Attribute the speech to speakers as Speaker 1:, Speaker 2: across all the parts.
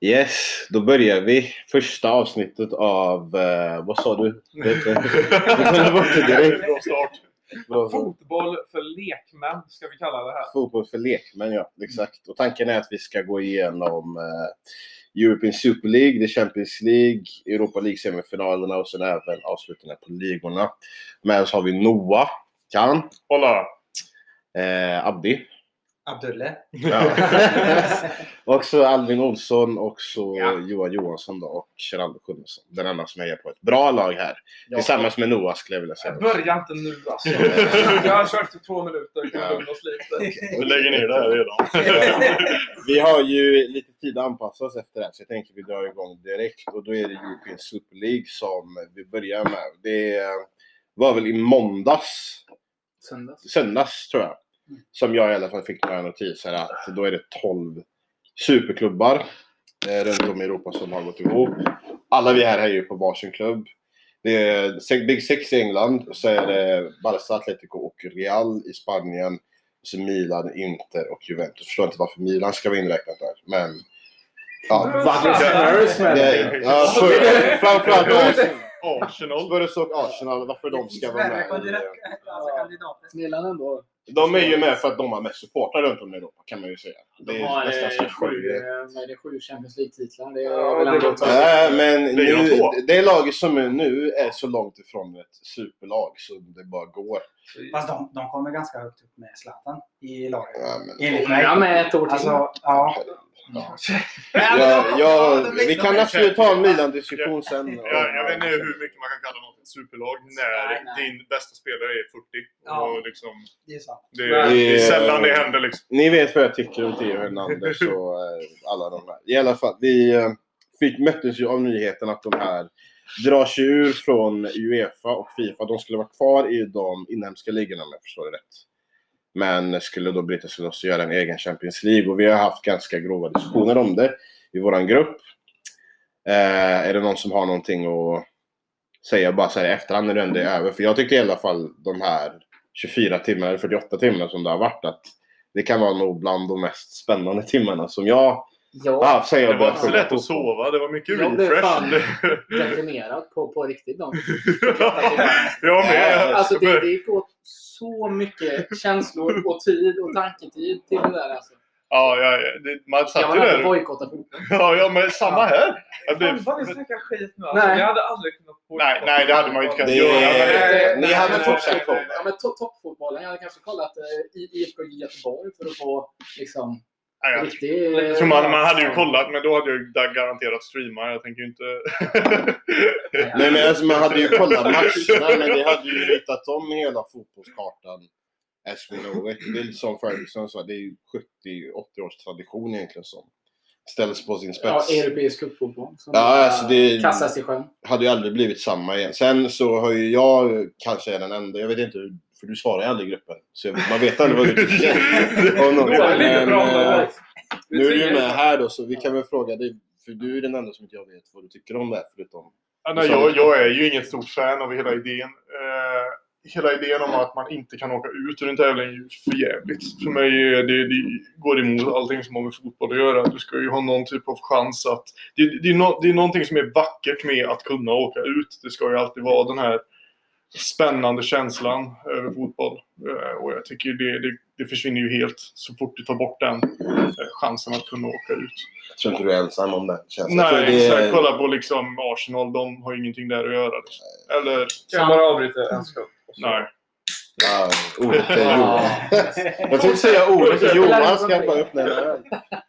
Speaker 1: Yes, då börjar vi. Första avsnittet av, eh, vad sa du? Du kunde bort det direkt.
Speaker 2: Fotboll för lekmän ska vi kalla det här.
Speaker 1: Fotboll för lekmän, ja. Exakt. Och tanken är att vi ska gå igenom eh, European Super League, the Champions League, Europa League-semifinalerna och sen även avslutningen på ligorna. Med oss har vi Noah, Kan,
Speaker 3: Hola!
Speaker 1: eh, Abdi.
Speaker 4: Abdulle.
Speaker 1: Ja. och så Alvin Olsson och så
Speaker 4: Ja.
Speaker 1: Johan Johansson då, och Kjell-Anders Sjunnesson. Den enda som hejar på ett bra lag här. Tillsammans med Noah skulle jag vilja säga.
Speaker 2: Börja inte nu alltså. Jag har kört i två minuter. Kan vi lugna oss lite?
Speaker 3: Vi lägger ner det här redan.
Speaker 1: Vi har ju lite tid att anpassa oss efter det här, så jag tänker vi drar igång direkt. Och då är det European Super League som vi börjar med. Det var väl i måndags,
Speaker 4: Söndags.
Speaker 1: söndags tror jag, som jag i alla fall fick några notiser att då är det 12 superklubbar eh, runt om i Europa som har gått ihop. Alla vi här är ju på varsin klubb. Det är Big Six i England, så är det Barca, Atletico och Real i Spanien. Så Milan, Inter och Juventus. Förstår inte varför Milan ska vara inräknat där, men... Ja,
Speaker 4: Varför Spurs med
Speaker 1: framförallt Arsenal. Spurs och Arsenal, varför de ska vara med. i-
Speaker 4: Milan ändå.
Speaker 1: De är ju med för att de har mest supportrar runt om i Europa, kan man ju säga. Det
Speaker 4: De
Speaker 1: är
Speaker 4: har
Speaker 1: nästan
Speaker 4: eh, sju, eh, är det, sju Champions League-titlar. Det är
Speaker 2: Ja,
Speaker 4: väl
Speaker 2: det
Speaker 4: ändå.
Speaker 1: Nej, men
Speaker 3: Det de
Speaker 1: det laget som är nu är så långt ifrån ett superlag som det bara går.
Speaker 5: Fast de, de kommer ganska högt upp med Zlatan i laget.
Speaker 1: Ja, men,
Speaker 5: Enligt mig.
Speaker 4: Ja, med ett år till.
Speaker 5: Alltså, ja.
Speaker 1: Ja, ja, vi kan absolut ta en Milan-diskussion sen.
Speaker 3: Jag, jag vet inte hur mycket man kan kalla något ett superlag när
Speaker 5: Nej, nej.
Speaker 3: din bästa spelare är 40.
Speaker 5: Ja.
Speaker 3: Och liksom,
Speaker 5: Det är sant.
Speaker 3: det, det är sällan det händer liksom.
Speaker 1: Ni vet vad jag tycker om Theo Hernandez och eh, alla de här. I alla fall, vi eh, fick, möttes ju av nyheten att de här drar sig ur från Uefa och Fifa. De skulle vara kvar i de inhemska ligorna om jag förstår det rätt. Men skulle då bryta sig loss och göra en egen Champions League. Och vi har haft ganska grova diskussioner om det i våran grupp. Eh, är det någon som har någonting att säga bara så här i efterhand när det ändå är över? För jag tyckte i alla fall de här 24 timmarna, eller 48 timmarna som det har varit, att det kan vara nog bland de mest spännande timmarna som jag
Speaker 4: Ja,
Speaker 1: haft sen jag
Speaker 3: Det var inte så lätt att sova. Det var mycket
Speaker 4: Jag blev fan
Speaker 3: refresh.
Speaker 4: deprimerad på, på riktigt. De.
Speaker 3: jag med.
Speaker 4: Alltså det, det går så mycket känslor och tid och tanketid till det där. Alltså.
Speaker 3: Ja, ja, ja, det, man
Speaker 4: Jag
Speaker 3: satt
Speaker 4: var
Speaker 3: ju
Speaker 4: nära på att
Speaker 3: där.
Speaker 4: bojkotta fotboll.
Speaker 3: Ja, ja, men samma här. Jag blev...
Speaker 2: Fan vad ni snackar skit nu alltså.
Speaker 4: Nej.
Speaker 2: Vi hade aldrig kunnat
Speaker 3: Nej, nej, det hade man ju inte kunnat göra.
Speaker 1: Ni hade fortsatt.
Speaker 4: Ja, men to- toppfotbollen. Jag hade kanske kollat eh, IFK Göteborg för att få liksom
Speaker 3: Nej, jag
Speaker 4: riktig...
Speaker 3: jag tror man, man hade ju kollat, men då hade jag ju garanterat streamat. Jag tänker ju inte...
Speaker 1: Nej men alltså man hade ju kollat matcherna men det hade ju ritat om hela fotbollskartan as we know it. Det är lite som Ferguson sa, det är ju 70-80 års tradition egentligen som ställs på sin
Speaker 4: Ja,
Speaker 1: spets.
Speaker 4: europeisk cupfotboll. som
Speaker 1: Ja, alltså det-
Speaker 4: Kastas i sjön.
Speaker 1: hade ju aldrig blivit samma igen. Sen så har ju jag kanske är den enda, jag vet inte hur, för du svarar ju aldrig i gruppen. Så jag- man vet aldrig vad du tycker.
Speaker 2: var lite
Speaker 1: Men,
Speaker 2: bra.
Speaker 1: eh,
Speaker 2: men-
Speaker 1: Nu är du ju med här då så vi kan väl fråga dig, för du är den enda som inte jag vet vad du tycker om det här förutom
Speaker 3: Ja, nej, jag, jag är ju inget stort fan av hela idén. Eh, hela idén om att man inte kan åka ut ur en tävling är ju för jävligt. För mig är det, det går emot allting som har med fotboll att göra. Du ska ju ha någon typ av chans att... Det, det, är, no, det är någonting som är vackert med att kunna åka ut. Det ska ju alltid vara den här spännande känslan över fotboll. Eh, och jag tycker det, det, det försvinner ju helt så fort du tar bort den eh, chansen att kunna åka ut.
Speaker 1: Jag tror inte du är ensam om det. Känns det. För
Speaker 3: Nej,
Speaker 1: det,
Speaker 3: exakt. Kolla på liksom Arsenal. De har ju ingenting där att göra. Liksom. Eller...
Speaker 2: Kan jag bara avbryta en sekund?
Speaker 3: Nej.
Speaker 1: Ja, ordet till Johan.
Speaker 4: Ja.
Speaker 1: Jag tänkte säga ordet till Johan, ska jag bara öppna en öl.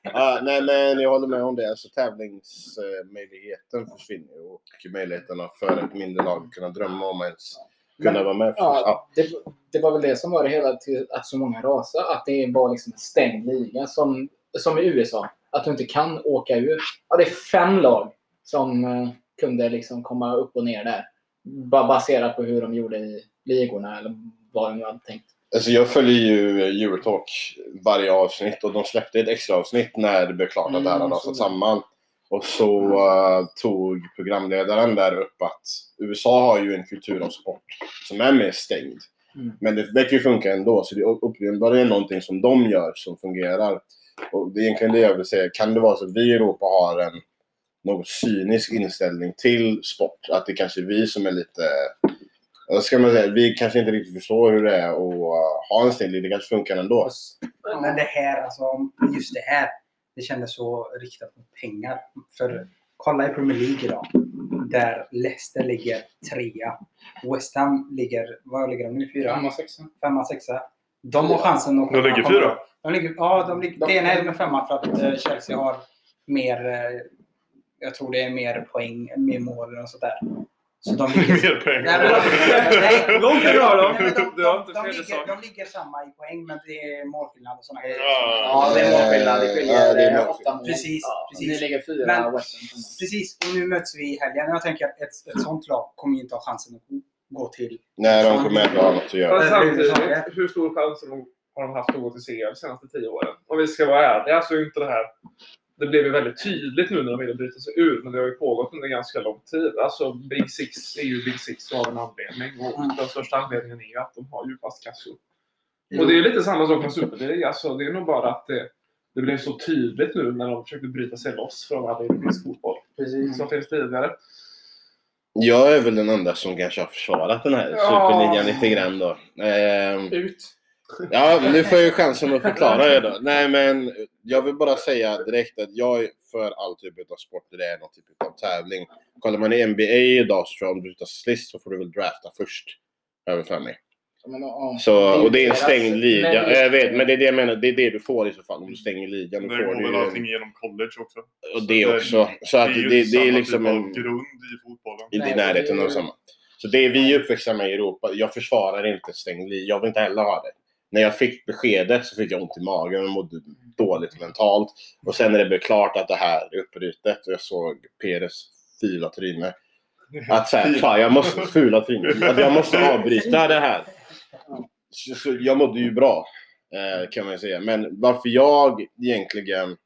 Speaker 1: Ja, nej, men jag håller med om det. Alltså, tävlingsmöjligheten försvinner och möjligheterna för ett mindre lag att kunna drömma om att ens kunna vara med. Ja.
Speaker 4: Ja, det, det var väl det som var det hela till att så många rasade. Att det var liksom en stängd liga som, som i USA. Att du inte kan åka ur. Ja, det är fem lag som eh, kunde liksom komma upp och ner där. Bara baserat på hur de gjorde i ligorna eller vad de nu hade tänkt.
Speaker 1: Alltså, jag följer ju Eurotalk varje avsnitt och de släppte ett extra avsnitt när det blev klart att det här
Speaker 4: Mm,
Speaker 1: hade rasat
Speaker 4: det.
Speaker 1: samman. Och så eh, tog programledaren där upp att USA har ju en kultur av sport som är mer stängd.
Speaker 4: Mm.
Speaker 1: Men det verkar ju funka ändå, så det är uppenbarligen någonting som de gör som fungerar. Och det är egentligen det jag vill säga. Kan det vara så att vi i Europa har en något cynisk inställning till sport? Att det kanske är vi som är lite... Ska man säga? Vi kanske inte riktigt förstår hur det är att ha en stil. Det kanske funkar ändå.
Speaker 5: Men det här, alltså just det här. Det kändes så riktat mot pengar. För kolla i Premier League idag. Där Leicester ligger trea. West Ham ligger, vad ligger de nu? Fyra?
Speaker 4: Femma, sexa.
Speaker 5: Femma, sexa. De har chansen att
Speaker 3: De ligger fyra.
Speaker 5: De ligger, ja, de ligger, det ena är de femma för att eh, Chelsea har mer, eh, jag tror det är mer poäng, mer mål och sådär. Så de ligger...
Speaker 3: Mer pengar.
Speaker 5: Nej, men- nej.
Speaker 2: Långt ifrån
Speaker 5: men de, de,
Speaker 2: inte
Speaker 5: de, ligger, de ligger samma i poäng, men det är målskillnad och sådana grejer.
Speaker 4: Ja, det är målskillnad. Det skiljer åtta mål.
Speaker 5: Precis,
Speaker 4: Ja,
Speaker 5: precis.
Speaker 4: Ni ligger fyra.
Speaker 5: Precis, och nu möts vi i helgen. Jag tänker att ett, ett sånt lag kommer inte ha chansen att gå till...
Speaker 1: Nej, de kommer inte ha något att göra.
Speaker 2: Samtidigt, hur stor chans har de- haft att gå till CL de senaste tio åren? Om vi ska vara ärliga så är inte det här... Det blev ju väldigt tydligt nu när de ville bryta sig ur, men det har ju pågått under ganska lång tid. Alltså, Big Six är ju Big Six av en anledning. Och
Speaker 5: Mm.
Speaker 2: den största anledningen är att de har djupast kassor. Och det är lite samma sak med Super League. Alltså, det är nog bara att det, det blev så tydligt nu när de försökte bryta sig loss från all europeisk fotboll
Speaker 5: Precis.
Speaker 2: som finns tidigare.
Speaker 1: Jag är väl den enda som kanske har försvarat den här
Speaker 2: Ja.
Speaker 1: superligan lite grann då. Ehm,
Speaker 2: Ut!
Speaker 1: Ja, nu får jag ju chansen att förklara det då. Nej, men jag vill bara säga direkt att jag är för all typ av sport där det är någon typ av tävling. Kollar man i NBA idag så tror jag om du tar sist så får du väl drafta först. Över för mig. Så, och det är en stängd liga.
Speaker 4: men-
Speaker 1: Jag vet, men det är det jag menar. Det är det du får i så fall. Om du stänger ligan.
Speaker 3: Det
Speaker 1: Då får
Speaker 3: går väl allting genom college också.
Speaker 1: Och det också. Så att
Speaker 3: ju
Speaker 1: det, det, är liksom
Speaker 3: typ
Speaker 1: en...
Speaker 3: grund i fotbollen.
Speaker 1: I
Speaker 4: Nej,
Speaker 1: närheten
Speaker 4: det är-
Speaker 1: av samma. Så det är vi uppväxta med i Europa. Jag försvarar inte stängd liga. Jag vill inte heller ha det. När jag fick beskedet så fick jag ont i magen och mådde dåligt mentalt. Och sen när det blev klart att det här är uppbrutet och jag såg Peres fula tryne. Att såhär, fan jag måste, fula tryne. Att jag måste avbryta det här. Så, så jag mådde ju bra. Eh, kan man ju säga. Men varför jag egentligen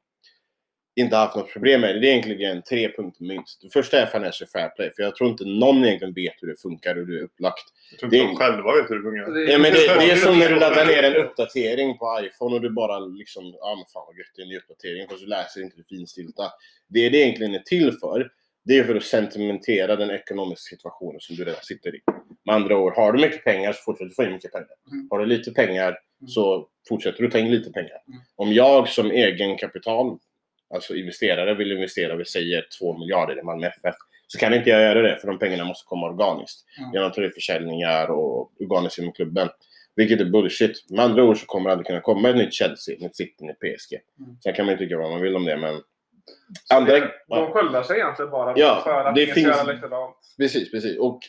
Speaker 1: inte haft något problem med det, det är egentligen tre punkter minst. Det första är financial fair play. För jag tror inte någon egentligen vet hur det funkar och hur det är upplagt.
Speaker 3: Jag tror inte
Speaker 1: Det-
Speaker 3: de själva vet hur det fungerar.
Speaker 1: Ja, men det, det är som när du laddar ner en uppdatering på iPhone och du bara liksom, ja men fan vad gött det är en ny uppdatering fast du läser inte det finstilta. Det det egentligen är till för, det är för att sentimentera den ekonomiska situationen som du redan sitter i. Med andra ord, har du mycket pengar så fortsätter du få in mycket pengar.
Speaker 5: Mm.
Speaker 1: Har du lite pengar så fortsätter du ta in lite pengar.
Speaker 5: Mm.
Speaker 1: Om jag som egen kapital, alltså investerare, vill investera, vi säger 2 miljarder i Malmö FF, så kan inte jag göra det för de pengarna måste komma organiskt.
Speaker 5: Mm.
Speaker 1: Genom försäljningar och organiskt inom klubben. Vilket är bullshit. Med andra ord så kommer det aldrig kunna komma ett nytt Chelsea, ett nytt City, ett PSG.
Speaker 5: Mm.
Speaker 1: Sen kan man ju tycka vad man vill om det, men...
Speaker 2: Så
Speaker 1: Andra...
Speaker 2: det- De sköldar sig egentligen bara
Speaker 1: Ja,
Speaker 2: för att
Speaker 1: det finns-
Speaker 2: göra likadant.
Speaker 1: precis, precis. Och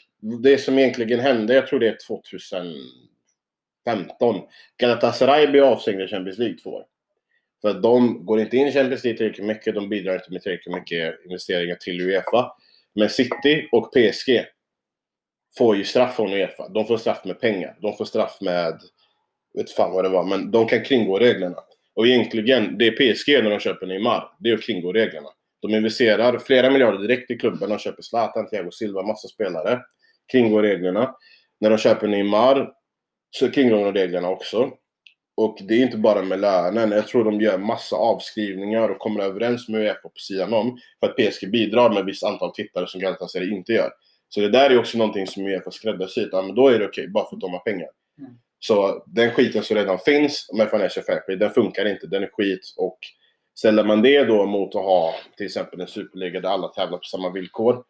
Speaker 1: det som egentligen hände, jag tror det är 2015. Galatasaray blev avstängda i Champions League två år. För att de går inte in i Champions League tillräckligt mycket, de bidrar inte med tillräckligt mycket investeringar till Uefa. Men City och PSG får ju straff från Uefa. De får straff med pengar. De får straff med... vet fan vad det var, men de kan kringgå reglerna. Och egentligen, det är PSG när de köper Neymar, det är att kringgå reglerna. De investerar flera miljarder direkt i klubben. De köper Zlatan, Thiago Silva, massa spelare. Kringgår reglerna. När de köper Neymar så kringgår de reglerna också. Och det är inte bara med lönen. Jag tror de gör massa avskrivningar och kommer överens med Uefa på sidan om. För att PSG bidrar med ett visst antal tittare som Galatasaray inte gör. Så det där är också någonting som Uefa skräddarsyr. Ja, men då är det okej, bara för att de har pengar.
Speaker 5: Mm.
Speaker 1: Så den skiten som redan finns med Financial Fair den funkar inte. Den är skit. Och ställer man det då mot att ha till exempel en superliga där alla tävlar på samma villkor.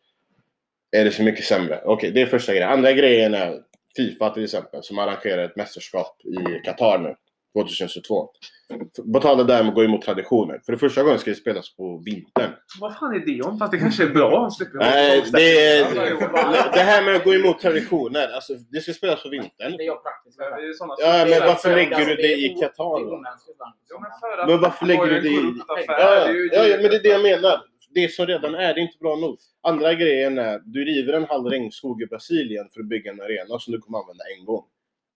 Speaker 1: Är det så mycket sämre. Okej, det är första grejen. Andra grejen är Fifa till exempel, som arrangerar ett mästerskap i Qatar nu. 2022. På tal om det där med att gå emot traditioner. För det första gången ska det spelas på vintern.
Speaker 2: Vad fan är det om? Fast det kanske är bra.
Speaker 1: Nej, det, det här med att gå emot traditioner. Alltså, det ska spelas på vintern.
Speaker 4: Det är praktiskt.
Speaker 1: Ja, men varför
Speaker 2: för-
Speaker 1: lägger du det i Qatar då?
Speaker 2: men
Speaker 1: varför lägger du det i- ja, men det är det jag menar. Det som redan är, det är inte bra nog. Andra grejen är, du river en halv regnskog i Brasilien för att bygga en arena som du kommer använda en gång.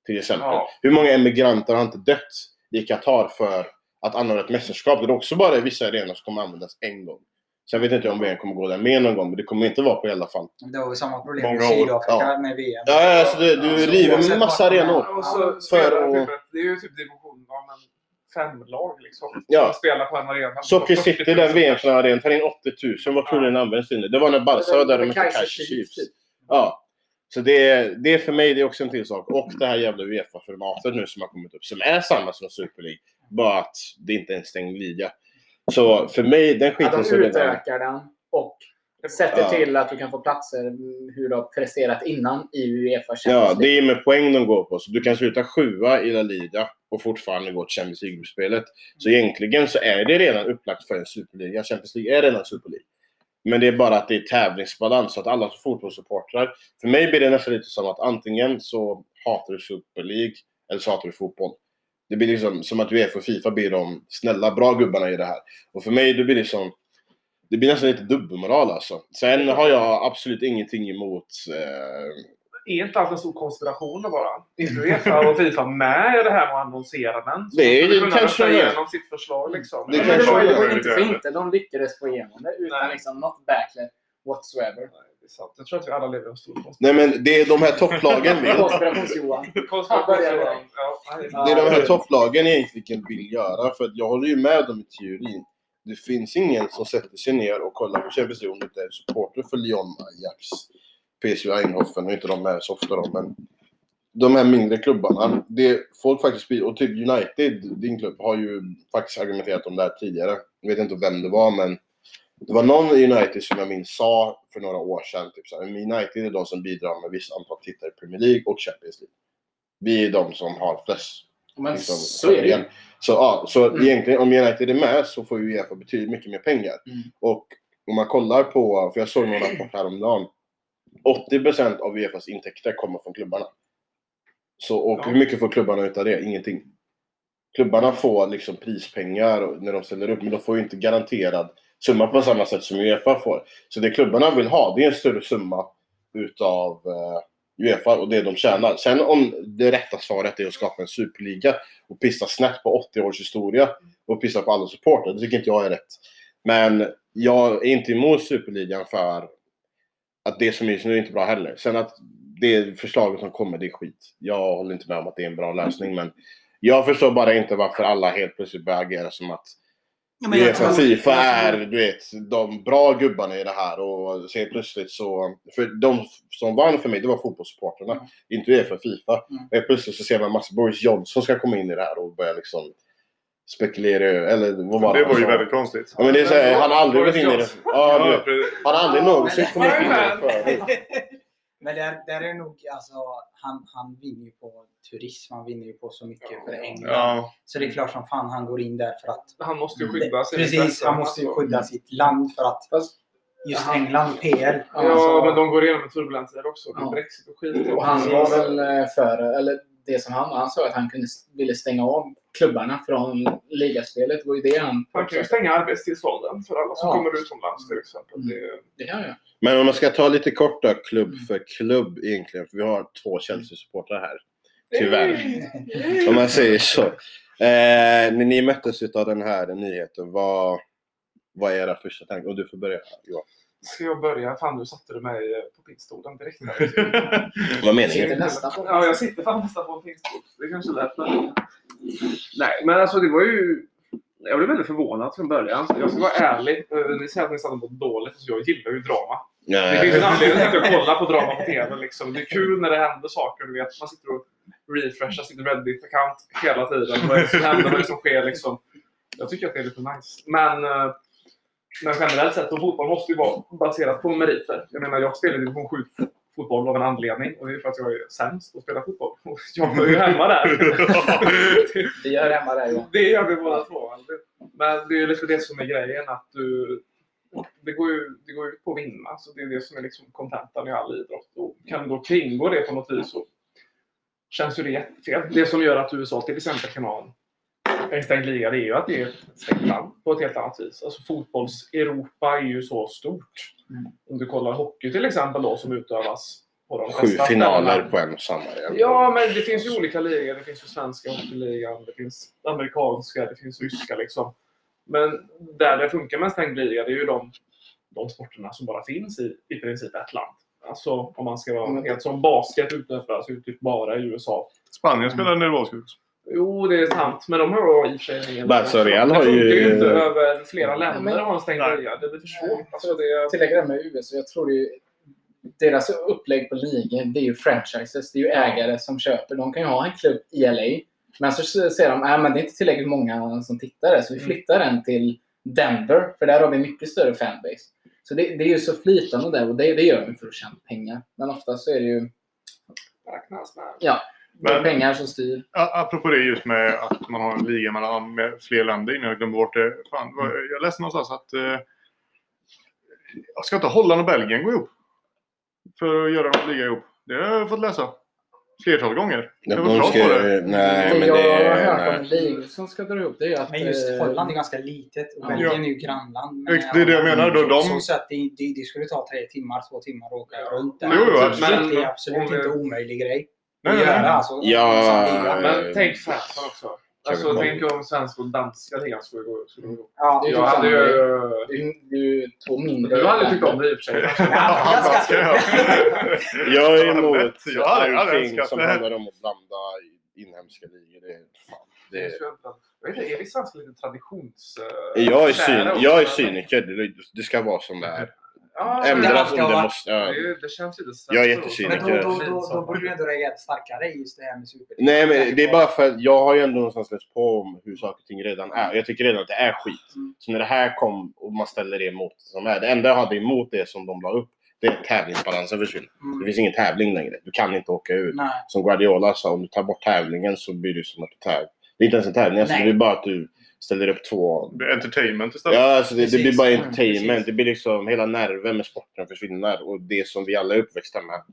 Speaker 1: Till exempel.
Speaker 2: Ja.
Speaker 1: Hur många emigranter har inte dött i Qatar för att anordna ett mästerskap där det också bara är vissa arenor som kommer användas en gång. Sen vet inte om VM kommer gå där med någon gång, men det kommer inte vara på i alla fall.
Speaker 5: Det var ju samma problem
Speaker 3: Många
Speaker 5: i. Sydafrika
Speaker 1: Ja.
Speaker 5: med VM.
Speaker 1: Ja, ja, alltså du, du
Speaker 5: Alltså,
Speaker 1: river en massa arenor.
Speaker 2: Och så
Speaker 1: För
Speaker 2: spelar
Speaker 1: att-
Speaker 2: typ Det är ju typ division. Fem lag liksom.
Speaker 1: Ja.
Speaker 2: Som spelar på en arena.
Speaker 1: Socker
Speaker 2: 40
Speaker 1: City,
Speaker 2: 000
Speaker 1: den VM-finalen, tar in 80 000. Vad tror du den används till nu? Det var när Barca var där med
Speaker 4: Kaiser Chiefs. typ.
Speaker 1: Ja. Så det, det är för mig det är också en till sak. Och det här jävla Uefa-formatet nu som har kommit upp. Som är samma som Super League. Bara att det inte är en stängd liga. Så för mig, den
Speaker 4: Att
Speaker 1: skiten
Speaker 4: de
Speaker 1: så redan...
Speaker 4: utökar den och sätter
Speaker 1: Ja.
Speaker 4: till att du kan få platser mm, hur du har presterat innan i Uefa
Speaker 1: Ja,
Speaker 4: Champions
Speaker 1: det
Speaker 4: League.
Speaker 1: är med poäng de går på. Så du kan sluta sjua i La Liga och fortfarande gå till Champions League-gruppspelet. Så egentligen så är det redan upplagt för en superliga. Champions League är redan Super League. Men det är bara att det är tävlingsbalans, så att alla fotbollssupportrar... För mig blir det nästan lite som att antingen så hatar du Super League eller så hatar du fotboll. Det blir liksom som att Uefa och Fifa blir de snälla, bra gubbarna i det här. Och för mig, det blir liksom... Det blir nästan lite dubbelmoral alltså. Sen har jag absolut ingenting emot... Eh,
Speaker 2: är inte allt en stor konspiration bara? Inte Uefa och Fifa med i det här med att annonsera den? Så
Speaker 1: Det är ju kanske det.
Speaker 2: igenom sitt förslag liksom.
Speaker 1: Det
Speaker 4: det det var
Speaker 3: är
Speaker 4: ju inte för inte de lyckades få igenom det utan
Speaker 2: Nej.
Speaker 4: liksom not backlash whatsoever.
Speaker 2: Nej, det är sant. Jag tror att vi alla lever i en stor konspiration.
Speaker 1: nej men det är de här topplagen vill.
Speaker 4: Konspirations-Johan.
Speaker 2: Ja.
Speaker 1: Det är de här topplagen egentligen vill göra. För att jag håller ju med dem i teorin. Det finns ingen som sätter sig ner och kollar på Champions League om det inte är supporter för Lyon, Ajax, PSV Eindhoven. Nu är inte de med så ofta då, men de här mindre klubbarna. Det folk faktiskt och typ United, din klubb, har ju faktiskt argumenterat om det här tidigare. Jag vet inte vem det var, men det var någon i United som jag minns sa för några år sedan, typ så här, United är de som bidrar med visst antal tittare i Premier League och Champions League. Vi är de som har flest
Speaker 4: Men
Speaker 1: liksom,
Speaker 4: så är det ju.
Speaker 1: Så, ja, så
Speaker 4: Mm.
Speaker 1: egentligen, om United är med så får ju Uefa betydligt mycket mer pengar.
Speaker 4: Mm.
Speaker 1: Och om man kollar på, för jag såg någon rapport häromdagen. 80% av Uefas intäkter kommer från klubbarna. Så, och
Speaker 2: Ja.
Speaker 1: hur mycket får klubbarna utav det? Ingenting. Klubbarna får liksom prispengar när de ställer upp, men de får ju inte garanterad summa på samma sätt som Uefa får. Så det klubbarna vill ha, det är en större summa utav eh, Uefa och det de tjänar. Sen om det rätta svaret är att skapa en superliga och pissa snett på 80 års historia och pissa på alla supportrar, det tycker inte jag är rätt. Men jag är inte emot superligan för att det som är just nu är inte bra heller. Sen att det förslaget som kommer, det är skit. Jag håller inte med om att det är en bra lösning, men jag förstår bara inte varför alla helt plötsligt börjar agera som att
Speaker 5: Ja, men jag
Speaker 1: Uefa Fifa är, du vet, de bra gubbarna i det här och sen plötsligt så... För de som vann för mig, det var fotbollssupportrarna.
Speaker 4: Mm.
Speaker 1: Inte Uefa Fifa.
Speaker 4: Mm.
Speaker 1: Och plötsligt så ser man massa Boris Johnson ska komma in i det här och börja liksom spekulera över- eller vad var
Speaker 3: Det var ju
Speaker 1: han
Speaker 3: väldigt konstigt.
Speaker 1: Ja men det är så här, han har aldrig gått
Speaker 2: Boris
Speaker 1: in i det. Ja,
Speaker 3: Ja.
Speaker 1: Han har aldrig
Speaker 5: Ja,
Speaker 1: någonsin
Speaker 5: men-
Speaker 1: kommit in i det förut.
Speaker 5: Men där, där är nog, alltså, han, han vinner ju på turism, han vinner ju på så mycket för England.
Speaker 3: Ja.
Speaker 5: Så det är klart som fan han går in där för att
Speaker 2: Han måste ju skydda sin
Speaker 5: Precis, han måste ju
Speaker 2: alltså.
Speaker 5: skydda sitt land för att
Speaker 4: Fast,
Speaker 5: just
Speaker 4: Ja.
Speaker 5: England, PL.
Speaker 2: Ja,
Speaker 5: alltså,
Speaker 2: men de går igenom en turbulent tid också. Det
Speaker 4: Ja.
Speaker 2: Brexit och skit.
Speaker 4: och han var väl eh, för, eller det som han, han sa att han kunde, ville stänga av klubbarna från ligaspelet. Det var ju det han...
Speaker 2: Man kan ju stänga arbetstillstånden för alla som
Speaker 4: Ja.
Speaker 2: kommer utomlands till exempel. Det,
Speaker 4: Det kan jag.
Speaker 1: Men om man ska ta lite kort då, klubb
Speaker 4: Mm.
Speaker 1: för klubb egentligen. För vi har två Chelsea-supportrar här. Tyvärr. Om man säger så. Eh, när ni möttes utav den här nyheten, vad, vad är era första tankar? Och du får börja Johan.
Speaker 2: Ska jag börja? Fan, nu satte du mig eh, på pinnstolen direkt.
Speaker 1: Vad menar
Speaker 4: på
Speaker 2: Ja, jag sitter fan nästan på en pinnstol. Det är kanske är därför. Nej, men alltså det var ju... Jag blev väldigt förvånad från början. Jag ska vara ärlig. Eh, Ni säger att ni satte på dåligt. Så jag gillar ju drama. Det finns en anledning till att jag kollar på drama på TV. Liksom. Det är kul när det händer saker. Du vet, man sitter och refreshar sin Reddit-account hela tiden. Vad är det som händer? Vad är det som sker? Liksom. Jag tycker att det är lite nice. Men, eh, men generellt sett, och fotboll måste ju vara baserat på meriter. Jag menar, jag spelar division 7 fotboll av en anledning. Och det är för att jag är sämst att spela fotboll. Och jag var ju hemma där.
Speaker 4: Vi gör hemma där Johan.
Speaker 2: Det gör vi båda två. Men det är lite det som är grejen. att du Det går ju det går ut på att vinna. Så det är det som är liksom kontentan i all idrott. Och kan du då kringgå det på något vis så känns ju det jättefel. Det som gör att USA till exempel kan ha en stängd liga det är ju att det är ett stängt land på ett helt annat vis. Alltså fotbolls-Europa är ju så stort.
Speaker 4: Mm.
Speaker 2: Om du kollar hockey till exempel då som utövas på de
Speaker 1: Sju finaler på en och samma. igen.
Speaker 2: Ja, men det finns ju olika ligor. Det finns ju svenska hockeyligan, det finns amerikanska, det finns ryska liksom. Men där det funkar med en stängd liga, det är ju de, de sporterna som bara finns i, i princip ett land. Alltså om man ska vara
Speaker 4: Mm.
Speaker 2: helt som basket utövas ju typ bara i USA.
Speaker 3: Spanien spelar nervös också.
Speaker 2: Jo, det är sant. Men de har ju i och för sig
Speaker 1: Real har
Speaker 2: Det funkar
Speaker 1: ju-
Speaker 2: ju inte över flera länder
Speaker 4: men-
Speaker 2: att ha en stängd liga. Det blir för svårt. Alltså, det...
Speaker 4: Tillägga det med USA. Jag tror det är, deras upplägg på ligor, det är ju franchises. Det är ju ägare som köper. De kan ju ha en klubb i LA. Men så säger de att det är inte tillräckligt många som tittar där, så vi
Speaker 2: Mm.
Speaker 4: flyttar den till Denver. För där har vi mycket större fanbase. Så det, det är ju så flytande där och det, det gör vi för att tjäna pengar. Men ofta så är det ju
Speaker 2: räknas med.
Speaker 4: ja, det är
Speaker 3: Men-
Speaker 4: pengar som styr.
Speaker 3: Apropå det just med att man har en liga mellan med fler länder innan jag glömde bort det. Fan, vad- jag läste någonstans att eh, ska inte Holland och Belgien gå ihop? För att göra en liga ihop. Det har jag fått läsa. Flertal gånger.
Speaker 1: De,
Speaker 3: Jag var
Speaker 1: de
Speaker 3: bra
Speaker 1: ska,
Speaker 3: på det.
Speaker 1: nej,
Speaker 4: det
Speaker 1: men
Speaker 4: jag
Speaker 1: det
Speaker 4: har
Speaker 1: är...
Speaker 4: hört om
Speaker 1: nej.
Speaker 4: ligor som ska dra ihop det är att...
Speaker 5: Men just
Speaker 4: eh,
Speaker 5: Holland är ganska litet och
Speaker 4: ja.
Speaker 5: Belgien är ju grannland.
Speaker 3: Ex- det är det jag menar, då de-
Speaker 5: Så, så att det, det, skulle ta tre timmar, två timmar att åka runt där.
Speaker 3: Jo, jo,
Speaker 5: Så
Speaker 3: absolut.
Speaker 5: Det är absolut
Speaker 2: Men-
Speaker 5: inte en omöjlig grej
Speaker 3: Nej, nej,
Speaker 5: göra.
Speaker 3: nej.
Speaker 5: Alltså,
Speaker 1: Ja,
Speaker 2: Men tänk fansen också. Alltså, tänk om svenska och danska ligan skulle gå ihop.
Speaker 5: Ja,
Speaker 4: Det är
Speaker 2: Jag
Speaker 4: typ
Speaker 2: hade ju...
Speaker 4: Är ju två mindre...
Speaker 2: Du hade tyckt om det i och för sig.
Speaker 5: Ja,
Speaker 3: jag?
Speaker 1: Är emot allting som handlar om att blanda inhemska ligor. Det, är- fan, det,
Speaker 2: Jag vet inte, är vi svenskar lite traditions... eh,
Speaker 1: jag är, syn, jag är cyniker. Det, det ska vara som det är.
Speaker 2: Ja,
Speaker 5: det
Speaker 1: Ändras om det måste. Ja.
Speaker 2: det, det känns lite
Speaker 1: Jag är
Speaker 2: så.
Speaker 1: jättecyniker.
Speaker 5: Men då, då, då, då borde du ändå reagera starkare i just det här med Superligan.
Speaker 1: Nej, men det är bara för att jag har ju ändå någonstans läst på om hur saker och ting redan är. Jag tycker redan att det är skit.
Speaker 5: Mm.
Speaker 1: Så när det här kom och man ställer det mot som är. Det enda jag hade emot det som de la upp, det är att tävlingsbalansen försvinner. Det
Speaker 5: Mm.
Speaker 1: finns ingen tävling längre. Du kan inte åka ut.
Speaker 5: Nej.
Speaker 1: Som Guardiola sa, om du tar bort tävlingen så blir det som att du tävlar. Det är inte ens en tävling, alltså, det är bara att du ställer upp två
Speaker 3: Det Entertainment istället.
Speaker 1: Ja, alltså det, det blir bara
Speaker 5: Mm,
Speaker 1: entertainment.
Speaker 5: precis.
Speaker 1: Det blir liksom hela nerven med sporten försvinner. Och det som vi alla är uppväxta med, att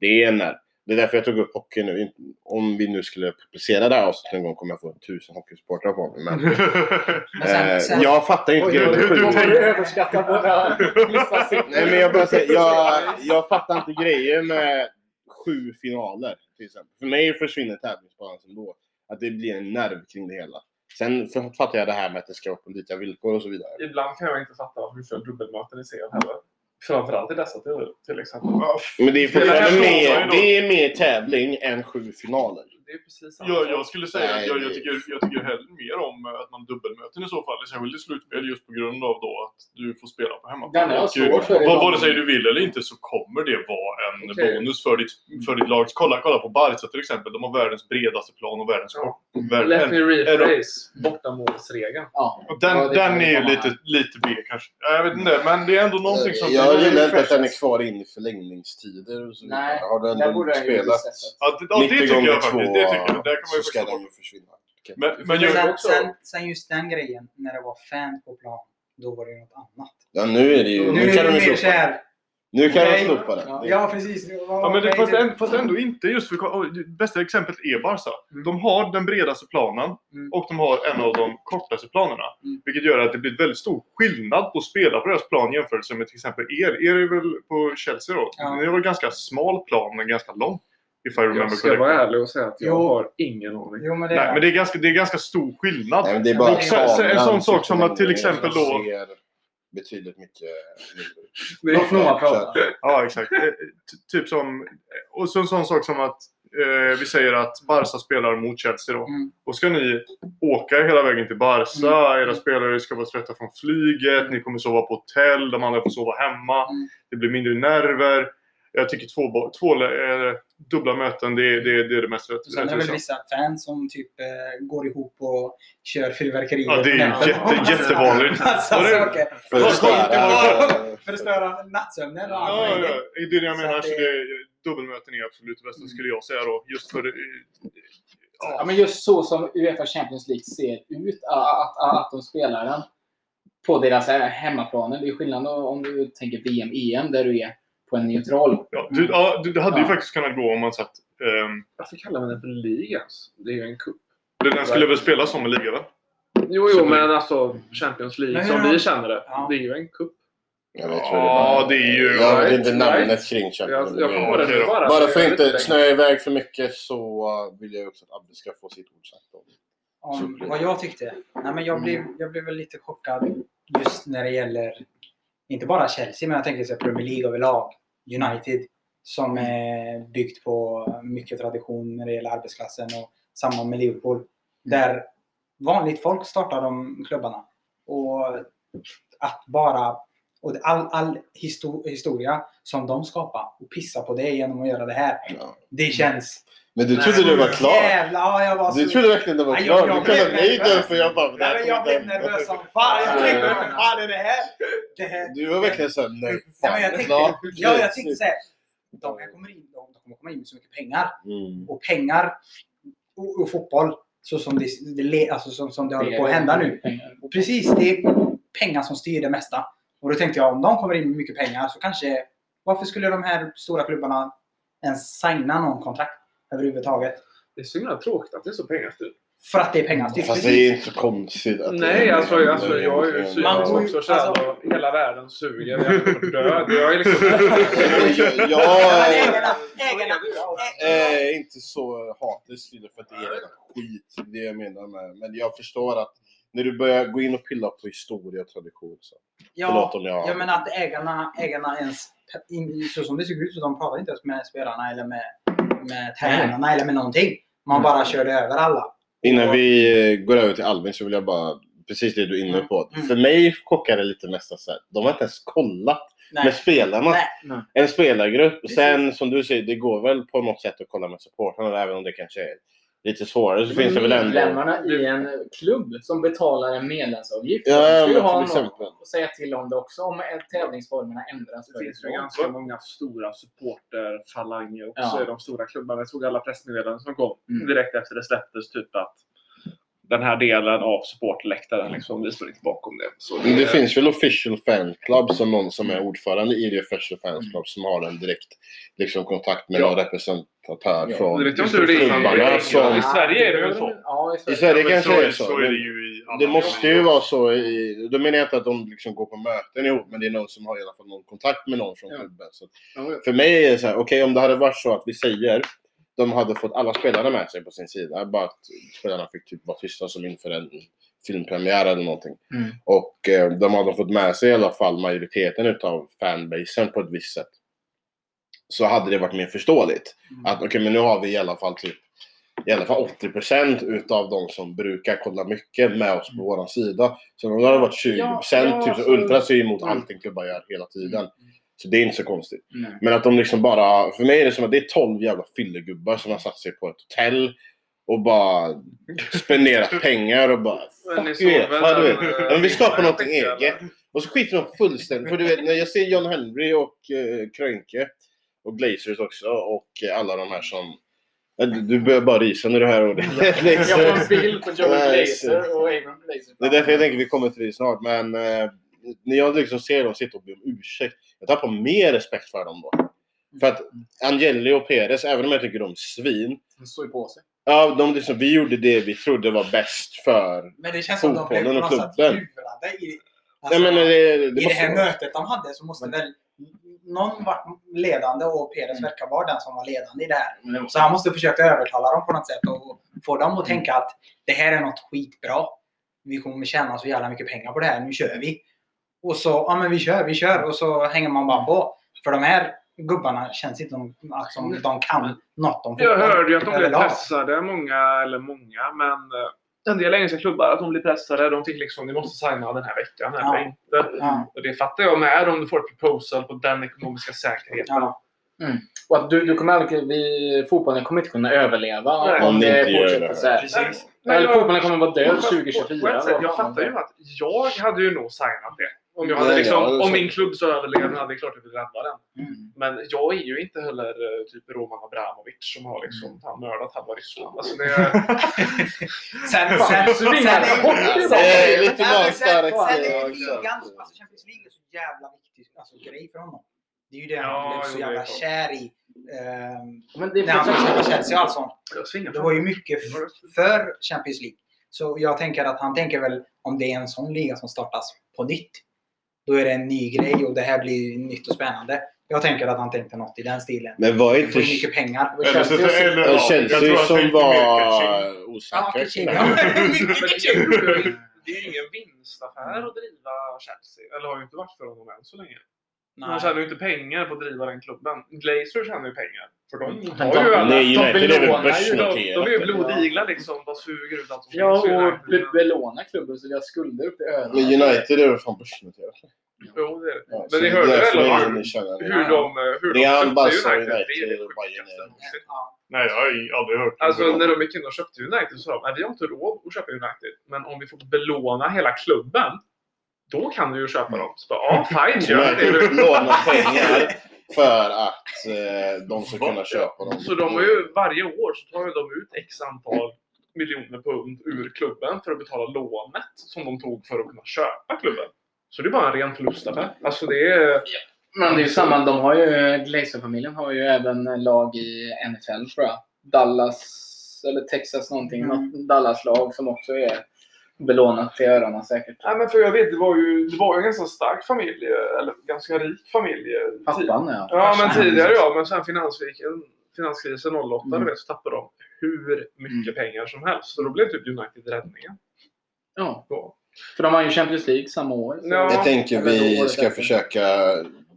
Speaker 1: det är en nerv. Det är därför jag tog upp hockey nu. Om vi nu skulle publicera det här avsnittet någon gång kommer jag få tusen hockeysupportrar på mig. Men, eh, jag fattar inte grejen.
Speaker 3: du-
Speaker 1: med
Speaker 3: du-
Speaker 4: du överskatta våra?
Speaker 1: Nej, men jag, bara säger, jag, jag fattar inte grejen med sju finaler. Till exempel. För mig försvinner tävlingsbalansen då. Att det blir en nerv kring det hela. Sen fattar jag det här med att det ska vara på lika villkor och så vidare.
Speaker 2: Ibland kan jag inte fatta varför vi kör dubbelmöten i serien heller. Framförallt i dessa till, till exempel.
Speaker 1: Men det är
Speaker 2: Det är
Speaker 1: fortfarande mer, det är mer tävling än sju finaler.
Speaker 2: Det är precis samma
Speaker 3: Jag, jag skulle säga att jag, jag, tycker, jag tycker hellre mer om att man dubbelmöten i så fall. Särskilt i slutspel just på grund av då att du får spela på hemmaplan. Vad, vare sig du vill eller inte så kommer det vara en
Speaker 2: Okej.
Speaker 3: bonus för ditt, för ditt lag. Kolla, kolla på Barca till exempel. De har världens bredaste plan och världens
Speaker 2: Ja.
Speaker 3: kort. värld-
Speaker 2: Let me rephrase. Bortamålsregeln.
Speaker 4: Ja.
Speaker 3: och den,
Speaker 4: Ja,
Speaker 3: den är ju lite, lite B kanske. Ja, Jag vet inte, men det är ändå någonting som...
Speaker 1: Jag
Speaker 4: blir
Speaker 1: gillar inte att den är kvar in i förlängningstider och så vidare.
Speaker 4: Nej,
Speaker 1: Har du ändå spelat
Speaker 3: Ja, det, ja, det
Speaker 1: 90
Speaker 3: tycker
Speaker 1: gånger
Speaker 3: jag faktiskt. Det tycker jag. Där kan man
Speaker 1: så
Speaker 3: ju
Speaker 1: ska
Speaker 3: förstå.
Speaker 1: den ju försvinna.
Speaker 3: Men, men
Speaker 5: Men
Speaker 3: jag,
Speaker 5: sen,
Speaker 2: också-
Speaker 5: sen, sen just den grejen, när det var fan på plan, då var det ju något annat.
Speaker 1: Ja, nu är det ju...
Speaker 5: Nu,
Speaker 1: Nu,
Speaker 5: är
Speaker 1: kan
Speaker 5: det
Speaker 1: de ju Nu kan
Speaker 5: Okej.
Speaker 1: slopa den.
Speaker 4: Ja.
Speaker 1: Det-
Speaker 5: Ja, precis.
Speaker 3: Ja, men det, fast, ändå, fast ändå inte just för... och Bästa exemplet är Barca.
Speaker 5: Mm.
Speaker 3: De har den bredaste planen
Speaker 5: Mm.
Speaker 3: och de har en av de kortaste planerna.
Speaker 5: Mm.
Speaker 3: Vilket gör att det blir väldigt stor skillnad på att spela på deras plan jämfört med till exempel er. Er är väl på Chelsea då?
Speaker 5: Ja.
Speaker 3: Ni har väl ganska smal plan men ganska lång? If I remember
Speaker 2: Jag ska vara
Speaker 3: correctly.
Speaker 2: ärlig och säga att jag
Speaker 5: Jo.
Speaker 2: har ingen aning.
Speaker 5: Jo, men det
Speaker 3: Nej,
Speaker 5: är
Speaker 3: men det är ganska, det är ganska stor skillnad.
Speaker 1: Nej, men det är bara
Speaker 5: men
Speaker 3: så- en sån sak som att till exempel då-
Speaker 1: och ser betydligt mycket mindre.
Speaker 5: Låt Noah prata.
Speaker 3: Ja, exakt. Eh, ty- typ som... Och så en sån sak som att eh, vi säger att Barca spelar mot Chelsea då.
Speaker 5: Mm.
Speaker 3: Och ska ni åka hela vägen till Barca,
Speaker 5: Mm.
Speaker 3: era spelare ska vara trötta från flyget, ni kommer sova på hotell, de andra får sova hemma.
Speaker 5: Mm.
Speaker 3: Det blir mindre nerver. Jag tycker två, två eh, dubbla möten, det, är- det, det är det mest rätt-
Speaker 5: Sen är det väl
Speaker 3: rättvisa.
Speaker 5: vissa fans som typ eh, går ihop och kör fyrverkerier.
Speaker 3: Ja, det är
Speaker 5: på nätet.
Speaker 3: jätte, jättevanligt.
Speaker 5: Massa saker.
Speaker 1: För
Speaker 3: Vad
Speaker 1: att störa...
Speaker 5: För att störa nattsömnen och
Speaker 3: Ja,
Speaker 5: allt
Speaker 3: ja, det är det jag menar.
Speaker 5: att
Speaker 3: Så
Speaker 5: det-
Speaker 3: det, dubbelmöten är absolut det bästa
Speaker 5: Mm.
Speaker 3: skulle jag säga då. Just för... eh,
Speaker 4: Ja,
Speaker 3: Ja,
Speaker 4: men just så som Uefa Champions League ser ut, att, att, att de spelar den på deras hemmaplaner. Det är skillnad om du tänker VM, EM där du är på en neutral.
Speaker 3: ja, du, ja, du, det hade ju
Speaker 4: Ja.
Speaker 3: faktiskt kunnat gå om man satt... ehm,
Speaker 2: Varför kallar man den för liga? Det är ju en cup.
Speaker 3: den skulle väl spelas som en liga va?
Speaker 2: Jo, jo, men alltså Champions League
Speaker 5: Men
Speaker 2: som
Speaker 5: hur-
Speaker 2: vi känner det.
Speaker 5: Ja.
Speaker 2: Det är ju en cup.
Speaker 1: Jag vet,
Speaker 3: Ja, det är ju-
Speaker 1: Jag vet inte namnet kring Champions League.
Speaker 2: bara.
Speaker 1: För att inte snöa iväg för mycket så vill jag också att Abbe ska få sitt ord sagt. om.
Speaker 5: Om vad jag tyckte. Nej, men jag, blev, jag blev väl lite chockad just när det gäller inte bara Chelsea, men jag tänker så Premier League överlag. United som är byggt på mycket tradition när det gäller arbetsklassen och samma med Liverpool. Där vanligt folk startar de klubbarna. Och att bara... Och all, all histo- historia som de skapar och pissa på det genom att göra det här. Det känns...
Speaker 1: Men du trodde du var klar?
Speaker 5: Jävlar, ja, jag var så...
Speaker 1: Du trodde verkligen det var
Speaker 5: jag-
Speaker 1: klart?
Speaker 5: jag
Speaker 1: Du kollade
Speaker 5: blev
Speaker 1: mig
Speaker 5: nervös.
Speaker 1: därför jag bara...
Speaker 5: Nej, men jag blev nervös som fan. Jag tänkte, vad fan är det här? Det här
Speaker 1: Du var verkligen såhär, nej. Fan,
Speaker 5: jag tänkte,
Speaker 1: klart.
Speaker 5: ja, jag tänkte såhär. De här kommer in, de kommer komma in med så mycket pengar.
Speaker 1: Mm.
Speaker 5: Och pengar och, och fotboll, så som det, det, le- alltså, som, som det håller på att hända nu. Och precis, det är pengar som styr det mesta. Och då tänkte jag, om de kommer in med mycket pengar så kanske... Varför skulle de här stora klubbarna ens signa någon kontrakt överhuvudtaget?
Speaker 2: Det är så himla tråkigt att det är så pengastyrt.
Speaker 5: För att det är pengastyrt.
Speaker 1: Fast det är inte så konstigt. Att
Speaker 2: Nej,
Speaker 1: det-
Speaker 2: alltså, alltså jag är ju
Speaker 5: ju-
Speaker 2: också kär
Speaker 5: alltså-
Speaker 2: och hela världen suger. Jag är död. Jag är liksom...
Speaker 1: Jag är
Speaker 5: Ägarna, ägarna,
Speaker 1: eh, inte så hatisk till det för att det är redan skit. Det är jag menar med. Men jag förstår att när du börjar gå in och pilla på historia och tradition så.
Speaker 5: Ja,
Speaker 1: Förlåt om jag...
Speaker 5: Ja men att ägarna, ägarna ens, så som det ser ut så de pratar inte ens med spelarna eller med, med tränarna eller med någonting. Man bara körde över alla.
Speaker 1: Innan vi går över till Albin så vill jag bara, precis det du är inne på.
Speaker 5: Mm.
Speaker 1: För mig chockar det lite mest att de har inte ens kollat
Speaker 5: Nej.
Speaker 1: med spelarna.
Speaker 5: Nej.
Speaker 1: En spelargrupp.
Speaker 5: Precis.
Speaker 1: Sen som du säger, det går väl på något sätt att kolla med supportrarna även om det kanske är lite svårare. Så finns det väl ändå...
Speaker 4: Medlemmarna i en klubb som betalar en medlemsavgift.
Speaker 1: Ja,
Speaker 4: ju
Speaker 1: men
Speaker 4: ha
Speaker 1: exempel.
Speaker 4: att säga till om det också, om tävlingsformerna ändras.
Speaker 2: Det finns ju ganska många stora supporterfalanger också
Speaker 4: Ja.
Speaker 2: i de stora klubbarna. Jag såg alla pressmeddelanden som kom
Speaker 4: Mm.
Speaker 2: direkt efter det släpptes. Typ att den här delen av supportläktaren, liksom, vi står inte bakom det. Så
Speaker 1: Men det finns väl official fan club som någon som är ordförande i det official fans club som har en direkt liksom, kontakt med
Speaker 2: Ja.
Speaker 1: någon representatör
Speaker 4: Ja,
Speaker 1: från
Speaker 2: Det vet jag inte hur det är i
Speaker 1: klubbarna som...
Speaker 2: I Sverige är det väl så?
Speaker 4: Ja, i Sverige.
Speaker 1: I Sverige
Speaker 3: men
Speaker 1: kanske
Speaker 3: så,
Speaker 1: det är så.
Speaker 3: så är det ju i
Speaker 1: Det måste ju vara så. I, då menar jag inte att de liksom går på möten ihop, men det är någon som har i alla fall någon kontakt med någon från
Speaker 4: Ja.
Speaker 1: klubben. Så
Speaker 2: Ja,
Speaker 1: för mig är det så här, okej om det hade varit så att vi säger de hade fått alla spelare med sig på sin sida, bara att spelarna fick typ vara tysta som inför en filmpremiär eller någonting.
Speaker 4: Mm.
Speaker 1: Och eh, de hade fått med sig i alla fall majoriteten utav fanbasen på ett visst sätt. Så hade det varit mer förståeligt.
Speaker 5: Mm.
Speaker 1: Att okej, men nu har vi i alla fall typ i alla fall 80% utav de som brukar kolla mycket med oss på
Speaker 5: Mm.
Speaker 1: våran sida. Så om det hade varit 20%
Speaker 4: Ja, ja,
Speaker 1: typ så
Speaker 4: så-
Speaker 1: Ultras ju emot
Speaker 4: Mm.
Speaker 1: allting klubbar gör hela tiden. Så det är inte så konstigt.
Speaker 4: Nej.
Speaker 1: Men att de liksom bara, för mig är det som att det är 12 jävla fyllegubbar som har satt sig på ett hotell och bara spenderat pengar och bara fuck Uefa,
Speaker 2: väl
Speaker 1: du vet.
Speaker 2: eh,
Speaker 1: Men vi skapar någonting eget. Och så skiter de fullständigt. För du vet, när jag ser John Henry och uh, Krönke och Glazers också och eh, alla de här som... Ja, Du, börjar bara rysa när du hör ordet
Speaker 4: Jag har en bild på
Speaker 1: Nej,
Speaker 4: Glazer och Abraham Glazer.
Speaker 1: Det är därför jag tänker vi kommer till det snart. Men eh, när jag liksom ser dem sitta och be om ursäkt. Jag tappar mer respekt för dem då. För att Angeli och Perez, även om jag tycker de är svin.
Speaker 4: Han står ju på sig.
Speaker 1: Ja, de liksom, vi gjorde det vi trodde var bäst för...
Speaker 5: Men det känns som de blev på
Speaker 1: Fotbollen och
Speaker 5: något sätt
Speaker 1: klubben.
Speaker 5: lurade i, alltså,
Speaker 1: Nej, men det, det
Speaker 5: i det
Speaker 1: måste
Speaker 5: här
Speaker 1: vara-
Speaker 5: mötet de hade så måste väl någon varit ledande och Perez verkar vara den som var ledande i det här. Så han måste försöka övertala dem på något sätt och få dem att tänka att det här är något skitbra. Vi kommer tjäna så jävla mycket pengar på det här. Nu kör vi. Och så, ja men vi kör, vi kör. Och så hänger man bara på. För de här gubbarna känns inte som att som de kan något om
Speaker 2: Jag hörde ju att de blev pressade, många, eller många, men eh, en del engelska klubbar, att de blir pressade. De fick liksom, ni måste signa den här veckan eller
Speaker 5: Ja.
Speaker 2: inte.
Speaker 5: Ja,
Speaker 2: Och det fattar jag med om du får ett proposal på den ekonomiska säkerheten.
Speaker 5: ja.
Speaker 4: Och att du, du kommer aldrig, vi, fotbollen kommer inte kunna överleva
Speaker 2: Nej.
Speaker 4: om det
Speaker 1: inte gör
Speaker 4: fortsätter
Speaker 1: det.
Speaker 4: så här.
Speaker 5: Precis.
Speaker 2: Men
Speaker 4: Eller
Speaker 2: jag-
Speaker 4: fotbollen kommer vara död
Speaker 2: Fast-
Speaker 4: 2024.
Speaker 2: på ett sätt,
Speaker 4: vad
Speaker 2: Jag fattar ju att jag hade ju nog signat det. Om, jag hade
Speaker 1: Nej,
Speaker 2: liksom,
Speaker 1: ja,
Speaker 2: om min klubb så överlevde hade det klart att jag ville rädda den.
Speaker 5: Mm.
Speaker 2: Men jag är ju inte heller eh, typ Roman Abramovic som har liksom, han mördat halva Ryssland. Alltså det,
Speaker 5: Sen, sen, sen, sen,
Speaker 1: är lite magstarkt,
Speaker 5: sen- sen är ligan, alltså Champions League är så jävla viktig alltså, grej för honom. Det är ju det
Speaker 2: Ja,
Speaker 5: han blev så jävla kär i. när han fick köpa Chelsea och allt sånt. Det var ju mycket för Champions League. Så jag tänker att han tänker väl om det är en sån liga som startas på nytt. Då är det en ny grej och det här blir nytt och spännande. Jag tänker att han tänkte något i den stilen.
Speaker 1: Men var
Speaker 5: Det
Speaker 1: inte
Speaker 5: får ju mycket pengar.
Speaker 4: Och
Speaker 3: Eller så-
Speaker 4: Chelsea-
Speaker 1: som var. Nej.
Speaker 5: Ja, mycket
Speaker 2: det ju- det är ju ingen vinstaffär att driva Chelsea. Eller har ju inte varit för honom än så länge. De tjänar ju inte pengar på att driva den klubben. Glazer tjänar ju pengar. För de tar
Speaker 4: de-
Speaker 2: ju alla...
Speaker 1: Nej,
Speaker 2: de,
Speaker 1: United är väl
Speaker 4: belånar ju-
Speaker 2: de, de är ju blodiglar liksom. De suger ut allt som
Speaker 4: Ja, och be- belåna klubben så vi har skulder upp i öronen.
Speaker 1: Men United är väl fan börsnoterat?
Speaker 2: Jo, det är det.
Speaker 1: Ja,
Speaker 2: Men ni hörde väl
Speaker 1: det.
Speaker 2: hur de, hur de
Speaker 1: Real,
Speaker 2: köpte
Speaker 1: Barca,
Speaker 2: United? Det är
Speaker 1: United
Speaker 2: det
Speaker 1: och Bayern.
Speaker 3: Nej, jag har ju aldrig hört det.
Speaker 2: Alltså när de gick in och köpte United så sa de att vi har inte råd att köpa United. Men om vi får belåna hela klubben, då kan vi ju köpa dem. Så bara, ja, fine, gör det.
Speaker 1: lånar pengar för att eh, de ska kunna köpa dem.
Speaker 2: Så de har ju, varje år så tar ju de ut x antal miljoner pund ur klubben för att betala lånet som de tog för att kunna köpa klubben. Så det är bara en ren förlustaffär. Alltså det är...
Speaker 4: Men det är ju samma, de har ju, Glazer-familjen har ju även lag i NFL tror jag. Dallas, eller Texas någonting.
Speaker 5: Mm.
Speaker 4: Dallas-lag som också är belånat till öronen säkert.
Speaker 2: Nej men för jag vet, det var ju, det var ju en ganska stark familj, eller ganska rik familj.
Speaker 4: Pappan ja.
Speaker 2: Ja, men tidigare ja. Men sen finanskrisen, finanskrisen 08,
Speaker 4: Mm.
Speaker 2: du vet, så tappade de hur mycket pengar som helst. Så då blev typ United räddningen.
Speaker 4: Ja,
Speaker 2: Då.
Speaker 4: för de har ju Champions League samma år. så-
Speaker 2: Ja.
Speaker 1: Jag tänker vi ska försöka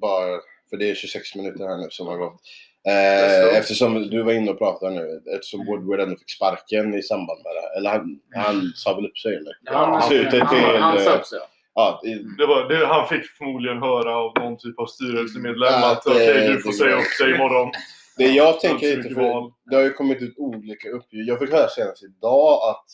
Speaker 1: bara, för det är 26 minuter här nu som har gått. Eh, eftersom du var inne och pratade nu, eftersom Woodward ändå fick sparken i samband med det här. Eller han, han sa väl upp sig eller?
Speaker 4: Ja, han,
Speaker 1: till,
Speaker 4: han
Speaker 1: eh,
Speaker 4: sa upp sig. ja.
Speaker 1: I-
Speaker 3: Det var, det, han fick förmodligen höra av någon typ av styrelsemedlem att
Speaker 1: det-
Speaker 3: okej, du får säga upp dig imorgon.
Speaker 1: det jag tänker lite, för det har ju kommit ut olika uppgifter. Jag fick höra senast idag att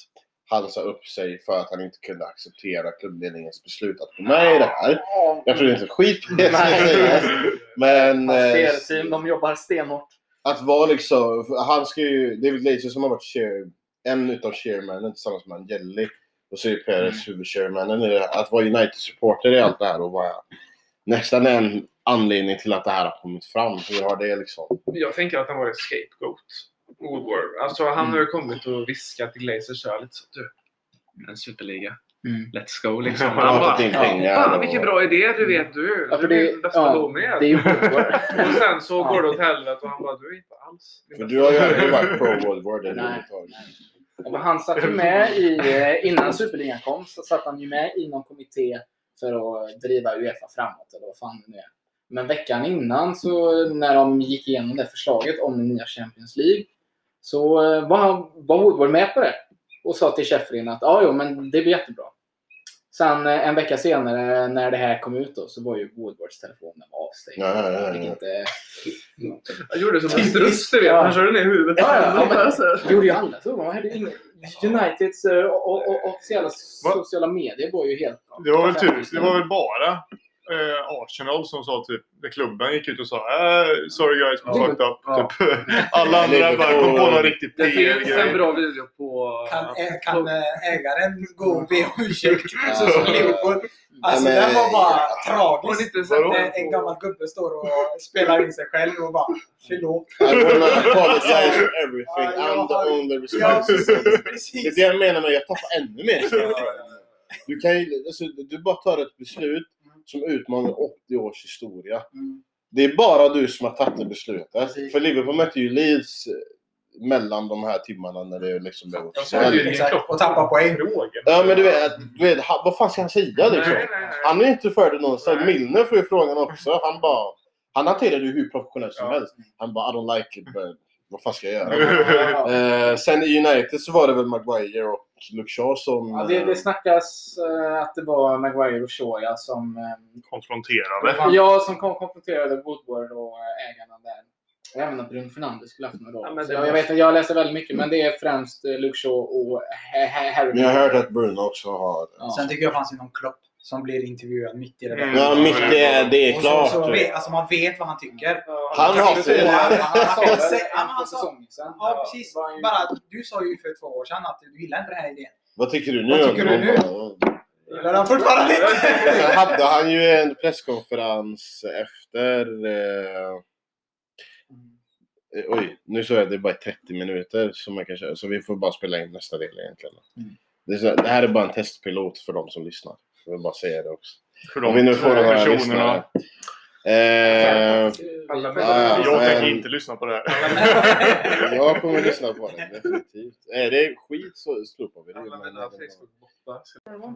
Speaker 1: han sa upp sig för att han inte kunde acceptera klubbledningens beslut att gå med i det här. Jag tror inte skit det ska sägas. Men
Speaker 4: Hans
Speaker 1: eh,
Speaker 4: de jobbar stenhårt.
Speaker 1: att vara liksom, han ska ju, David Glazer som har varit chair, en utav chairmannen tillsammans med Angeli och så är Perez huvudchairmannen i det här. Att vara United-supporter i allt det här och vara nästan en anledning till att det här har kommit fram. Hur har det liksom?
Speaker 2: Jag tänker att han var ett scapegoat. Woodward. Alltså han har ju kommit och viskat till Glazer så här lite så du, en superliga.
Speaker 4: Mm.
Speaker 2: Let's go liksom.
Speaker 1: Han
Speaker 2: bara. Fan
Speaker 1: och-
Speaker 2: vilken bra idé, du vet du.
Speaker 4: Ja, för
Speaker 2: du är
Speaker 4: det,
Speaker 2: bästa
Speaker 4: ja,
Speaker 2: med.
Speaker 4: det är.
Speaker 2: Och sen så går det åt helvete och han bara, du är inte alls bästa
Speaker 1: du har ju
Speaker 2: vän."
Speaker 1: aldrig varit pro Woodward
Speaker 4: Nej.
Speaker 1: överhuvudtaget.
Speaker 4: Men Han satt ju med i, eh, innan Superligan kom, så satt han ju med i någon kommitté för att driva Uefa framåt. Eller vad fan det nu är. Men veckan innan, så när de gick igenom det förslaget om den nya Champions League, så eh, var, han- var Woodward med på det. Och sa till Sheffield att ja, jo, men det blir jättebra. Sen eh, en vecka senare när det här kom ut då, så var ju Woodwards telefon avstängd.
Speaker 1: Ja, ja, ja,
Speaker 4: inte-
Speaker 2: Han gjorde som en struts, du vet. Han körde ner huvudet.
Speaker 4: Ja, ja, ja, men- gjorde ju alla. Så hade. Uniteds eh, o- o- officiella sociala medier var ju helt...
Speaker 3: Det var väl, typ, det var väl bara eh, Arsenal som sa typ, när klubben gick ut och sa äh, sorry guys, we fucked up.
Speaker 4: Ja.
Speaker 3: Typ. Alla andra bara kom på någon riktigt
Speaker 2: Det finns en bra video på...
Speaker 5: Kan, ä, kan eh, ägaren gå och be om ursäkt? Så som Liverpool. Alltså
Speaker 1: Nej, men-
Speaker 5: den var bara tragisk. en gammal gubbe står och spelar in sig själv och bara förlåt.
Speaker 1: I wanna apologize for everything. I'm the only responsible. Det är det jag menar med jag tappar ännu mer. Du kan ju, alltså, du bara tar ett beslut som utmanar 80 års historia.
Speaker 5: Mm.
Speaker 1: Det är bara du som har tagit det beslutet.
Speaker 5: Precis.
Speaker 1: För Liverpool mötte ju Leeds eh, mellan de här timmarna när det liksom blev officiellt.
Speaker 5: Och tappa poäng.
Speaker 1: Ja men du vet, du vet han, vad fan ska han säga liksom?
Speaker 2: Nej, nej, nej.
Speaker 1: Han är inte för det någonstans.
Speaker 2: Nej.
Speaker 1: Milner får ju frågan också. Han bara... Han hanterar det ju hur professionellt som
Speaker 2: Ja.
Speaker 1: helst. Han bara I don't like it but vad fan ska jag göra? Eh, sen i United så var det väl Maguire och Luke Shaw som...
Speaker 4: Ja, det,
Speaker 1: eh,
Speaker 4: det snackas eh, att det var Maguire och Shaw ja, som, eh,
Speaker 3: Konfronterade.
Speaker 4: ja, som kom konfronterade Woodward och eh, ägarna där. Och även att Bruno Fernandes skulle haft några
Speaker 2: Ja,
Speaker 4: roll.
Speaker 2: det
Speaker 4: jag, vet, jag läser väldigt mycket, men det är främst eh, Luke Shaw och Ha- Ha- Harry.
Speaker 1: Men jag har hört att Bruno också har...
Speaker 4: Ja.
Speaker 5: Sen tycker jag det fanns någon klopp som blir intervjuad mitt i det där.
Speaker 2: Mm.
Speaker 1: Ja, mitt det, är- det är
Speaker 5: Och så,
Speaker 1: klart.
Speaker 5: så vet, alltså man vet vad han tycker.
Speaker 1: Han har fel.
Speaker 4: Han, sa
Speaker 5: ja, sa- precis. Bara, du sa ju för två år sedan att du gillar inte den här idén.
Speaker 1: Vad tycker du nu?
Speaker 5: Vad tycker du nu? Gillar han fortfarande inte?
Speaker 1: Sen hade han ju en presskonferens efter... Eh, oj, nu såg jag att det är bara 30 minuter som man kan köra. Så vi får bara spela in nästa del egentligen.
Speaker 4: Mm.
Speaker 1: Det här är bara en testpilot för de som lyssnar. Jag vill bara säga det också.
Speaker 3: För
Speaker 1: Om vi nu får några
Speaker 3: personerna.
Speaker 1: Eh,
Speaker 2: Alla
Speaker 4: Ja,
Speaker 3: Jag
Speaker 1: men-
Speaker 3: tänker inte lyssna på det här.
Speaker 1: jag kommer att lyssna på det, definitivt. Är det skit så slopar vi det.
Speaker 2: Alla
Speaker 1: men-
Speaker 2: mina Facebook-bottar.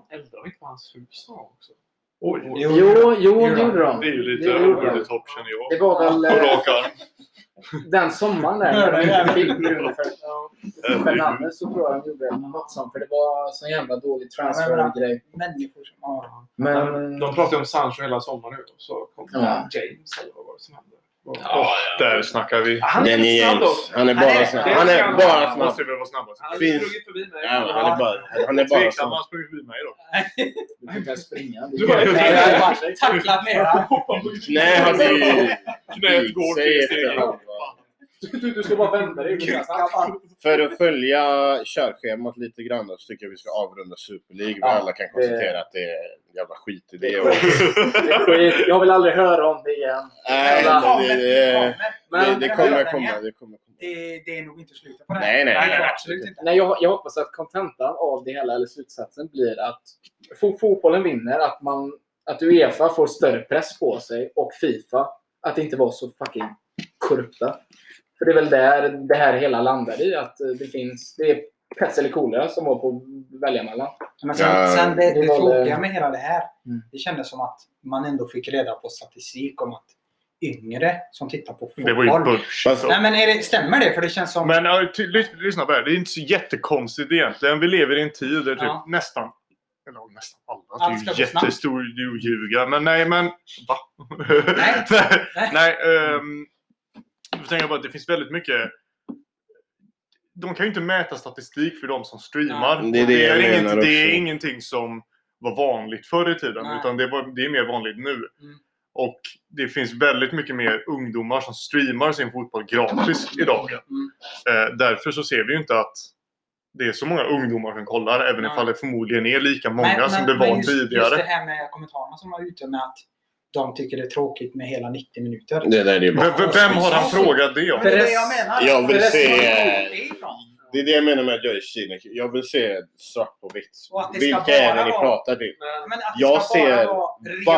Speaker 2: Eldar vi inte på hans hus också?
Speaker 3: Oj.
Speaker 5: Jo,
Speaker 4: Jo, jo, det
Speaker 5: Gjorde
Speaker 4: de.
Speaker 3: Det är ju lite
Speaker 4: Det
Speaker 3: over the top känner jag.
Speaker 4: Det var väl
Speaker 3: På
Speaker 4: eh,
Speaker 3: rak arm.
Speaker 4: den sommaren där när de inte fick Bruno Fer- Fernandes så tror jag de gjorde något sånt. För det var så jävla dålig transfer-grej.
Speaker 5: Människor som...
Speaker 4: Men...
Speaker 2: De pratar ju om Sancho hela sommaren nu. och Så kom
Speaker 4: Ja.
Speaker 2: James eller vad var det som hände? Och-
Speaker 3: Ja, där snackar vi.
Speaker 2: Han är
Speaker 1: är
Speaker 2: snabb också.
Speaker 1: Han är bara snabb. Han är bara snabb.
Speaker 3: Måste väl vara snabbast.
Speaker 2: Han har
Speaker 1: Finns-
Speaker 2: sprungit förbi mig.
Speaker 1: Ja, han är bara, han är bara
Speaker 3: Tveksam,
Speaker 1: snabb.
Speaker 3: han sprang förbi mig då.
Speaker 4: Du väl springa.
Speaker 2: Du har ju-
Speaker 5: Nej, jag har bara tacklat ner
Speaker 1: ju...
Speaker 3: Knät går
Speaker 1: efter
Speaker 3: steg.
Speaker 4: Du, du ska bara vända dig.
Speaker 1: För att följa körschemat lite grann då, så tycker jag vi ska avrunda Super League. Vi
Speaker 4: Ja,
Speaker 1: alla kan
Speaker 4: det-
Speaker 1: konstatera att det är en jävla skitidé.
Speaker 4: Det
Speaker 1: Och,
Speaker 4: är skit. Jag vill aldrig höra om det igen.
Speaker 1: nej,
Speaker 5: Det
Speaker 1: det,
Speaker 5: kommer,
Speaker 1: det,
Speaker 5: det
Speaker 1: det,
Speaker 5: kommer.
Speaker 4: Men-
Speaker 1: det, det kommer komma. Det kommer komma.
Speaker 5: Det, det är nog inte slutet på det.
Speaker 1: Nej, nej, nej, nej,
Speaker 5: absolut inte.
Speaker 4: Nej, jag, jag hoppas att kontentan av det hela, eller slutsatsen, blir att fo- fotbollen vinner. Att, man, att Uefa får större press på sig och Fifa att inte vara så fucking korrupta. För det är väl där det här hela landar i. Att eh, det finns... Det är pest eller kolera som var på att välja mellan.
Speaker 5: Men sen,
Speaker 1: Ja,
Speaker 5: sen det,
Speaker 4: det
Speaker 5: det tråkiga med hela det här.
Speaker 4: Mm.
Speaker 5: Det kändes som att man ändå fick reda på statistik om att yngre som tittar på fotboll.
Speaker 3: Det var ju bullshit.
Speaker 5: Nej men är det, stämmer det? För det känns som...
Speaker 3: Men lys- lyssna på det här. Det är inte så jättekonstigt egentligen. Vi lever i en tid där typ
Speaker 5: Ja.
Speaker 3: nästan eller nästan alla.
Speaker 5: Allt
Speaker 3: Det är ju jättestor ljuga. Men nej, men... Va?
Speaker 5: Nej.
Speaker 3: nej.
Speaker 5: Nej.
Speaker 3: nej um, jag tänker bara att det finns väldigt mycket... De kan ju inte mäta statistik för de som streamar.
Speaker 1: Ja. Det är det jag
Speaker 3: är,
Speaker 1: menar
Speaker 3: det är ingenting som var vanligt förr i tiden.
Speaker 5: Nej.
Speaker 3: Utan det, var, det är mer vanligt nu.
Speaker 5: Mm.
Speaker 3: Och det finns väldigt mycket mer ungdomar som streamar sin fotboll gratis idag.
Speaker 5: Mm.
Speaker 3: Eh, därför så ser vi ju inte att det är så många ungdomar som kollar. Även
Speaker 5: Nej.
Speaker 3: ifall det förmodligen är lika många
Speaker 5: Men-
Speaker 3: som
Speaker 5: men-
Speaker 3: det var
Speaker 5: men just,
Speaker 3: tidigare.
Speaker 5: Just det här med kommentarerna som var ute med att de tycker det är tråkigt med hela 90 minuter.
Speaker 1: Det där är ju bara...
Speaker 3: v- vem har han frågat det om?
Speaker 5: Men det är det jag menar.
Speaker 1: Jag vill se-
Speaker 5: det är.
Speaker 1: Det jag menar med att jag är cynisk. Jag vill se svart på vitt.
Speaker 5: Att
Speaker 1: Vilka är det
Speaker 5: bara
Speaker 1: ni pratar till?
Speaker 2: Men,
Speaker 5: Men att det
Speaker 1: Jag
Speaker 5: ska bara
Speaker 1: ser
Speaker 5: vara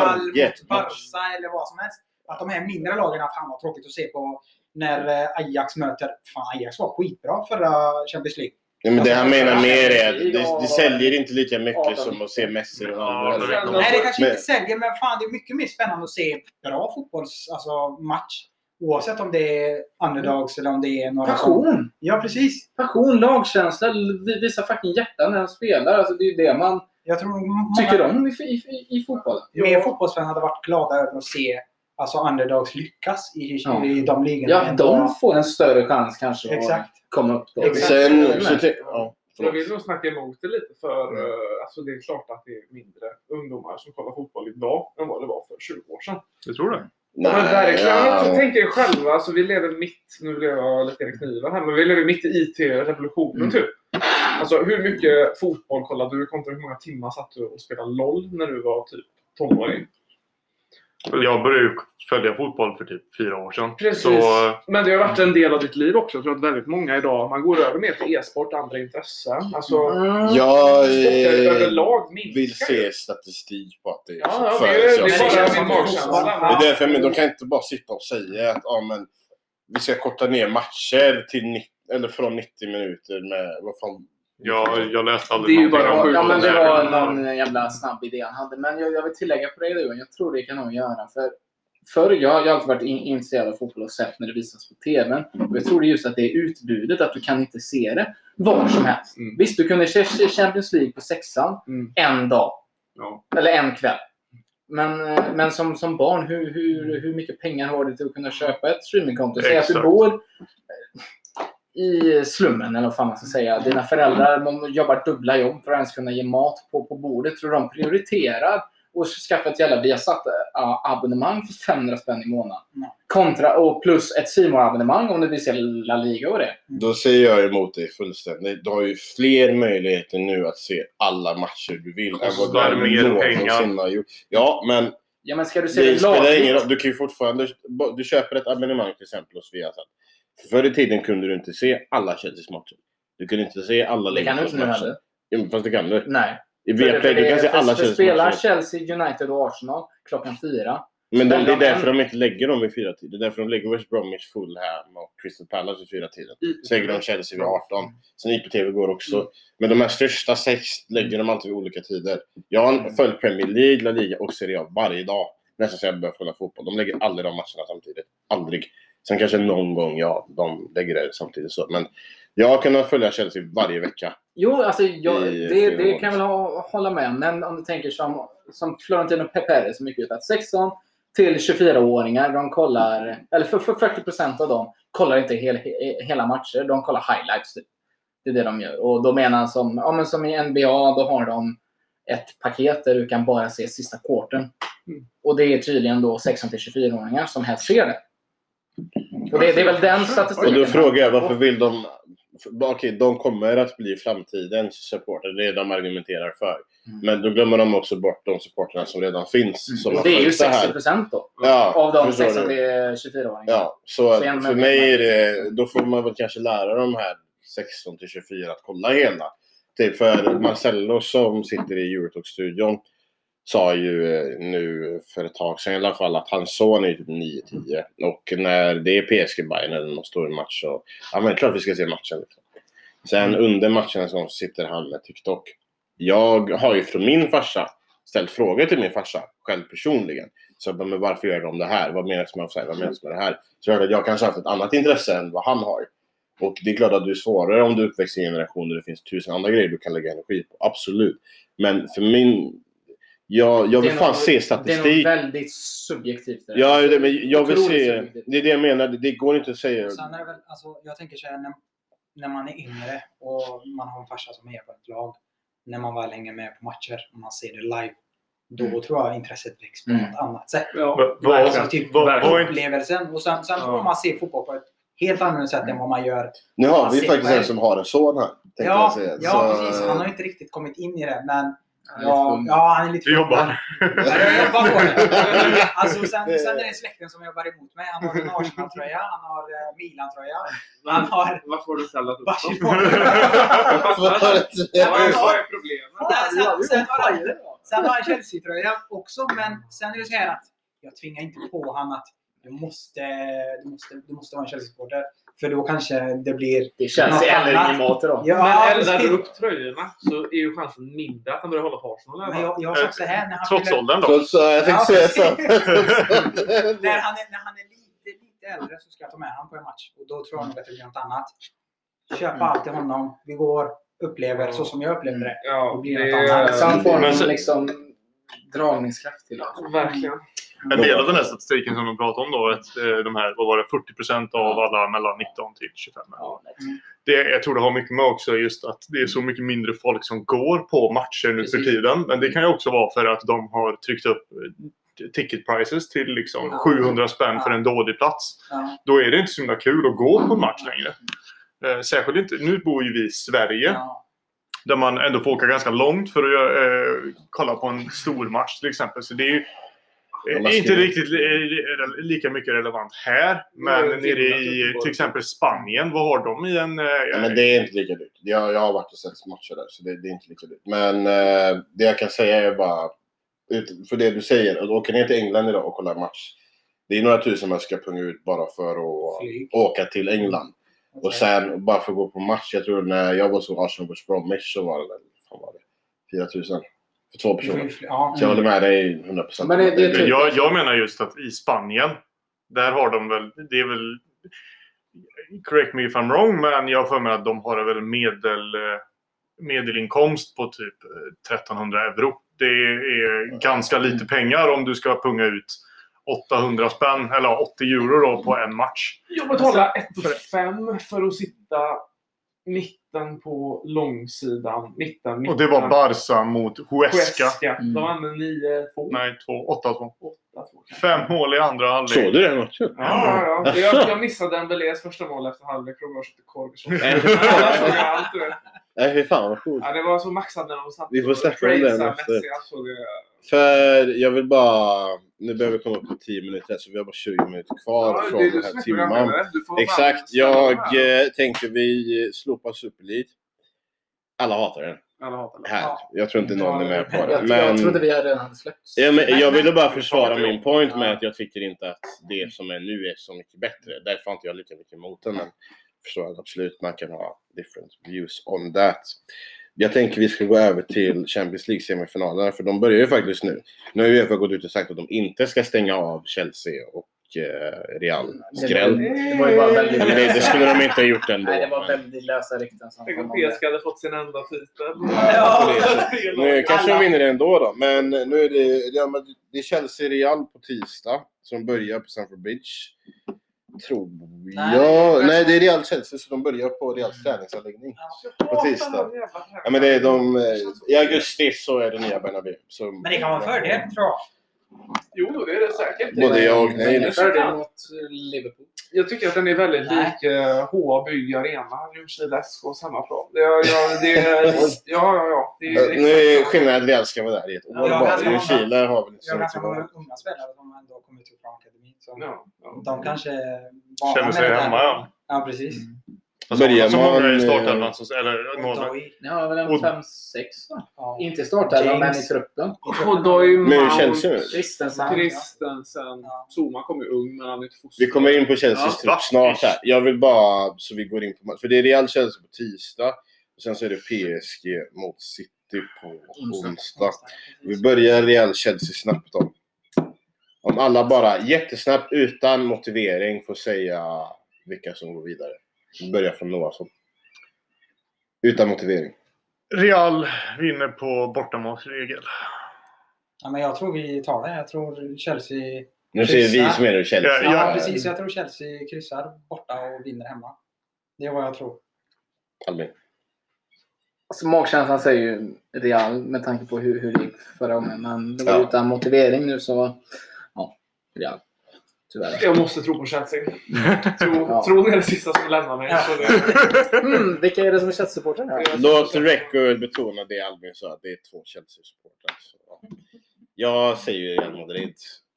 Speaker 5: Real mot. Barca eller vad som helst. Att de här mindre lagen, fan vad tråkigt att se på när eh, Ajax möter... Fan, Ajax var skitbra förra Champions League.
Speaker 1: Ja, men det han
Speaker 5: Alltså,
Speaker 1: menar mer är att det, det säljer inte lika mycket som att se Messi och Ronaldo.
Speaker 5: Nej, det kanske inte säljer, men fan det är mycket mer spännande att se bra fotbolls, alltså, match. Oavsett om det är underdogs eller om det är några som...
Speaker 4: Passion!
Speaker 5: Ja, precis.
Speaker 4: Passion, lagkänsla, vi- visa fucking hjärta när han spelar. Alltså, det är ju det man
Speaker 5: Jag tror många,
Speaker 4: tycker om i, i, i fotbollen.
Speaker 5: mer fotbollsfans hade varit glada över att se alltså, underdogs lyckas i,
Speaker 4: Ja.
Speaker 5: i de ligorna.
Speaker 4: Ja, de får en större chans kanske att
Speaker 5: Exakt.
Speaker 4: komma upp. Då.
Speaker 5: Exakt.
Speaker 1: Sen... Så ty- ja,
Speaker 2: jag vill nog snacka emot det lite för
Speaker 1: Mm.
Speaker 2: eh, alltså, det är klart att det är mindre ungdomar som kollar fotboll idag än vad det var för 20 år sedan.
Speaker 3: Jag tror det.
Speaker 2: Ja, men verkligen.
Speaker 1: ja.
Speaker 2: Jag tänker er själva, alltså, vi lever mitt, nu blev jag lite i kniven här, men vi lever mitt i IT-revolutionen
Speaker 4: Mm.
Speaker 2: typ. Alltså hur mycket fotboll kollade du kontra hur många timmar satt du och spelade LOL när du var typ tonåring?
Speaker 3: Jag började ju följa fotboll för typ fyra år sedan.
Speaker 2: Precis.
Speaker 3: Så
Speaker 2: Men det har varit en del av ditt liv också. Jag tror att väldigt många idag, man går över mer till e-sport, andra intressen. Alltså,
Speaker 4: Mm.
Speaker 1: Jag eh,
Speaker 2: överlag minskar
Speaker 1: vill se statistik på att det är
Speaker 2: Ja,
Speaker 1: så.
Speaker 2: ja,
Speaker 1: för
Speaker 2: det är-
Speaker 1: så-
Speaker 2: det är bara.
Speaker 1: Det är därför, men de kan inte bara sitta och säga att ja, men, vi ska korta ner matcher till 90, eller från 90 minuter med vad fan.
Speaker 3: Jag, jag läste aldrig
Speaker 2: Det är ju bara
Speaker 3: om
Speaker 2: sjukt.
Speaker 4: Ja, men det var någon jävla snabb idé han hade. Men jag, jag vill tillägga på det du. Jag tror det kan nog göra. För förr, jag har alltid varit in, intresserad av fotboll och sett när det visas på TV. Och jag tror det är just att det är utbudet, att du kan inte se det var som helst.
Speaker 2: Mm.
Speaker 4: Visst, du kunde se Champions League på sexan
Speaker 2: Mm.
Speaker 4: en dag.
Speaker 2: Ja.
Speaker 4: Eller en kväll. Men, eh, men som, som barn, hur, hur, hur mycket pengar har du till att kunna köpa ett streamingkonto? Säg att du bor i slummen, eller vad fan man ska säga. Dina föräldrar de jobbar dubbla jobb för att ens kunna ge mat på, på bordet. Tror de prioriterar och skaffa ett jävla Viasat-abonnemang för 500 spänn i månaden?
Speaker 5: Nej.
Speaker 4: Kontra, och plus ett C abonnemang om du vill se La Liga och det.
Speaker 1: Då säger jag emot dig fullständigt. Du har ju fler möjligheter nu att se alla matcher du vill.
Speaker 3: Kostar mer pengar.
Speaker 1: Ja, men
Speaker 4: Ja, men ska du se
Speaker 1: det
Speaker 4: det
Speaker 1: spelar ingen roll. Du kan ju fortfarande... Du köper ett abonnemang till exempel hos Viasat. Förr i tiden kunde du inte se alla Chelseas matcher. Du kunde inte se alla
Speaker 4: Det kan du inte nu heller.
Speaker 1: Ja, fast det kan du.
Speaker 4: Nej.
Speaker 1: I Viaplay, du kan
Speaker 4: det-
Speaker 1: se alla Chelseas
Speaker 4: Spelar. Chelsea, United och Arsenal klockan fyra.
Speaker 1: Men de, det är därför de inte lägger dem vid fyra tider. Det är därför de lägger West Bromwich, Fulham och Crystal Palace vid fyra tider. Så lägger de Chelsea vid 18. Sen IPTV går också. Men de här största sex lägger de alltid vid olika tider. Jag har följt Premier League, La Liga och Serie A varje dag. Nästan så jag börjar följa fotboll. De lägger aldrig de matcherna samtidigt. Aldrig. Sen kanske någon gång, ja, de lägger det samtidigt så. Men jag har kunnat följa Chelsea varje vecka.
Speaker 4: Jo, alltså jag,
Speaker 1: I
Speaker 4: det, det kan jag väl ha, hålla med om. Men om du tänker som, som Florentino Pepere som gick ut att 16 till 24-åringar, de kollar, eller för, för 40% av dem kollar inte hel, he, hela matcher. De kollar highlights. Typ. Det är det de gör. Och då menar han som, ja, men som i NBA, då har de ett paket där du kan bara se sista quarten.
Speaker 2: Mm.
Speaker 4: Och det är tydligen då 16 till 24-åringar som helst ser det. Och det, det är väl den
Speaker 1: Och
Speaker 4: statistiken.
Speaker 1: då frågar jag varför vill de... Okej, de kommer att bli framtidens supporter. Det är det de argumenterar för.
Speaker 4: Mm.
Speaker 1: Men då glömmer de också bort de supporterna som redan finns. Som
Speaker 4: Och
Speaker 1: har
Speaker 4: det är ju
Speaker 1: följt det här.
Speaker 4: 60% då.
Speaker 1: Ja,
Speaker 4: Av de
Speaker 1: förstår
Speaker 4: 16
Speaker 1: du?
Speaker 4: till 24-åringar.
Speaker 1: Ja, så,
Speaker 4: Så
Speaker 1: för mig är det... Då får man väl kanske lära de här 16 till 24 att kolla hela. Typ för Marcello som sitter i Eurotalk-studion sa ju eh, nu för ett tag sedan i alla fall att hans son är typ 9-10. Och när det är PSG Bayern eller någon stor match så... Ja men klart vi ska se matchen. Liksom. Sen under matchen så sitter han med TikTok. Jag har ju från min farsa ställt frågor till min farsa själv personligen. Så jag bara, men varför gör de det här? Vad menas med offside? Vad menas med det här? Så jag, jag kanske haft ett annat intresse än vad han har. Och det är klart att du är svårare om du uppväxt i en generation där det finns tusen andra grejer du kan lägga energi på. Absolut. Men för min... Jag, jag vill fan se
Speaker 4: Det är
Speaker 1: statistik.
Speaker 4: nog väldigt subjektivt. det.
Speaker 1: Ja, det, men jag vill se...
Speaker 4: subjektivt.
Speaker 1: Det är det jag menar. Det, går inte att säga...
Speaker 5: Sen är det väl, alltså, jag tänker så här, när, när man är yngre och man har en farsa som är på ett lag. När man väl hänger med på matcher och man ser det live. Då
Speaker 4: Mm.
Speaker 5: tror jag intresset väcks på
Speaker 4: Mm.
Speaker 5: något annat sätt.
Speaker 2: Ja.
Speaker 5: Alltså typ
Speaker 3: är-
Speaker 5: upplevelsen. Och sen, sen
Speaker 2: Ja.
Speaker 5: får man se fotboll på ett helt annorlunda sätt än vad man gör.
Speaker 1: Nu har vi faktiskt en som har en son här.
Speaker 5: Ja,
Speaker 1: jag säga.
Speaker 5: ja
Speaker 1: Så,
Speaker 5: precis. Han har inte riktigt kommit in i det. Men ja, ja, han är lite
Speaker 3: Du jobbar.
Speaker 5: Ja, jag jobbar på det. Alltså, sen, sen är det släkten som jobbar emot mig. Han har en Arsenal-tröja, han har eh, Milan-tröja, han har
Speaker 2: Vad får du ställa upp
Speaker 5: Barcelona.
Speaker 2: Vad vad är problemet?
Speaker 5: Sen, sen, har sen har han Chelsea-tröja också, men sen är det så här att jag tvingar inte på honom att du måste, du måste, du måste vara en Chelsea-supporter. För då kanske det blir...
Speaker 4: Det känns eller ingen mat då.
Speaker 5: Ja,
Speaker 2: Men eldar du upp tröjorna så är ju chansen mindre att han börjar hålla på Arsenal.
Speaker 5: Men jag, jag har sagt så här, när han
Speaker 3: Trots
Speaker 5: fyller-
Speaker 3: åldern då.
Speaker 1: Trots, jag tänkte
Speaker 5: Ja,
Speaker 1: säga så.
Speaker 5: när han, är, när han är lite, lite äldre så ska jag ta med honom på en match. Och då tror jag nog att det blir något annat. Köpa allt till honom. Vi går, upplever så som jag upplevde det.
Speaker 2: Ja,
Speaker 5: Det blir
Speaker 2: det
Speaker 5: något annat.
Speaker 4: Så han får någon
Speaker 3: så-
Speaker 4: liksom dragningskraft till det.
Speaker 2: Verkligen.
Speaker 3: En del av den här statistiken som de pratar om då, att eh, de här, vad var det, 40% av alla mellan 19 till 25.
Speaker 4: Ja,
Speaker 3: Det, jag tror det har mycket med också just att det är så mycket mindre folk som går på matcher nu för tiden. Men det kan ju också vara för att de har tryckt upp eh, ticket prices till liksom
Speaker 5: Ja.
Speaker 3: 700 spänn för en dålig plats. Då är det inte så himla kul att gå på en match längre. Eh, särskilt inte, nu bor ju vi i Sverige. Där man ändå får åka ganska långt för att göra, eh, kolla på en stor match till exempel. Så det är ju Eh,
Speaker 1: man
Speaker 3: inte riktigt eh, lika mycket relevant här. Men
Speaker 2: Mm,
Speaker 3: nere i till exempel Spanien, vad har de i en... eh,
Speaker 1: Ja, men det är inte lika dyrt. Jag, jag har varit och sett matcher där, så det, det är inte lika dyrt. Men eh, det jag kan säga är bara, ut, för det du säger, att åka ner till England idag och kolla en match. Det är några tusen man ska punga ut bara för att
Speaker 5: Flyg.
Speaker 1: åka till England. Och sen bara för att gå på match. Jag tror när jag var så Arsenal West Bromwich så var det fan var det, 4000 för två
Speaker 5: får
Speaker 1: personer.
Speaker 5: Ja.
Speaker 1: Så jag håller med dig 100%.
Speaker 4: Men det- det är typ-
Speaker 3: jag, jag menar just att i Spanien, där har de väl... Det är väl... Correct me if I'm wrong, men jag för mig att de har väl medel, eh, medelinkomst på typ eh, 1300 euro. Det är ganska lite pengar om du ska punga ut 800 spänn, eller 80 euro då, på en match.
Speaker 2: Jag betalar 1 5 för att sitta mitten på långsidan. Mitten, mitten.
Speaker 3: Och det var Barca mot Huesca.
Speaker 2: Huesca.
Speaker 4: Mm.
Speaker 2: De vann med 9-2.
Speaker 3: Nej, 2, 8-2.
Speaker 2: 8-2 kanske.
Speaker 3: Fem mål i andra
Speaker 1: Såg
Speaker 3: halvlek.
Speaker 1: du den matchen?
Speaker 2: Ja, ja, ja. Jag, jag missade Dembélés första mål efter halvlek. Jag var och köpte korv.
Speaker 1: Nej,
Speaker 2: såg jag
Speaker 1: fy fan vad coolt.
Speaker 2: Ja, det var så maxat när de satt
Speaker 1: Vi får
Speaker 2: och
Speaker 1: snacka om den efter.
Speaker 2: Messi. Alltså, det,
Speaker 1: För jag vill bara... Nu behöver vi komma upp på 10 minuter, så vi har bara 20 minuter kvar
Speaker 2: ja,
Speaker 1: från den här
Speaker 2: vara
Speaker 1: Exakt. Jag
Speaker 2: här.
Speaker 1: eh, tänker vi slopar Super League. Alla hatar den.
Speaker 2: Alla hatar det.
Speaker 1: här.
Speaker 5: Ja.
Speaker 1: Jag tror inte någon är med på det.
Speaker 4: Jag,
Speaker 1: Men...
Speaker 4: jag trodde vi redan hade släppts.
Speaker 1: Ja, men jag ville bara försvara min point med att jag tycker inte att det som är nu är så mycket bättre. Därför har inte jag lika mycket emot det. Men jag förstår att absolut man kan ha different views on that. Jag tänker vi ska gå över till Champions League-semifinalerna för de börjar ju faktiskt nu. Nu har ju Uefa gått ut och sagt att de inte ska stänga av Chelsea och eh, Real. Skräll.
Speaker 4: Det var ju bara väldigt
Speaker 1: Men det, det skulle de inte ha gjort ändå.
Speaker 4: Nej, det var väldigt lösa rykten
Speaker 2: Tänk om. PSG hade fått sin enda titel.
Speaker 5: Ja.
Speaker 1: Nu kanske de vinner det ändå då, men nu är det, ja, men det är Chelsea-Real på tisdag som börjar på Stamford Bridge. Tror
Speaker 5: Nej,
Speaker 1: jag.
Speaker 5: det är-
Speaker 1: Nej, det är Real-Chelsea så de börjar på Reals träningsanläggning. På tisdag. Ja, men det är de, eh, I augusti så är det nya Bernabéu.
Speaker 5: Men det kan vara en fördel, tror jag.
Speaker 2: Jo, det är det säkert.
Speaker 1: Både jag och nej.
Speaker 4: Det är mot eh, Liverpool.
Speaker 2: Jag tycker att den är väldigt
Speaker 5: Nej.
Speaker 2: lik uh, HA-bygg Arena. Ljungskile SK, samma plan. Det, ja, det, ja, ja, ja. Det är
Speaker 1: Nu är skillnaden att Real ska vara där i ett år bara. Ljungskile har väl inte
Speaker 5: Jag
Speaker 1: så
Speaker 5: har
Speaker 1: mycket val.
Speaker 5: unga spelare som ändå kommit upp från akademin. Så
Speaker 2: Ja, ja.
Speaker 5: de kanske...
Speaker 3: Känner sig hemma, ja.
Speaker 5: Ja, precis.
Speaker 3: Alltså,
Speaker 1: Börjar
Speaker 3: så många
Speaker 1: man,
Speaker 3: i startelvan, som- eller
Speaker 5: Och
Speaker 3: några.
Speaker 5: Doi,
Speaker 4: Ni har väl en
Speaker 3: Och-
Speaker 4: 5-6 va?
Speaker 5: ja.
Speaker 4: Inte i startelvan, men i truppen.
Speaker 2: Och Doi
Speaker 1: Men hur
Speaker 2: Mount,
Speaker 1: känns det nu?
Speaker 4: Christensen.
Speaker 2: Christensen.
Speaker 5: Ja.
Speaker 2: Zuma kom ju ung, men han är inte fostrad.
Speaker 1: Vi kommer in på Chelseas
Speaker 2: Ja.
Speaker 1: trupp snart här. Jag vill bara, så vi går in på För det är Real Chelsea på tisdag. Och sen så är det PSG mot City på
Speaker 4: Onsdag.
Speaker 1: onsdag. Vi börjar Real Chelsea snabbt om. Om alla bara jättesnabbt utan motivering får säga vilka som går vidare. Börjar från Noahsson. Utan motivering.
Speaker 3: Real vinner på bortamarsregel.
Speaker 5: Ja, men jag tror vi tar det. Jag tror Chelsea...
Speaker 1: Nu säger vi som är Chelsea.
Speaker 3: Ja,
Speaker 5: Ja,
Speaker 3: ja.
Speaker 5: precis. Jag tror Chelsea kryssar borta och vinner hemma. Det är vad jag tror.
Speaker 1: Albin.
Speaker 4: Alltså, magkänslan säger ju Real med tanke på hur, hur det gick förra gången. Men det var
Speaker 1: Ja.
Speaker 4: utan motivering nu så... Ja, Real. Tyvärr.
Speaker 2: Jag måste tro på Chelsea. Tro,
Speaker 4: Ja.
Speaker 2: Tron är det sista som lämnar mig. Så det,
Speaker 4: Mm, vilka är det som är Chelsea-supportrar här?
Speaker 1: Låt Record betona det Albin sa, att det är två Chelsea-supportrar. Ja. Jag säger ju Real Madrid.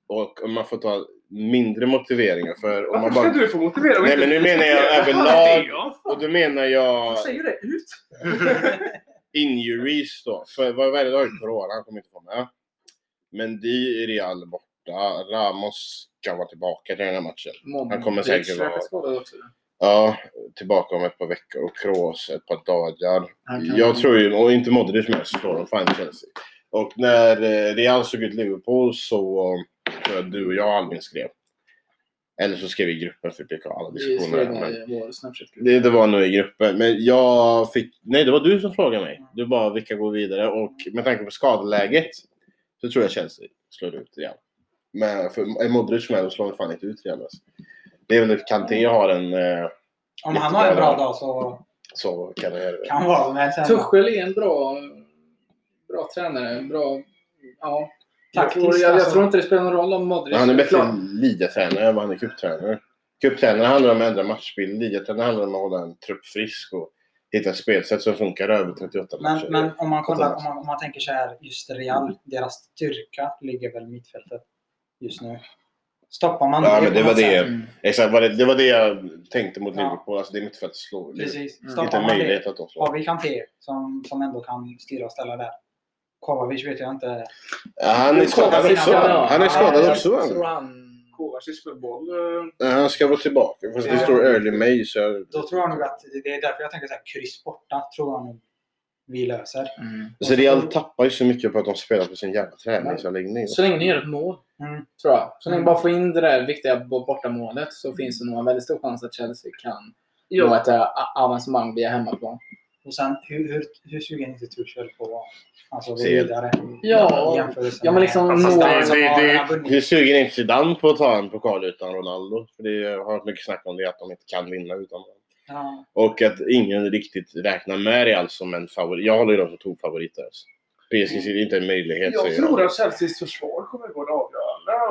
Speaker 1: Och om man får ta mindre motiveringar för... Om
Speaker 2: varför
Speaker 1: man
Speaker 2: ska
Speaker 1: bara...
Speaker 2: du få motivera mig?
Speaker 1: Nej, men nu menar jag
Speaker 2: Vad
Speaker 1: överlag.
Speaker 2: Ja,
Speaker 1: Och då menar jag
Speaker 2: Jag säger det ut.
Speaker 1: injuries då. För vad är det då? Corona, han kommer inte med. Men de är Real borta. Ramos ska vara tillbaka till den här matchen. Han kommer säkert vara-. Ja, tillbaka om ett par veckor. Och Kroos ett par dagar.
Speaker 4: Kan-
Speaker 1: Jag tror ju, och inte Modric med, så slår de fan Chelsea. Och när eh, Real såg ut Liverpool så tror jag du och jag Albin skrev. Eller så skrev vi i gruppen för fick ha alla diskussioner.
Speaker 4: Snapchat-grupp.
Speaker 1: det, det var nog i gruppen. Men jag fick... Nej, det var du som frågade mig. Du bara vilka går vidare och med tanke på skadeläget så tror jag Chelsea slår ut Real. Men för är Modric med så slår de fan inte ut Real. Alltså. Det är väl att Kanté har en... Eh,
Speaker 5: Om han har en bra dag så
Speaker 1: så kan det
Speaker 5: kan han vara med sen.
Speaker 4: Tuchel är en bra, bra tränare. Bra, ja. Jag
Speaker 5: Taktiskt,
Speaker 4: tror, jag, jag
Speaker 5: alltså.
Speaker 4: tror inte det spelar någon roll om Modric
Speaker 1: Han är bättre ligatränare än vad han är cuptränare. Cuptränare handlar om att ändra matchbild. Ligatränare handlar om att hålla en trupp frisk och hitta ett spelsätt som funkar över 38
Speaker 5: Men,
Speaker 1: matcher.
Speaker 5: men om, man kollar, om, man, om man tänker så här, just Real, deras styrka ligger väl i mittfältet just nu. Stoppar man
Speaker 1: Ja,
Speaker 5: det
Speaker 1: men det var det.
Speaker 4: Mm.
Speaker 1: Exakt, vad det, det var det jag tänkte mot
Speaker 5: Ja.
Speaker 1: Liverpool. Alltså det är mittfältet slår. Det är
Speaker 5: Precis.
Speaker 4: Mm.
Speaker 5: Stoppar
Speaker 1: inte en möjlighet att de slår.
Speaker 5: har vi Kanté som, som ändå kan styra och ställa där. Kovacic vet jag inte.
Speaker 1: Ja, han är skadad också. Han är skadad också.
Speaker 2: Kovacic med boll. eh,
Speaker 1: Han ska vara tillbaka. Fast det står early May så jag...
Speaker 5: Då tror jag nog att det är därför jag tänker så här, kryss borta tror jag nog vi löser.
Speaker 4: Mm.
Speaker 1: Så Real tappar ju så mycket på att de spelar på sin jävla träningsanläggning.
Speaker 4: Så länge ni gör ett mål,
Speaker 5: Mm.
Speaker 4: tror jag. Så
Speaker 5: Mm.
Speaker 4: ni bara får in det där viktiga bo- bortamålet så finns det nog en väldigt stor chans att Chelsea kan nå
Speaker 2: Ja,
Speaker 4: ett äh, avancemang via hemmaplan.
Speaker 5: Och sen hur, hur, hur sugen är inte Tuchel på alltså, gå vidare?
Speaker 4: Ja. Ja, men liksom
Speaker 3: Alltså,
Speaker 4: nå-
Speaker 3: det- det- det-.
Speaker 1: Hur sugen är inte Zidane på att ta en pokal utan Ronaldo? För det har varit mycket snack om det, att de inte kan vinna utan honom.
Speaker 5: Ja.
Speaker 1: Och att ingen riktigt räknar med Real som en favorit. Jag håller ju dem som tokfavoriter. Alltså. PSG ser inte en möjlighet,
Speaker 2: jag tror
Speaker 1: jag.
Speaker 2: att Chelseas försvar kommer gå.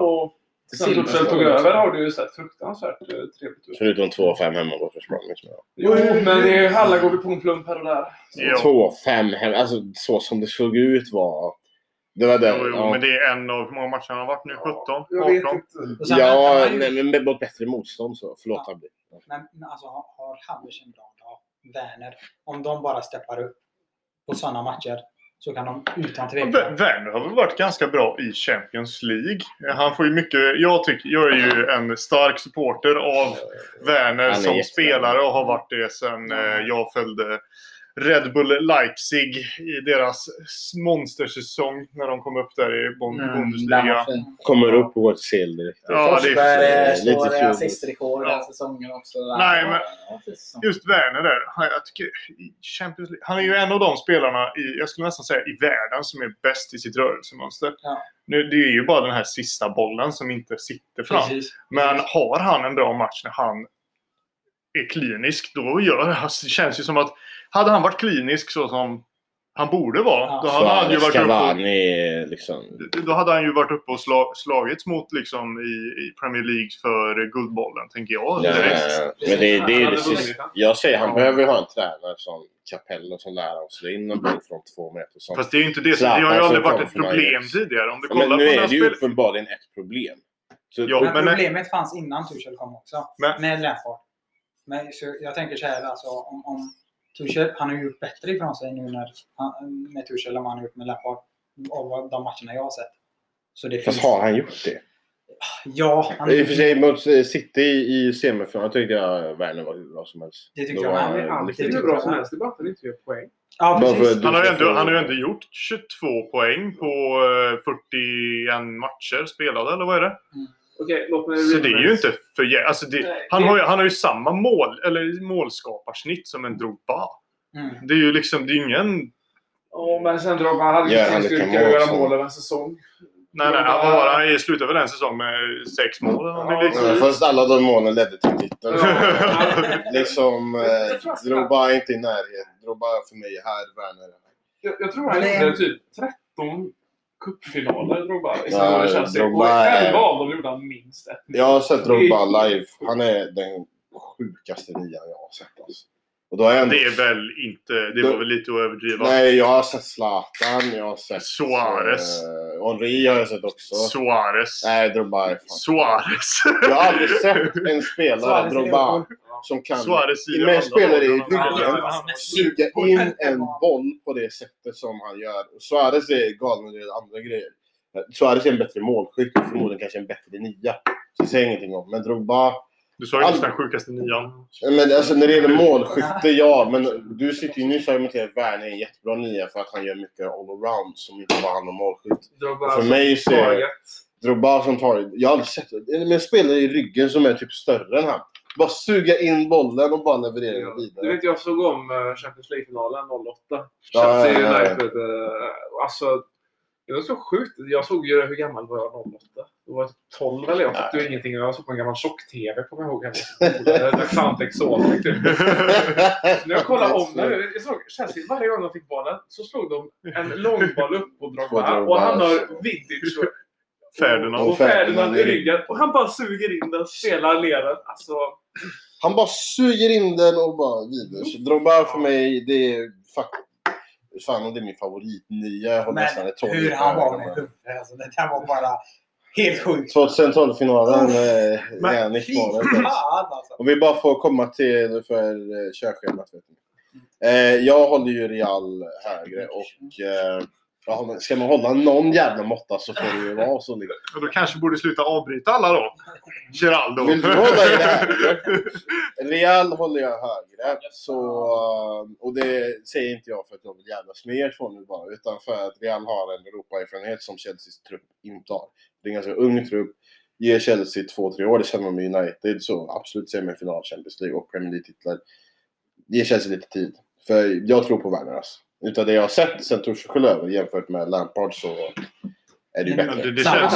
Speaker 2: Och sen Tuchel tog över har det ju sett fruktansvärt eh, trevligt ut.
Speaker 1: Förutom 2-5 hemma på försvar. Liksom.
Speaker 2: Jo, men det är, alla går vi på en plump här och där.
Speaker 3: Jo.
Speaker 1: 2-5 hemma. Alltså så som det såg ut var... Det var det.
Speaker 3: Jo, jo,
Speaker 1: ja.
Speaker 3: men det är en av hur många matcher han har varit nu? 17? 18?
Speaker 2: Jag vet inte.
Speaker 5: Och sen
Speaker 1: Ja,
Speaker 5: man ju-
Speaker 1: men mot bättre motstånd så. Förlåt
Speaker 5: Ja.
Speaker 1: Abdi.
Speaker 5: Men, men alltså har har Hammers en bra dag, Werner, om de bara steppar upp på sådana matcher så kan de utan tvekan...
Speaker 3: Werner har väl varit ganska bra i Champions League. Han får ju mycket... Jag, tycker, jag är ju en stark supporter av Werner som spelare och har varit det sen eh, jag följde Red Bull Leipzig i deras monstersäsong när de kom upp där i
Speaker 4: Mm, den
Speaker 3: Bundesliga.
Speaker 4: fin.
Speaker 1: Kommer upp på vårt sel direkt.
Speaker 3: Ja, det är
Speaker 4: Forsberg
Speaker 1: lite
Speaker 4: slår
Speaker 1: kul.
Speaker 4: assistrekord den
Speaker 3: Ja.
Speaker 4: säsongen också.
Speaker 3: Nej, men-. Just Werner där. Han, jag tycker, Champions League, han är ju en av de spelarna i, jag skulle nästan säga i världen som är bäst i sitt rörelsemönster.
Speaker 5: Ja.
Speaker 3: Nu, det är ju bara den här sista bollen som inte sitter fram.
Speaker 5: Precis.
Speaker 3: Men har han en bra match när han är klinisk, då gör alltså, det känns ju som att hade han varit klinisk så som han borde vara,
Speaker 5: Ja.
Speaker 3: då hade han ju varit uppe och,
Speaker 1: liksom.
Speaker 3: då hade han ju varit uppe och slag, slagits mot liksom i, i Premier League för Guldbollen, tänker jag.
Speaker 1: Ja,
Speaker 3: direkt.
Speaker 1: men det, det det? Jag säger han
Speaker 2: Ja.
Speaker 1: behöver ju ha en tränare som Capello som lär slå in en boll från två meter. Som.
Speaker 3: Fast det är ju inte det. Det har ju aldrig varit ett problem tidigare. Om du
Speaker 1: Ja,
Speaker 3: kollar
Speaker 1: men
Speaker 3: på
Speaker 1: nu
Speaker 3: när
Speaker 1: är det ju
Speaker 3: spel...
Speaker 1: uppenbarligen ett problem. Så,
Speaker 3: Ja,
Speaker 5: Men
Speaker 3: men-
Speaker 5: problemet fanns innan Tuchel kom också.
Speaker 3: Men-
Speaker 5: med Lampard. Men så jag tänker så här, alltså, om, om Tuchel, han har ju gjort bättre ifrån sig nu när, han, med Tuchel än vad han har gjort med Lampard. Av vad- de matcherna jag har sett. Så det
Speaker 1: fast
Speaker 5: finns...
Speaker 1: har han gjort det?
Speaker 5: Ja, han,
Speaker 1: I och för sig mot eh, City i semifinalen tyckte jag Werner var hur bra som helst.
Speaker 5: Det tyckte jag med.
Speaker 2: Han är alltid hur
Speaker 1: bra.
Speaker 2: som helst. Det är bara att han inte gör poäng.
Speaker 5: ja, precis.
Speaker 1: för
Speaker 3: Han har, ändå, han har ju ändå gjort 22 poäng på eh, 41 matcher spelade, eller vad är det?
Speaker 2: Okej, låt mig...
Speaker 3: Så det är ju inte för alltså det,
Speaker 2: Nej,
Speaker 3: han,
Speaker 2: det-
Speaker 3: har ju, han har ju samma mål, eller målskaparsnitt som en Drogba.
Speaker 5: Mm.
Speaker 3: Det är ju liksom, det är ingen...
Speaker 2: Ja, men sen Drogba hade sin
Speaker 1: lika
Speaker 2: styrka att
Speaker 1: mål
Speaker 2: göra mål över en säsong.
Speaker 3: Nej, nej, han, var, han slutade väl en säsong med sex mål.
Speaker 2: Ja.
Speaker 1: Fast alla de målen ledde till titeln. Liksom, eh, Drogba är inte i närheten. Drogba för mig är här, Werner.
Speaker 2: Jag, jag tror han gjorde typ 13 cupfinaler, Drogba.
Speaker 1: Ja,
Speaker 2: Chelsea.
Speaker 1: Drogba
Speaker 2: Och
Speaker 1: är-
Speaker 2: 11 av dem gjorde han minst ett.
Speaker 1: Jag har sett Drogba live. Han är den sjukaste nian jag har sett. Alltså. Och då har jag ändå...
Speaker 3: Det är väl inte... Det var väl lite att överdriva.
Speaker 1: Nej, jag har sett Zlatan, jag har sett...
Speaker 3: Suarez.
Speaker 1: Eh, Henri har jag sett också.
Speaker 3: Suarez.
Speaker 1: Nej, Drogba är fan...
Speaker 3: Suarez.
Speaker 1: Jag har aldrig sett en spelare, Drogba, som kan
Speaker 3: Suarez i
Speaker 1: med spelare i ryggen suga in en boll på det sättet som han gör. Suarez är galen när det är andra grejer. Suarez är en bättre målskytt och förmodligen kanske en bättre nia. Så jag säger ingenting om. Men Drogba...
Speaker 3: Du sa ju just den sjukaste nian.
Speaker 1: Men alltså när det gäller målskytte, ja. Men du sitter ju nyss och argumenterar att Werner är en jättebra nia för att han gör mycket all-around som inte bara handlar om målskytt. För
Speaker 2: som
Speaker 1: mig så är-
Speaker 2: taget.
Speaker 1: Drogba som tar... Jag har aldrig sett det. Men en spelare i ryggen som är typ större än han. Bara suga in bollen och bara leverera
Speaker 2: Du
Speaker 1: vidare.
Speaker 2: vet, jag såg om eh, Champions League-finalen 08.
Speaker 1: Ja,
Speaker 2: Chelsea
Speaker 1: ja, ja.
Speaker 2: United. eh, Alltså, det var så sjukt. Jag såg ju hur gammal var jag 08? Det var typ 12 eller jag fattade ju ingenting. Jag såg på en gammal tjock-TV kommer jag ihåg hemma hos polare. Det var Sound Exotic typ. När jag kollade om det, jag såg Chelsea, varje gång de fick bollen så slog de en långboll upp på
Speaker 1: På
Speaker 2: Drogba. Och han har vintage och,
Speaker 3: Ferdinand.
Speaker 2: och Ferdinand i ryggen. Och han bara suger in den, spelar ner den. Alltså,
Speaker 1: Han bara suger in den och bara vidare. Drogba för mig, det är fuck, fan det är min favoritnia. Jag har nästan
Speaker 5: Men
Speaker 1: ett tolv
Speaker 5: hur
Speaker 1: i
Speaker 5: han var med huvudet. Alltså, det där var bara helt sjukt.
Speaker 1: 2012-finalen eh,
Speaker 5: Men
Speaker 1: är
Speaker 5: fy
Speaker 1: nickmålet.
Speaker 5: fan alltså.
Speaker 1: Om vi bara får komma till för eh, körschemat. Eh, jag håller ju Real högre och eh, ja, ska man hålla någon jävla måtta så får det ju vara så. Liksom.
Speaker 3: Och då kanske borde sluta avbryta alla då. Geraldo.
Speaker 1: Vill du hålla i det här? Real håller jag högre. Så, eh, och det säger inte jag för att jag vill jävlas med er två nu bara. Utan för att Real har en Europaerfarenhet som Chelseas trupp inte har. Det är en ganska ung trupp. Ger Chelsea två, tre år, det känner man med United. Så absolut semifinal, Champions League och Premier League-titlar. Ge Chelsea lite tid. För jag tror på Werner alltså. Utav det jag har sett sen Torshäll över jämfört med Lampard så är det ju
Speaker 3: Ja,
Speaker 1: bättre.
Speaker 3: det, det känns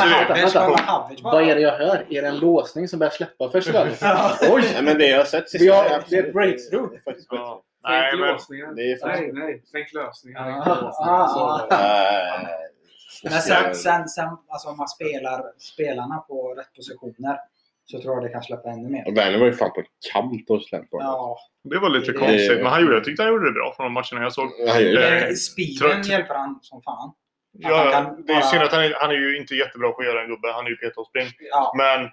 Speaker 3: ju...
Speaker 4: Vad är det jag hör? Är det en låsning som börjar släppa för? Oj!
Speaker 1: Nej, men det jag har sett sist
Speaker 4: Vi har-
Speaker 1: är
Speaker 4: det är ett breakthrough.
Speaker 1: Det är faktiskt bättre.
Speaker 3: Ja. Nej, men...
Speaker 1: Det är
Speaker 2: Nej, nej. Tänk lösningar.
Speaker 4: Ah, ah,
Speaker 1: Äh,
Speaker 5: Men sen, sen, sen alltså om man spelar spelarna på rätt positioner så tror jag det kan släppa ännu mer.
Speaker 1: Och Werner var ju fan på kant hos Lampard.
Speaker 5: Ja,
Speaker 3: Det var lite
Speaker 5: Det-
Speaker 3: konstigt. Men han gjorde, jag tyckte han gjorde det bra från de matcherna jag såg. Eh,
Speaker 5: speeden hjälper han som fan.
Speaker 3: Ja,
Speaker 5: kan
Speaker 3: det är ju
Speaker 5: bara-
Speaker 3: synd att han, är- han är ju inte jättebra på att göra en gubbe. Han är ju peta och spring.
Speaker 5: Ja,
Speaker 3: Men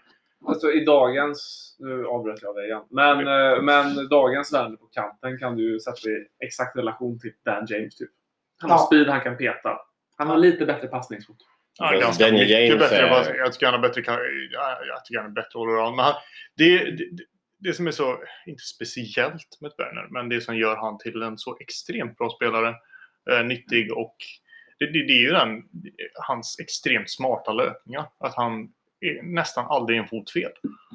Speaker 2: Alltså i dagens... Nu avbröt jag dig igen. Men, eh, men dagens Werner på kanten kan du sätta i exakt relation till Dan James typ. Han har
Speaker 5: Ja.
Speaker 2: speed, han kan peta. Han har lite bättre passningsfot.
Speaker 3: Ja, ganska
Speaker 1: Daniel
Speaker 3: mycket
Speaker 1: James
Speaker 3: bättre.
Speaker 1: är-
Speaker 3: Jag tycker han har bättre, jag tycker han är bättre allround. Men han, det, det, det- som är så, inte speciellt med Werner, men det som gör han till en så extremt bra spelare, eh, nyttig och det, det, det är ju den, hans extremt smarta löpningar. Att han är nästan aldrig en fot fel.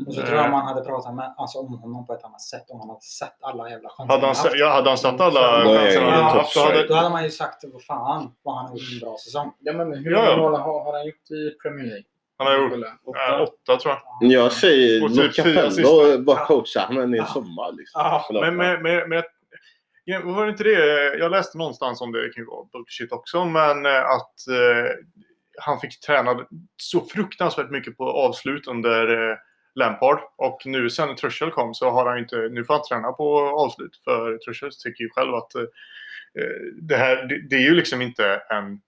Speaker 5: Och så tror jag man hade pratat med, alltså, om honom på ett annat sätt om han hade sett alla jävla chanser
Speaker 3: Hade han,
Speaker 5: haft.
Speaker 3: sett- ja, hade han satt alla chanser han hade haft så hade,
Speaker 5: Då hade man ju sagt vad fan vad han har gjort en bra säsong.
Speaker 4: Ja, men hur
Speaker 3: Ja,
Speaker 4: många
Speaker 3: ja.
Speaker 4: mål har, har han gjort i Premier League?
Speaker 3: han har gjort
Speaker 4: Kolla.
Speaker 3: äh, åtta tror jag.
Speaker 1: Jag säger
Speaker 3: Och typ fyra
Speaker 1: Capello bara coacha honom i sommar. Liksom. Förlåt,
Speaker 3: Men, med, med, med, var det inte det? Jag läste någonstans om det, det kan ju vara bullshit också, men eh, att eh, han fick träna så fruktansvärt mycket på avslut under eh, Lampard. Och nu sen Trussell kom så har han inte, nu får han träna på avslut. För Trussell tycker ju själv att eh, eh, det här, det, det är ju liksom inte en,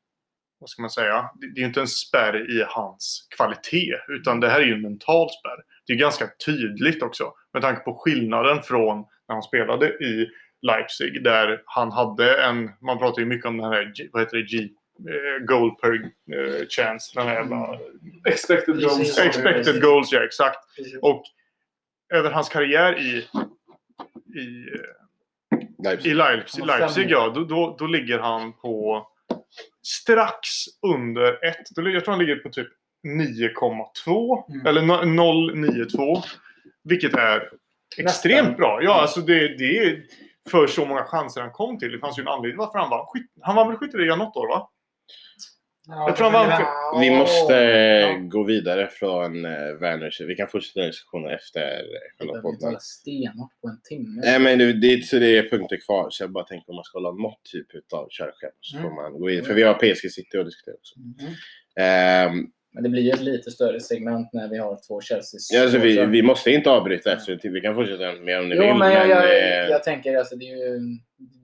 Speaker 3: vad ska man säga, det, det är ju inte en spärr i hans kvalitet. Utan det här är ju en mental spärr. Det är ganska tydligt också. Med tanke på skillnaden från när han spelade i Leipzig. Där han hade en, man pratar ju mycket om den här, vad heter det, G, goal per eh, chance. Den här jävla,
Speaker 2: Expected
Speaker 5: Precis.
Speaker 2: goals.
Speaker 3: expected goals, ja exakt.
Speaker 5: precis.
Speaker 3: Och över hans karriär i, i,
Speaker 1: Leipzig.
Speaker 3: i Leipzig, Leipzig ja, då, då, då ligger han på strax under 1. Jag tror han ligger på typ 9,2
Speaker 5: Mm.
Speaker 3: eller no- 0,92. Vilket är extremt
Speaker 4: Nästan.
Speaker 3: bra. Ja, alltså det, det är för så många chanser han kom till. Det fanns ju en anledning varför han vann. Han vann väl skytteligan något år va?
Speaker 5: Ja,
Speaker 3: Jag tror han vann
Speaker 1: Vi måste
Speaker 5: Ja.
Speaker 1: gå vidare från uh, Werners. Vi kan fortsätta diskussionen efter själva podden.
Speaker 4: stenhårt på en timme.
Speaker 1: Nej men det, det, så det är punkter kvar. Så jag bara tänker om man ska hålla något typ av körschema så
Speaker 5: Mm.
Speaker 1: får man gå vidare. För vi har PSG City att diskutera också. Ehm,
Speaker 4: Men det blir ju ett lite större segment när vi har två Chelsea.
Speaker 1: ja, alltså vi, vi måste inte avbryta efter det. Vi kan fortsätta mer om ni
Speaker 4: Jo,
Speaker 1: vill.
Speaker 4: men jag, jag,
Speaker 1: eh,
Speaker 4: jag tänker alltså det är ju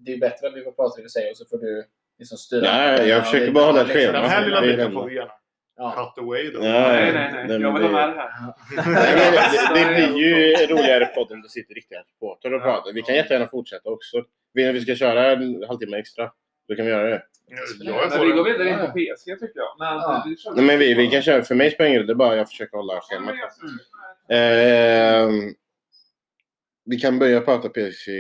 Speaker 4: det är bättre att vi får prata det vi säger och så får du liksom styra.
Speaker 1: Ja, jag försöker bara hålla
Speaker 4: liksom-
Speaker 1: schema.
Speaker 3: Den här lilla biten får vi gärna
Speaker 4: Ja.
Speaker 3: cut away då.
Speaker 1: Ja,
Speaker 2: Nej, nej, nej.
Speaker 1: men
Speaker 2: Jag vill ha
Speaker 1: det-
Speaker 2: med det här.
Speaker 1: Nej, det, det blir ju roligare podd om det sitter riktiga supportrar och
Speaker 2: Ja.
Speaker 1: pratar. Vi kan jättegärna fortsätta också. Vill ni att vi ska köra en halvtimme extra? Då kan vi göra det.
Speaker 3: Jag är
Speaker 2: Men vi går vidare in
Speaker 4: Ja.
Speaker 2: på PSG tycker jag. Men
Speaker 4: Ja.
Speaker 2: vi
Speaker 1: Nej, men vi, vi kan köra. För mig spelar det ingen roll. Det är bara jag försöker hålla schemat.
Speaker 2: Mm.
Speaker 1: Ehm, vi kan börja prata PSG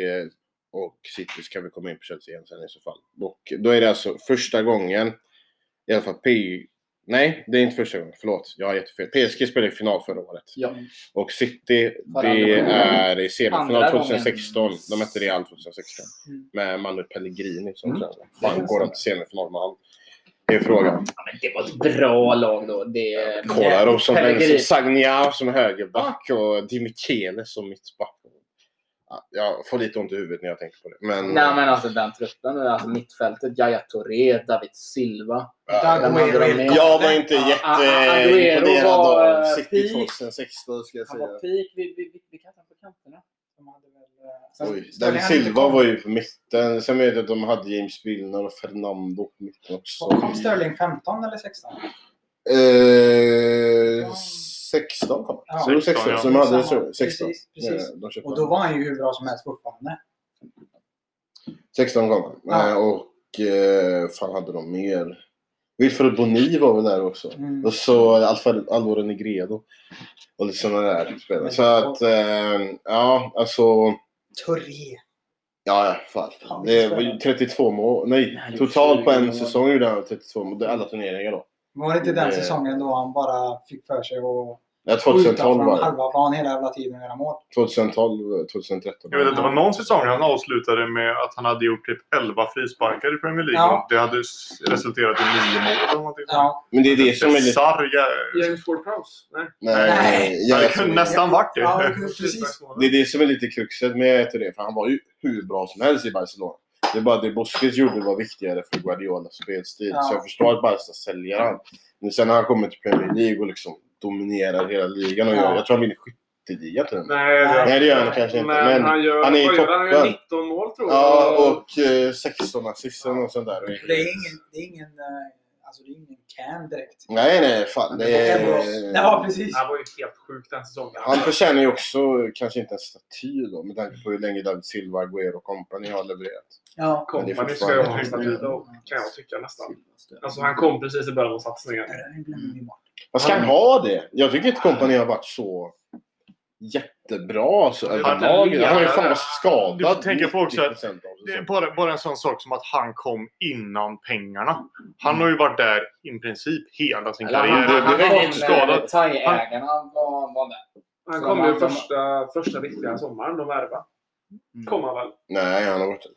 Speaker 1: och City så kan vi komma in på Chelsea igen sen i så fall. Och då är det alltså första gången, i alla fall P... Nej, det är inte första gången. Förlåt, jag har jättefel. PSG spelade i final förra året.
Speaker 4: Ja.
Speaker 1: Och City, det är i semifinal
Speaker 4: Andra
Speaker 1: 2016.
Speaker 4: gången.
Speaker 1: De mötte Real 2016.
Speaker 5: Mm.
Speaker 1: Med Manu Pellegrini som
Speaker 4: Mm.
Speaker 1: tränare. Fan, går de till semifinal med han? Det är frågan.
Speaker 4: Ja, men det var ett bra lag då. Det,
Speaker 1: Kolarov som vänster, Sagna som högerback och Di Michele som mittback. Ja, Jag får lite ont i huvudet när jag tänker på det. Men,
Speaker 4: Nej men alltså den truppen, alltså mittfältet, Yahya Touré, David Silva.
Speaker 1: ja,
Speaker 4: hade
Speaker 1: jag var inte jätteimponerad av
Speaker 4: eh,
Speaker 1: City
Speaker 4: peak.
Speaker 1: 2016 ska jag
Speaker 4: Han
Speaker 1: säga.
Speaker 4: var peak vid, vid kanten på kanterna.
Speaker 5: Hade eh,
Speaker 1: Oj, David
Speaker 5: hade
Speaker 1: Silva var ju på mitten. Sen vet jag att de hade James Milner och Fernando på mitten också.
Speaker 5: Kom Sterling 15 eller 16?
Speaker 1: Eh, 16 kom
Speaker 5: Ja.
Speaker 1: Så det var 16
Speaker 3: ja.
Speaker 1: som hade
Speaker 5: Samma.
Speaker 1: så. 16.
Speaker 5: Precis, precis.
Speaker 1: De
Speaker 5: Och då var han ju hur bra som helst fortfarande.
Speaker 1: 16 kom han.
Speaker 5: Ja.
Speaker 1: Eh, Och eh, fan hade de mer? Wilfred Boni var väl där också.
Speaker 5: Mm.
Speaker 1: Och så Alvaro Negredo. Och lite sådana där spelare. Så att, eh, ja, alltså.
Speaker 5: Touré.
Speaker 1: Ja, ja, fan.
Speaker 5: Fan,
Speaker 1: Det var
Speaker 5: vilken
Speaker 1: ju 32 mål. Nej,
Speaker 4: Nej, det
Speaker 1: totalt på
Speaker 4: 20
Speaker 1: en säsong gjorde han 32 mål. Det alla turneringar då.
Speaker 5: Var det inte den
Speaker 1: Det-
Speaker 5: säsongen då han bara fick för sig att
Speaker 1: Ja,
Speaker 5: skjuta
Speaker 1: 2012
Speaker 5: från
Speaker 1: var det.
Speaker 5: halva plan hela jävla tiden och göra mål?
Speaker 1: 2012, 2013.
Speaker 3: Jag vet att det var någon säsong han avslutade med att han hade gjort typ 11 frisparkar i Premier League.
Speaker 5: Ja.
Speaker 3: Och det hade resulterat i 9 mål eller någonting.
Speaker 5: Ja.
Speaker 1: Men det är det som är lite...
Speaker 3: Bisarr jä-
Speaker 2: James Ward-Prowse? Nej.
Speaker 1: Nej,
Speaker 5: Nej.
Speaker 1: jag
Speaker 3: Ja, det kunde
Speaker 1: inte.
Speaker 3: nästan varit det.
Speaker 5: Ja, precis.
Speaker 1: Det är det som är lite kruxet med det. För han var ju hur bra som helst i Barcelona. Det är bara det Busquets gjorde var viktigare för Guardiolas spelstil.
Speaker 5: Ja.
Speaker 1: Så jag förstår att Barca säljer han. Men sen har han kommit till Premier League och liksom dominerar hela ligan. Och
Speaker 5: Ja.
Speaker 1: jag, jag tror han vinner och med.
Speaker 2: Nej,
Speaker 1: Nej, det gör han kanske inte,
Speaker 2: Men,
Speaker 1: men
Speaker 2: han, gör,
Speaker 1: han är i
Speaker 2: gör han? Gör
Speaker 1: toppen.
Speaker 2: 19 mål tror jag.
Speaker 1: Ja, och eh, 16 assist och sånt där.
Speaker 5: Det är ingen, det är ingen eh, Alltså det är ingen Cam direkt.
Speaker 1: Nej, nej, fan. Det är...
Speaker 5: Ja, precis.
Speaker 2: Han var ju helt sjuk den säsongen.
Speaker 1: Han förtjänar ju också kanske inte en staty då, med tanke på hur länge David Silva, Aguero och company har levererat.
Speaker 5: Ja.
Speaker 2: Kompani ska ju ha en staty då, kan jag tycka nästan. Alltså han kom precis i början av satsningen.
Speaker 5: Bort.
Speaker 1: Vad ska han ha det? Jag tycker inte company har varit så jättebra så
Speaker 3: Han-
Speaker 1: överlag. Han har ju fan varit skadad.
Speaker 3: Du får tänka på också att
Speaker 1: 90% av
Speaker 3: Det är bara, bara en sån sak som att han kom innan pengarna. Han har ju varit där i princip hela sin
Speaker 4: Eller
Speaker 3: karriär.
Speaker 4: han, han,
Speaker 3: Det
Speaker 4: han
Speaker 3: var skadad.
Speaker 4: thaiägarna var, var där.
Speaker 2: Han kom ju första, första riktiga sommaren de värvade.
Speaker 4: Mm.
Speaker 2: Kom han väl?
Speaker 1: Nej, han har varit där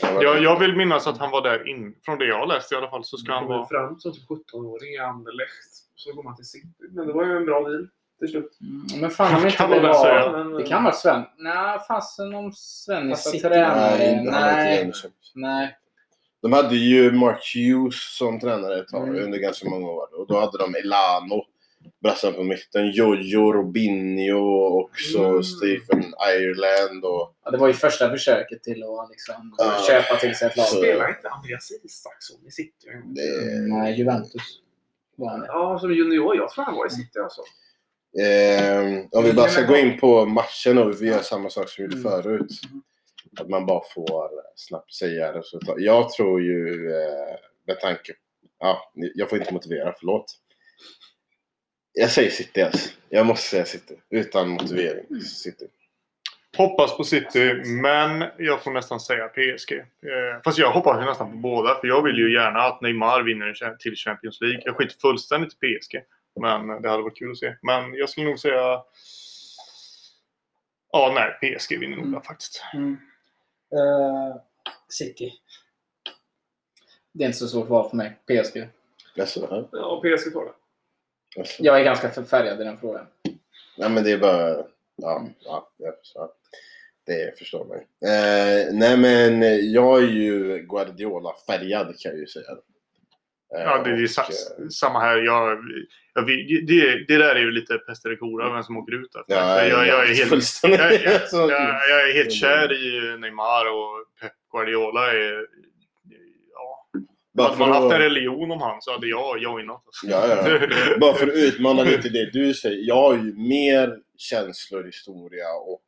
Speaker 3: Jag, jag vill minnas att han var där in, från det jag har läst i alla fall. Så ska han
Speaker 2: Han kom ju
Speaker 3: vara...
Speaker 2: fram som typ 17-åring i Anderlecht. Så kom han till City. Men det var ju en bra deal till slut.
Speaker 4: Mm, Men fan om inte
Speaker 3: Kan
Speaker 4: det
Speaker 3: man
Speaker 4: var...
Speaker 2: Men,
Speaker 4: Det kan vara Sven. Nej, fasen om var
Speaker 5: Fast City-
Speaker 4: tränare.
Speaker 1: Nej,
Speaker 4: Nej. Nej.
Speaker 1: De hade ju Mark Hughes som tränare ett tag
Speaker 4: Mm.
Speaker 1: under ganska många år. Och då hade de Elano, brassen på mitten, Jojo, Robinho och också
Speaker 2: Mm.
Speaker 1: Stephen Ireland. Och,
Speaker 4: Ja, det var ju första försöket till att liksom
Speaker 1: Ja.
Speaker 4: köpa till sig ett lag.
Speaker 1: Så-
Speaker 2: Spelar inte Andreas Isaksson i City?
Speaker 1: det,
Speaker 4: Nej, Juventus. Det.
Speaker 2: Ja, som junior. Jag tror han var i City alltså.
Speaker 1: eh, om vi bara ska gå in på matchen och vi gör samma sak som vi gjorde
Speaker 4: Mm.
Speaker 1: förut. Att man bara får snabbt säga resultat. Jag tror ju eh, med tanke... Ja, jag får inte motivera, förlåt. Jag säger City alltså. Jag måste säga City. Utan motivering. City.
Speaker 3: Hoppas på City, men jag får nästan säga PSG. Eh, fast jag hoppas ju nästan på båda, för jag vill ju gärna att Neymar vinner till Champions League. Jag skiter fullständigt i PSG, men det hade varit kul att se. Men jag skulle nog säga... Ja, nej, PSG vinner nog
Speaker 5: Mm.
Speaker 3: där faktiskt.
Speaker 5: Mm. Eh, City.
Speaker 4: Det är inte så svårt val för mig. PSG.
Speaker 1: Ja,
Speaker 2: PSG tar det.
Speaker 1: Jaså.
Speaker 4: Jag är ganska färgad i den frågan.
Speaker 1: Nej men det är bara... Ja, ja jag förstår. Det förstår man ju. eh, Nej men jag är ju Guardiola-färgad kan jag ju säga. Eh,
Speaker 3: Ja, det är
Speaker 1: och,
Speaker 3: sa,
Speaker 1: eh,
Speaker 3: samma här. Jag, jag, det, det där är ju lite pest eller kolera, vem som åker ut. Där.
Speaker 1: Ja,
Speaker 3: jag, jag, är helt, jag, jag, jag, jag är helt kär i Neymar och Pep Guardiola. Är.
Speaker 1: Bara
Speaker 3: Hade man haft en
Speaker 1: att,
Speaker 3: religion om han så hade jag joinat. Alltså.
Speaker 1: Ja, ja. bara för att utmana lite det du säger. Jag har ju mer känslor, historia och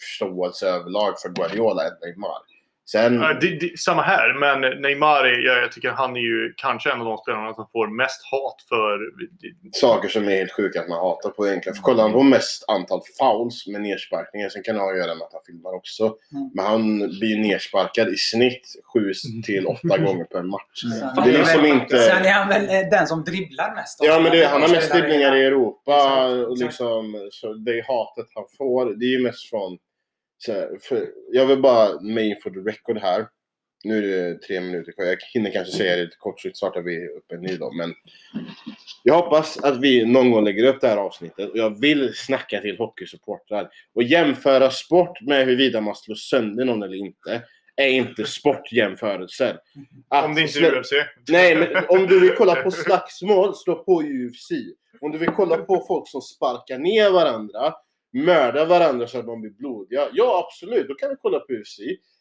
Speaker 1: förståelse överlag för Guardiola än Neymar. Sen...
Speaker 3: Ja, det, det, samma här, men Neymar är, jag, jag tycker han är ju kanske en av de spelarna som får mest hat för...
Speaker 1: saker som är helt sjuka att man hatar på egentligen. För kollar han på mest antal fouls med nersparkningar, sen kan det ha att göra med att han filmar också.
Speaker 5: Mm.
Speaker 1: Men han blir ju nersparkad i snitt 7 till 8 gånger per match.
Speaker 5: Sen
Speaker 1: Det är liksom inte-
Speaker 5: Sen är han väl eh, den som dribblar mest.
Speaker 1: Ja men det, han har mest dribblingar i Europa
Speaker 5: Exakt,
Speaker 1: och liksom, så det hatet han får, det är ju mest från... Så för, jag vill bara main for the record här. Nu är det tre minuter kvar. Jag hinner kanske säga det lite kort så startar vi upp en ny då. Men jag hoppas att vi någon gång lägger upp det här avsnittet och jag vill snacka till hockeysupportrar. Och jämföra sport med huruvida man slår sönder någon eller inte är inte sportjämförelser. Att
Speaker 3: Om det inte är UFC.
Speaker 1: Nej, men om du vill kolla på slagsmål, slå på UFC. Om du vill kolla på folk som sparkar ner varandra, mördar varandra så att de blir blodiga. Ja, absolut. Då kan vi kolla på UFC.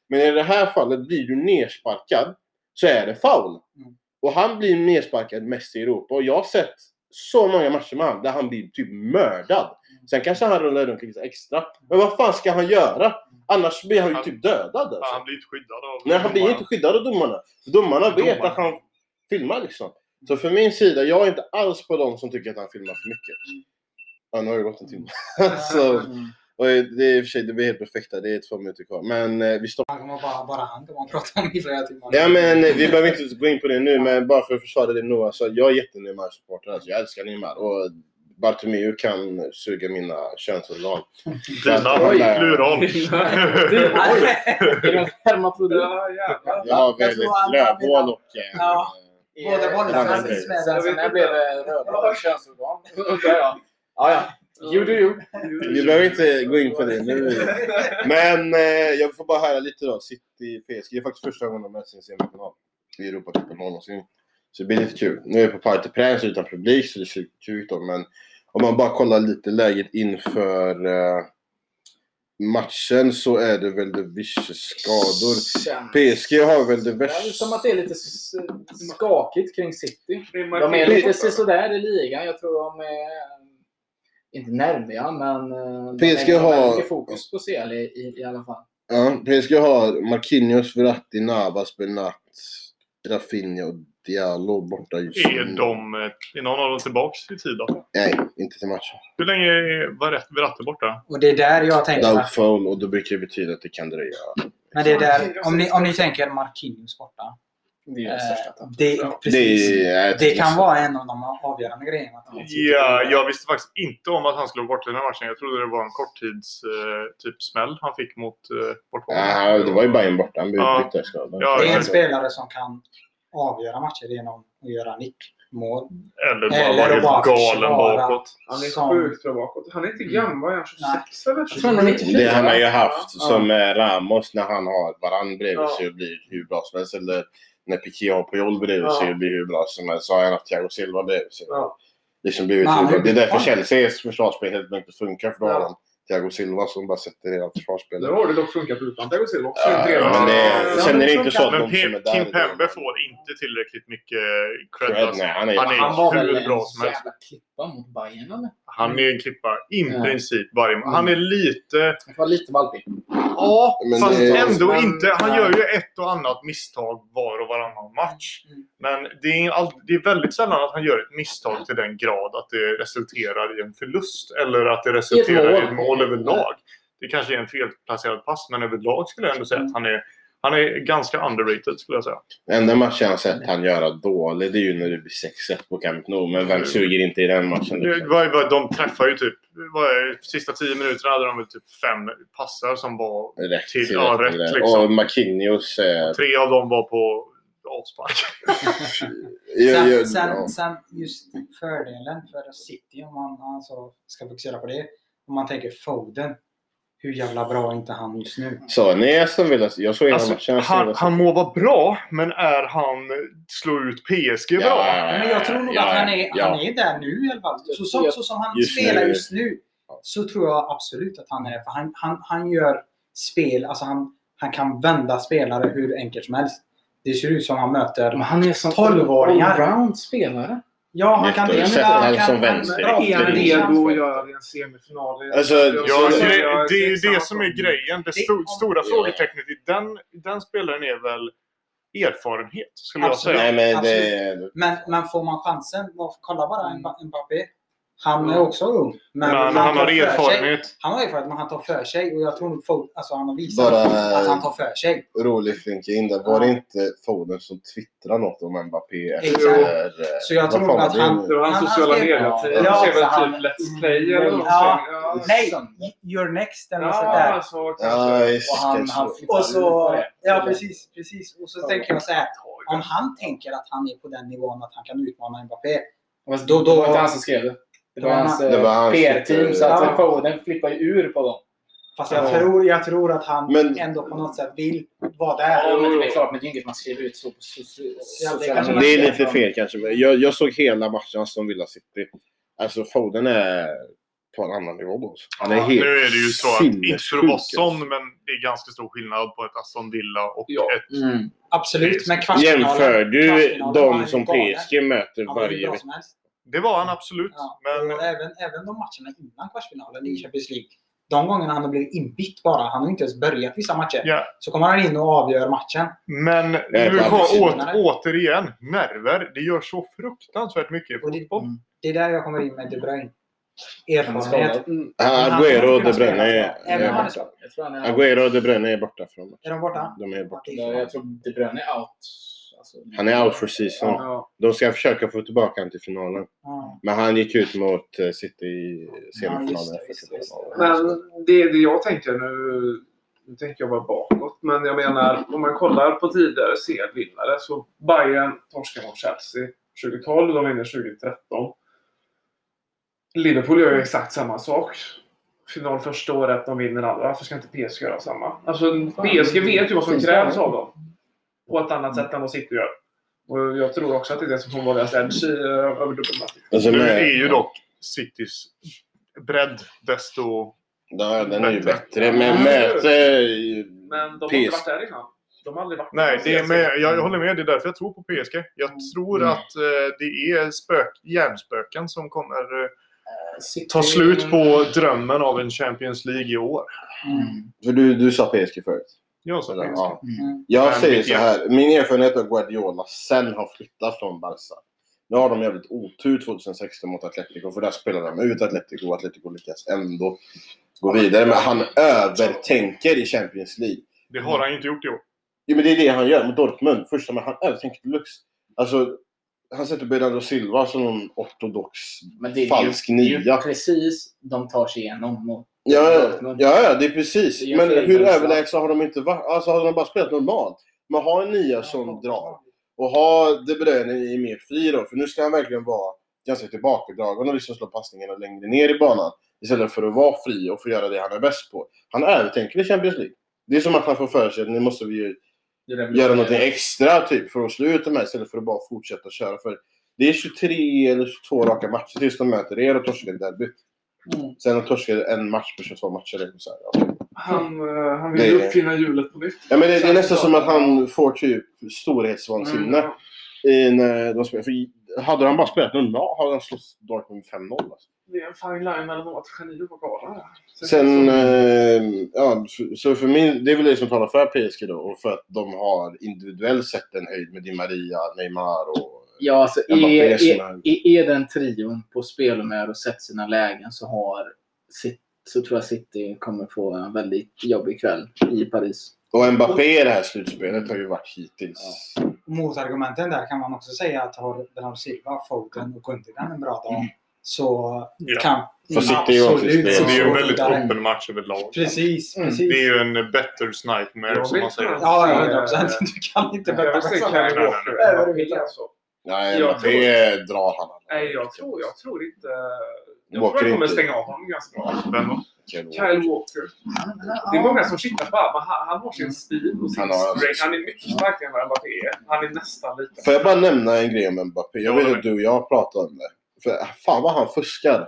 Speaker 1: Men i det här fallet, blir du nersparkad så är det foul.
Speaker 5: Mm.
Speaker 1: Och han blir nersparkad mest i Europa. Och jag har sett så många matcher med honom där han blir typ mördad. Sen kanske han rullar runt lite extra. Men vad fan ska han göra? Annars blir han ju
Speaker 3: Han-
Speaker 1: typ dödad. Alltså.
Speaker 3: Han blir inte skyddad av...
Speaker 1: Nej, han blir inte skyddad av domarna. Domarna vet
Speaker 3: Domarna.
Speaker 1: att han filmar liksom. Så för min sida, jag är inte alls på dem som tycker att han filmar för mycket. Ja, nu har det gått en timme. så,
Speaker 4: Mm.
Speaker 1: och det är i och för sig, det blir helt perfekt. Det är två minuter kvar. Men eh, vi stoppar.
Speaker 5: Han kommer bara, bara han kan man prata om i flera timmar.
Speaker 1: Ja, men eh, vi behöver inte gå in på det nu, men bara för att försvara det nu. Alltså, jag är jätte-Neymar-supporter. Alltså, jag älskar Neymar. Och Bartomeu kan suga mina könsorgan.
Speaker 3: Dina plural.
Speaker 4: Är det en hermafrodit?
Speaker 2: Ja, jävlar.
Speaker 1: Jag har väldigt lövhål och...
Speaker 5: Ja. Båda bollarna
Speaker 4: när jag blev rödblå könsorgan. Ja, ja. You do you.
Speaker 1: Vi behöver inte gå in på det nu. Men eh, jag får bara höra lite då. City PSG. Det är faktiskt första gången de möts i en semifinal i Europacupen någonsin. Så det blir lite kul. Nu är jag på Parc des Princes utan publik så det ser kul ut då. Men om man bara kollar lite läget inför... Eh, matchen så är det väl det vissa skador. PSG har väl det värsta.
Speaker 4: som att det är lite skakigt kring City.
Speaker 2: Det är
Speaker 4: De är lite sådär i ligan. Jag tror de är inte nerviga, men eh, de
Speaker 1: PSG
Speaker 4: lägger
Speaker 1: har-
Speaker 4: mycket fokus på CL i, i, i alla fall.
Speaker 1: Ja, PSG har Marquinhos, Verratti, Navas, Bernat, Rafinha och Diallo borta just
Speaker 3: Är, de, eh, är någon av dem tillbaks i tid då?
Speaker 1: Nej, inte till matchen.
Speaker 3: Hur länge var rätt Verratti borta?
Speaker 5: Och det är där jag tänker
Speaker 1: Doubtful och då brukar det betyda att det kan dröja.
Speaker 5: Men det är där, om ni, om ni tänker Marquinhos borta.
Speaker 4: Det är den
Speaker 5: Eh,
Speaker 4: största
Speaker 5: det, precis,
Speaker 1: Det,
Speaker 5: det kan vara en av de avgörande grejerna. sitter
Speaker 3: Ja, jag visste faktiskt inte om att han skulle vara borta i den här matchen. Jag trodde det var en korttids eh, typ smäll han fick mot eh.
Speaker 1: Ja, det var ju Bayern borta. Han blev
Speaker 3: Ja. Ja,
Speaker 5: Det är en spelare som kan avgöra matcher genom att göra nickmål.
Speaker 3: Eller bara
Speaker 5: Eller
Speaker 3: vara helt
Speaker 5: bara
Speaker 3: galen bakåt.
Speaker 2: Han är
Speaker 5: som-
Speaker 2: sjukt bra bakåt. Han är inte gammal, är han 26 eller?
Speaker 4: Jag tror han är 94.
Speaker 1: Det han har ju haft
Speaker 4: Ja.
Speaker 1: som eh, Ramos när han har varann bredvid
Speaker 2: Ja.
Speaker 1: sig och blir hur bra som helst. Eller när Piqué har Puyol bredvid
Speaker 2: Ja.
Speaker 1: sig och blir hur bra som helst. Så har han haft Thiago Silva bredvid sig.
Speaker 2: Ja.
Speaker 1: Liksom blivit
Speaker 5: Men är
Speaker 1: Det är därför. Chelseas försvarsspel helt enkelt inte funkar. För då har
Speaker 2: Ja.
Speaker 1: han Thiago Silva som bara sätter hela försvarsspelet.
Speaker 2: Nu har det dock funkat utan Thiago Silva också.
Speaker 1: Ja, men det,
Speaker 2: Ja,
Speaker 1: känner
Speaker 2: det
Speaker 1: ni inte så att
Speaker 3: Men
Speaker 1: de som är
Speaker 3: Kim,
Speaker 1: där...
Speaker 3: Kim Pembe får inte tillräckligt mycket cred.
Speaker 1: Cred,
Speaker 3: alltså.
Speaker 1: nej, han är,
Speaker 3: Han är-
Speaker 4: Han var
Speaker 3: hur bra som helst.
Speaker 4: Klippa mot Bayern eller?
Speaker 3: Han är en klippa i
Speaker 4: Ja.
Speaker 3: princip varje Han är lite...
Speaker 4: Det var lite valpig.
Speaker 3: Ja,
Speaker 1: Men
Speaker 3: fast
Speaker 1: det-
Speaker 3: ändå
Speaker 2: men-
Speaker 3: inte. Han gör ju ett och annat misstag var och varannan match.
Speaker 5: Mm.
Speaker 3: Men det är, all, det är väldigt sällan att han gör ett misstag till den grad att det resulterar i en förlust. Eller att det resulterar i
Speaker 4: mål.
Speaker 3: ett mål överlag. Det kanske är en felplacerad pass, men överlag skulle jag ändå säga att han är, han är ganska underrated skulle jag säga.
Speaker 1: Enda matchen jag har sett han göra dålig, det är ju när det blir 6-1 på Camp Nou. Men vem suger inte i den matchen? Liksom?
Speaker 3: de träffar ju typ... Vad är, det, sista tio minuterna hade de väl typ fem passar som var...
Speaker 1: Rätt,
Speaker 3: Till-
Speaker 1: till,
Speaker 3: ja,
Speaker 1: rätt,
Speaker 3: liksom.
Speaker 1: Och Marquinhos... Eh,
Speaker 3: Tre av dem var på avspark.
Speaker 5: Sen, sen, sen just fördelen för City, om man alltså ska fokusera på det. Om man tänker Foden. Hur jävla bra är inte han just nu?
Speaker 1: Så ni Aston Villa? Jag såg
Speaker 3: Alltså,
Speaker 1: matchen.
Speaker 3: Han, han må vara bra, men är han slå ut PSG bra?
Speaker 1: Ja,
Speaker 5: Men jag tror nog
Speaker 1: ja,
Speaker 5: att han är,
Speaker 1: ja.
Speaker 5: han är där nu i alla fall. Så som, så som han
Speaker 1: Just
Speaker 5: spelar
Speaker 1: nu.
Speaker 5: just nu så tror jag absolut att han är För han, han, han gör spel, alltså han, han kan vända spelare hur enkelt som helst. Det ser ut som han möter...
Speaker 4: Men han är som
Speaker 5: 12-åringar.
Speaker 4: allround spelare.
Speaker 5: Ja, han kan det.
Speaker 1: han
Speaker 5: kan- det.
Speaker 2: redo att göra det i en semifinal?
Speaker 1: Alltså,
Speaker 3: Ja, det, det är ju det som är grejen. Det
Speaker 5: Det-
Speaker 3: sto, stora frågetecknet i den, den spelaren är väl erfarenhet, skulle
Speaker 5: Absolut.
Speaker 3: jag säga.
Speaker 1: Nej, men det...
Speaker 5: Men, men får man chansen, kolla bara Mba- Mbappé. Han är också ung. Men,
Speaker 3: Men han,
Speaker 5: tar
Speaker 3: har erfarenhet.
Speaker 5: Han har erfarenhet, men han tar för sig. Och jag tror nog alltså han har visat
Speaker 1: Bara-
Speaker 5: att han tar för sig.
Speaker 1: Rolig flinka in där. Var det inte Foden som twittrade något om Mbappé efter... eh,
Speaker 5: Så jag tror
Speaker 1: fan
Speaker 5: att han-
Speaker 2: Det var hans
Speaker 5: Han-
Speaker 2: sociala
Speaker 5: han
Speaker 2: medier-tid.
Speaker 4: Ja,
Speaker 2: Han skrev väl
Speaker 5: han-
Speaker 2: typ Let's Play eller någonting.
Speaker 5: Ja. Nej, you're next eller något sånt där.
Speaker 2: Ja, så.
Speaker 1: Ja, just
Speaker 4: Och han, han
Speaker 5: Och så, ja precis, precis. Och så tänker jag så här. Om han tänker att han är på den nivån att han kan utmana Mbappé. Då,
Speaker 4: då- det var inte han som skrev det. Det var
Speaker 5: Det
Speaker 4: hans
Speaker 5: han-
Speaker 1: Det var hans
Speaker 4: PR-team. Så att
Speaker 5: Ja.
Speaker 4: Foden flippar ju ur på dem.
Speaker 5: Fast jag,
Speaker 4: Ja.
Speaker 5: tror, jag tror att han
Speaker 1: Men-
Speaker 5: ändå på något sätt vill vara
Speaker 4: Ja,
Speaker 5: där.
Speaker 4: men det är klart, men det är inget man skriver ut så på
Speaker 5: Ja, det man
Speaker 1: Det är lite fel kanske. Jag, jag såg hela matchen Aston Villa City. Alltså Foden är på en annan nivå. Alltså. Han är
Speaker 3: Ja,
Speaker 1: helt
Speaker 3: nu är det ju så att, inte för att vara
Speaker 1: alltså.
Speaker 3: sån, men det är ganska stor skillnad på ett Aston Villa och
Speaker 2: Ja.
Speaker 3: ett...
Speaker 4: Mm.
Speaker 5: Absolut, men kvartsfinalen...
Speaker 1: Jämför du de som. PSG möter varje vecka?
Speaker 3: Det var han absolut.
Speaker 5: Ja.
Speaker 3: Men
Speaker 5: även, även de matcherna innan kvartsfinalen i Champions League. De gångerna han har blivit inbytt bara. Han har inte ens börjat vissa matcher.
Speaker 3: Ja.
Speaker 5: Så kommer han in och avgör matchen.
Speaker 3: Men nu
Speaker 5: andra
Speaker 3: åt, återigen, nerver. Det gör så fruktansvärt mycket i
Speaker 5: Och det,
Speaker 3: fotboll.
Speaker 5: mm, det är där jag kommer in med De Bruyne. Erfarenhet.
Speaker 4: Mm.
Speaker 5: Kommer
Speaker 1: och De Bruyne är,
Speaker 5: är
Speaker 4: han är
Speaker 1: Agüero och De Bruyne är borta från
Speaker 5: Är de borta?
Speaker 1: De är borta.
Speaker 4: Ja, jag tror De Bruyne är out. Alltså,
Speaker 1: Han är out for season.
Speaker 2: Ja.
Speaker 1: De ska försöka få tillbaka honom till finalen.
Speaker 5: Ja.
Speaker 1: Men han gick ut mot eh, City i
Speaker 5: Ja,
Speaker 1: semifinalen. finalen.
Speaker 2: Men det, det jag tänker nu, nu tänker jag bara bakåt, men jag menar om man kollar på tidigare CL-vinnare så Bayern torskar mot Chelsea 2012, de vinner 2013. Liverpool gör ju exakt samma sak. Final första året, de vinner andra. Varför ska inte PSG göra samma? Alltså PSG vet ju vad som krävs av dem. På ett annat sätt än vad City gör. Och jag tror också att det är det som kommer vara deras edge i, eh, över dubbelmatchen.
Speaker 1: Alltså,
Speaker 3: Nu är ju dock Citys bredd desto
Speaker 1: Ja, den är ju
Speaker 3: Bättre.
Speaker 1: Men möter ju
Speaker 2: Men de har inte varit där innan. De har aldrig varit
Speaker 3: Nej, det är med, jag håller med. Det är därför jag tror på PSG. Jag tror
Speaker 4: Mm.
Speaker 3: att eh, det är spök, hjärnspöken som kommer eh,
Speaker 4: City-
Speaker 3: ta slut på drömmen av en Champions League i år.
Speaker 4: Mm.
Speaker 1: För du, du sa PSG förut.
Speaker 3: Jag sa PSG.
Speaker 1: Ja.
Speaker 5: Mm.
Speaker 1: Jag
Speaker 3: Men
Speaker 1: säger så här. Min erfarenhet av Guardiola sen har flyttat från Barca. Nu har de jävligt otur 2016 mot Atletico för där spelade de ut Atletico och Atletico lyckas ändå gå vidare. Men han övertänker i Champions League.
Speaker 3: Det har han ju inte gjort i år.
Speaker 1: Jo, men det är det han gör mot Dortmund. Första men han övertänker deluxe. Alltså, han sätter Bernardo Silva som någon ortodox
Speaker 4: Men det är ju-
Speaker 1: falsk
Speaker 4: det är ju
Speaker 1: nia.
Speaker 4: precis de tar sig igenom mot
Speaker 1: Ja, ja, ja, ja, det är precis.
Speaker 4: Det är
Speaker 1: Men hur överlägsna har de inte varit? Alltså, har de bara spelat normalt? Man har en nia som drar. Och ha De Bruyne i mer fri då, för nu ska han verkligen vara ganska tillbakadragen och liksom slå passningarna längre ner i banan. Istället för att vara fri och få göra det han är bäst på. Han övertänker i Champions League. Det är som att han får för sig att nu måste vi ju göra någonting extra typ för att slå ut de här istället för att bara fortsätta köra. För det är 23 eller 22 raka matcher tills de möter er och torskar i derby.
Speaker 4: Mm.
Speaker 1: Sen har torskat en match på 22 matcher. eller Så här, ja.
Speaker 2: Han, eh, han vill ju uppfinna hjulet på nytt.
Speaker 1: Ja, men det, det är nästan som att han får typ storhetsvansinne
Speaker 2: Mm.
Speaker 1: i när de spelar. För hade han bara spelat normalt hade han slått Dortmund med 5-0. Alltså.
Speaker 2: Det är en fine line mellan att geni och galen.
Speaker 1: Sen, eh, ja, så- så för mig, det är väl det som talar för PSG då. Och för att de har individuellt sett en höjd med Di Maria, Neymar och...
Speaker 4: Ja, alltså är, är,
Speaker 1: är-
Speaker 4: den trion på spelhumör och sett sina lägen så har så tror jag City kommer få en väldigt jobbig kväll i Paris.
Speaker 1: Och Mbappé i det här slutspelet har ju varit hittills...
Speaker 5: Motargumenten där kan man också säga att har Bernardo Silva, Foden och Gundogan en bra dag
Speaker 4: Mm.
Speaker 5: så
Speaker 3: Ja.
Speaker 5: kan
Speaker 1: För City
Speaker 5: absolut
Speaker 1: spel.
Speaker 3: Så det är ju en
Speaker 5: så
Speaker 3: väldigt öppen match överlag.
Speaker 5: Precis,
Speaker 4: Mm.
Speaker 5: precis.
Speaker 3: Det är ju en better nightmare som man säger.
Speaker 5: Ja, ja, 100 procent. Du kan inte betta
Speaker 2: vill
Speaker 5: på samma. Nej,
Speaker 2: Jag
Speaker 1: Mbappé drar han.
Speaker 2: Nej, jag tror, jag tror inte... Jag
Speaker 1: Walker
Speaker 2: tror jag kommer
Speaker 1: inte.
Speaker 2: stänga av honom ganska bra.
Speaker 3: Vem då?
Speaker 2: Kyle Walker. Det är många som tittar på men han, han har sin speed och sin
Speaker 1: Han har-
Speaker 2: strength. Han är mycket starkare än vad Mbappé är. Han är nästan lika.
Speaker 1: Får jag bara nämna en grej om Mbappé? Jag
Speaker 3: Ja,
Speaker 1: vet att du och jag pratade om det. För fan vad han fuskar.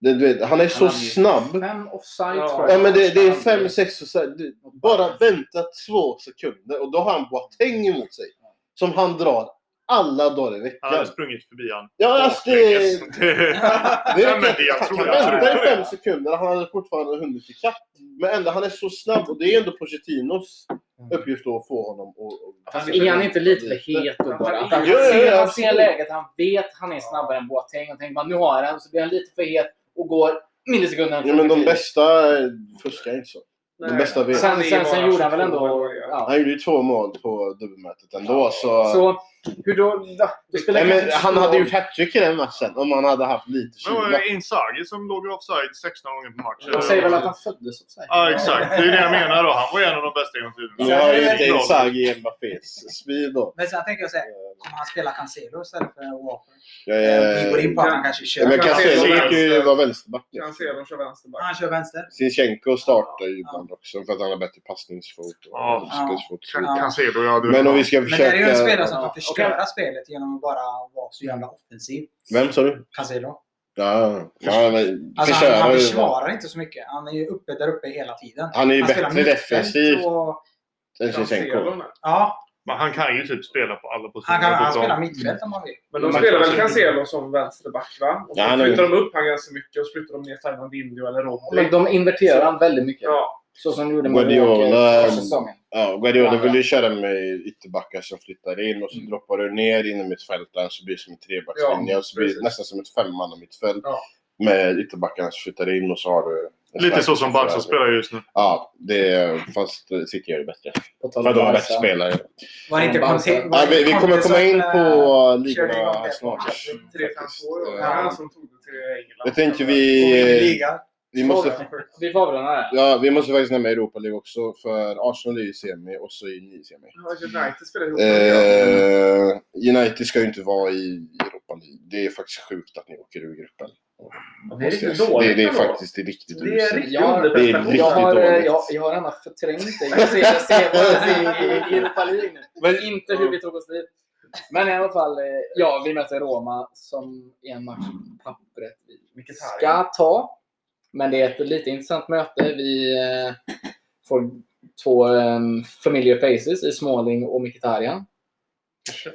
Speaker 1: Det, du vet, han är så
Speaker 4: Han
Speaker 1: snabb.
Speaker 4: Fem offside
Speaker 2: Ja.
Speaker 4: tror.
Speaker 1: Ja, men det, det är fem, sex du, Bara vänta två sekunder och då har han Boateng emot sig. Som han drar alla dagar i
Speaker 3: Han hade
Speaker 1: veckan.
Speaker 3: sprungit förbi han.
Speaker 1: Ja, alltså det...
Speaker 3: det...
Speaker 1: Det
Speaker 3: Ja, men
Speaker 1: är
Speaker 3: det- jag
Speaker 1: han
Speaker 3: tror jag tror
Speaker 1: vänta i
Speaker 3: det.
Speaker 1: fem sekunder han hade fortfarande hunnit ikapp. Men ändå, han är så snabb och det är ändå Pochettinos uppgift då att få honom att...
Speaker 4: Fast är han inte lite för het då bara? Att Han,
Speaker 1: ja,
Speaker 4: ser, han
Speaker 1: absolut.
Speaker 4: ser läget, han vet han är snabbare än Boateng och tänker man nu har den. Så blir han lite för het och går millisekunder
Speaker 1: Ja, men de bästa fuskar inte så. De bästa vet.
Speaker 4: Sen, sen, sen gjorde han väl ändå... Ja.
Speaker 1: Han gjorde ju två mål på dubbelmötet ändå så...
Speaker 4: Så hur då?
Speaker 1: Nej, men han hade
Speaker 4: så
Speaker 1: gjort hattrick i den matchen om han hade haft lite
Speaker 3: var
Speaker 1: kyla.
Speaker 3: det Inzaghi som låg offside 16 gånger på matchen?
Speaker 4: De säger väl att han föddes offside?
Speaker 3: Ja, exakt. Det är det jag menar då. Han var en av de bästa genom
Speaker 1: Nu
Speaker 3: tiderna.
Speaker 1: har ju inte Inzaghi Mbappés speed då.
Speaker 5: Men sen tänker jag säga, kommer han spela Cancelo istället för Walker?
Speaker 1: Jag,
Speaker 5: Vi går in på att han kanske
Speaker 1: Ja, men
Speaker 5: kör.
Speaker 1: Cancelo brukar ju vara vänsterback.
Speaker 2: Cancelo kör vänsterback.
Speaker 5: Han kör vänster.
Speaker 1: Sinchenko startar ju ibland också för att han har bättre passningsfot och
Speaker 3: Ja.
Speaker 1: spelsfot.
Speaker 5: Ja.
Speaker 3: Cancelo, ja.
Speaker 1: Men om vi ska
Speaker 5: Men det är ju en
Speaker 1: försöka...
Speaker 5: spelare som kan förstöra spelet genom att bara vara så jävla offensiv.
Speaker 1: Vem sa du?
Speaker 5: Cancelo.
Speaker 1: Ja, ja men
Speaker 5: Alltså han, han försvarar inte så mycket. Han är ju uppe där uppe hela tiden.
Speaker 1: Han är ju
Speaker 5: spelar
Speaker 1: bättre defensivt
Speaker 5: och-
Speaker 1: än Sinchenko.
Speaker 5: Ja,
Speaker 3: Men han kan ju typ spela på alla positioner.
Speaker 5: han, kan, han
Speaker 3: på plan.
Speaker 5: spelar mittfält om han vill.
Speaker 2: Men de spelar väl Cancelo som vänsterback va? Och så
Speaker 1: Ja,
Speaker 2: flyttar de upp han ganska mycket och så flyttar de ner Fernandinho eller Rodri.
Speaker 4: Men de inverterar han väldigt mycket.
Speaker 2: Ja.
Speaker 4: Så som de gjorde med
Speaker 1: Guardiola-
Speaker 4: säsongen.
Speaker 1: Ja, Guardiola
Speaker 4: Ja.
Speaker 1: vill ju köra med ytterbackar som flyttar in och så
Speaker 4: Mm.
Speaker 1: droppar du ner in i mittfältaren så blir det som en trebackslinje
Speaker 2: Ja,
Speaker 1: och så blir det nästan som ett femmanna mittfält
Speaker 2: Ja.
Speaker 1: med ytterbackarna som flyttar in och så har du...
Speaker 3: Lite så som Barca spelar just nu.
Speaker 1: Ja, det är, fast eh, City gör det bättre. För de har bättre spelare.
Speaker 5: Var det inte Conte? Var
Speaker 1: Ja,
Speaker 5: det
Speaker 1: vi, vi kommer komma in
Speaker 5: eh,
Speaker 1: på ligorna
Speaker 5: det?
Speaker 1: snart.
Speaker 2: 3-5-2
Speaker 5: Ja.
Speaker 2: Han som tog det till England.
Speaker 1: Jag tänker
Speaker 5: Och
Speaker 1: vi... Vi måste,
Speaker 4: Vi får avrunda här.
Speaker 1: ja, vi måste faktiskt nämna Europa League också. För Arsenal är i semi och så är ni i semi.
Speaker 2: United spelar ihop.
Speaker 1: Eh, United ska ju inte vara i Europa League. Det är faktiskt sjukt att ni åker ur gruppen.
Speaker 2: Det är riktigt
Speaker 1: det,
Speaker 2: dåligt
Speaker 1: det är
Speaker 2: ändå.
Speaker 1: faktiskt riktigt
Speaker 2: Det är
Speaker 1: uselt.
Speaker 2: riktigt
Speaker 4: Ja,
Speaker 2: underprestation.
Speaker 1: det är
Speaker 4: Jag har,
Speaker 1: Riktigt
Speaker 4: eh,
Speaker 1: dåligt.
Speaker 4: jag, jag har redan förträngt det. Jag ser, jag ser vad jag ser i Europa League nu. Men inte hur vi tog oss dit. Men i alla fall, eh, ja, vi möter Roma som i en match på pappret vi ska ta. Men det är ett lite intressant möte. Vi eh, får två familiar faces i Smalling och Mkhitaryan.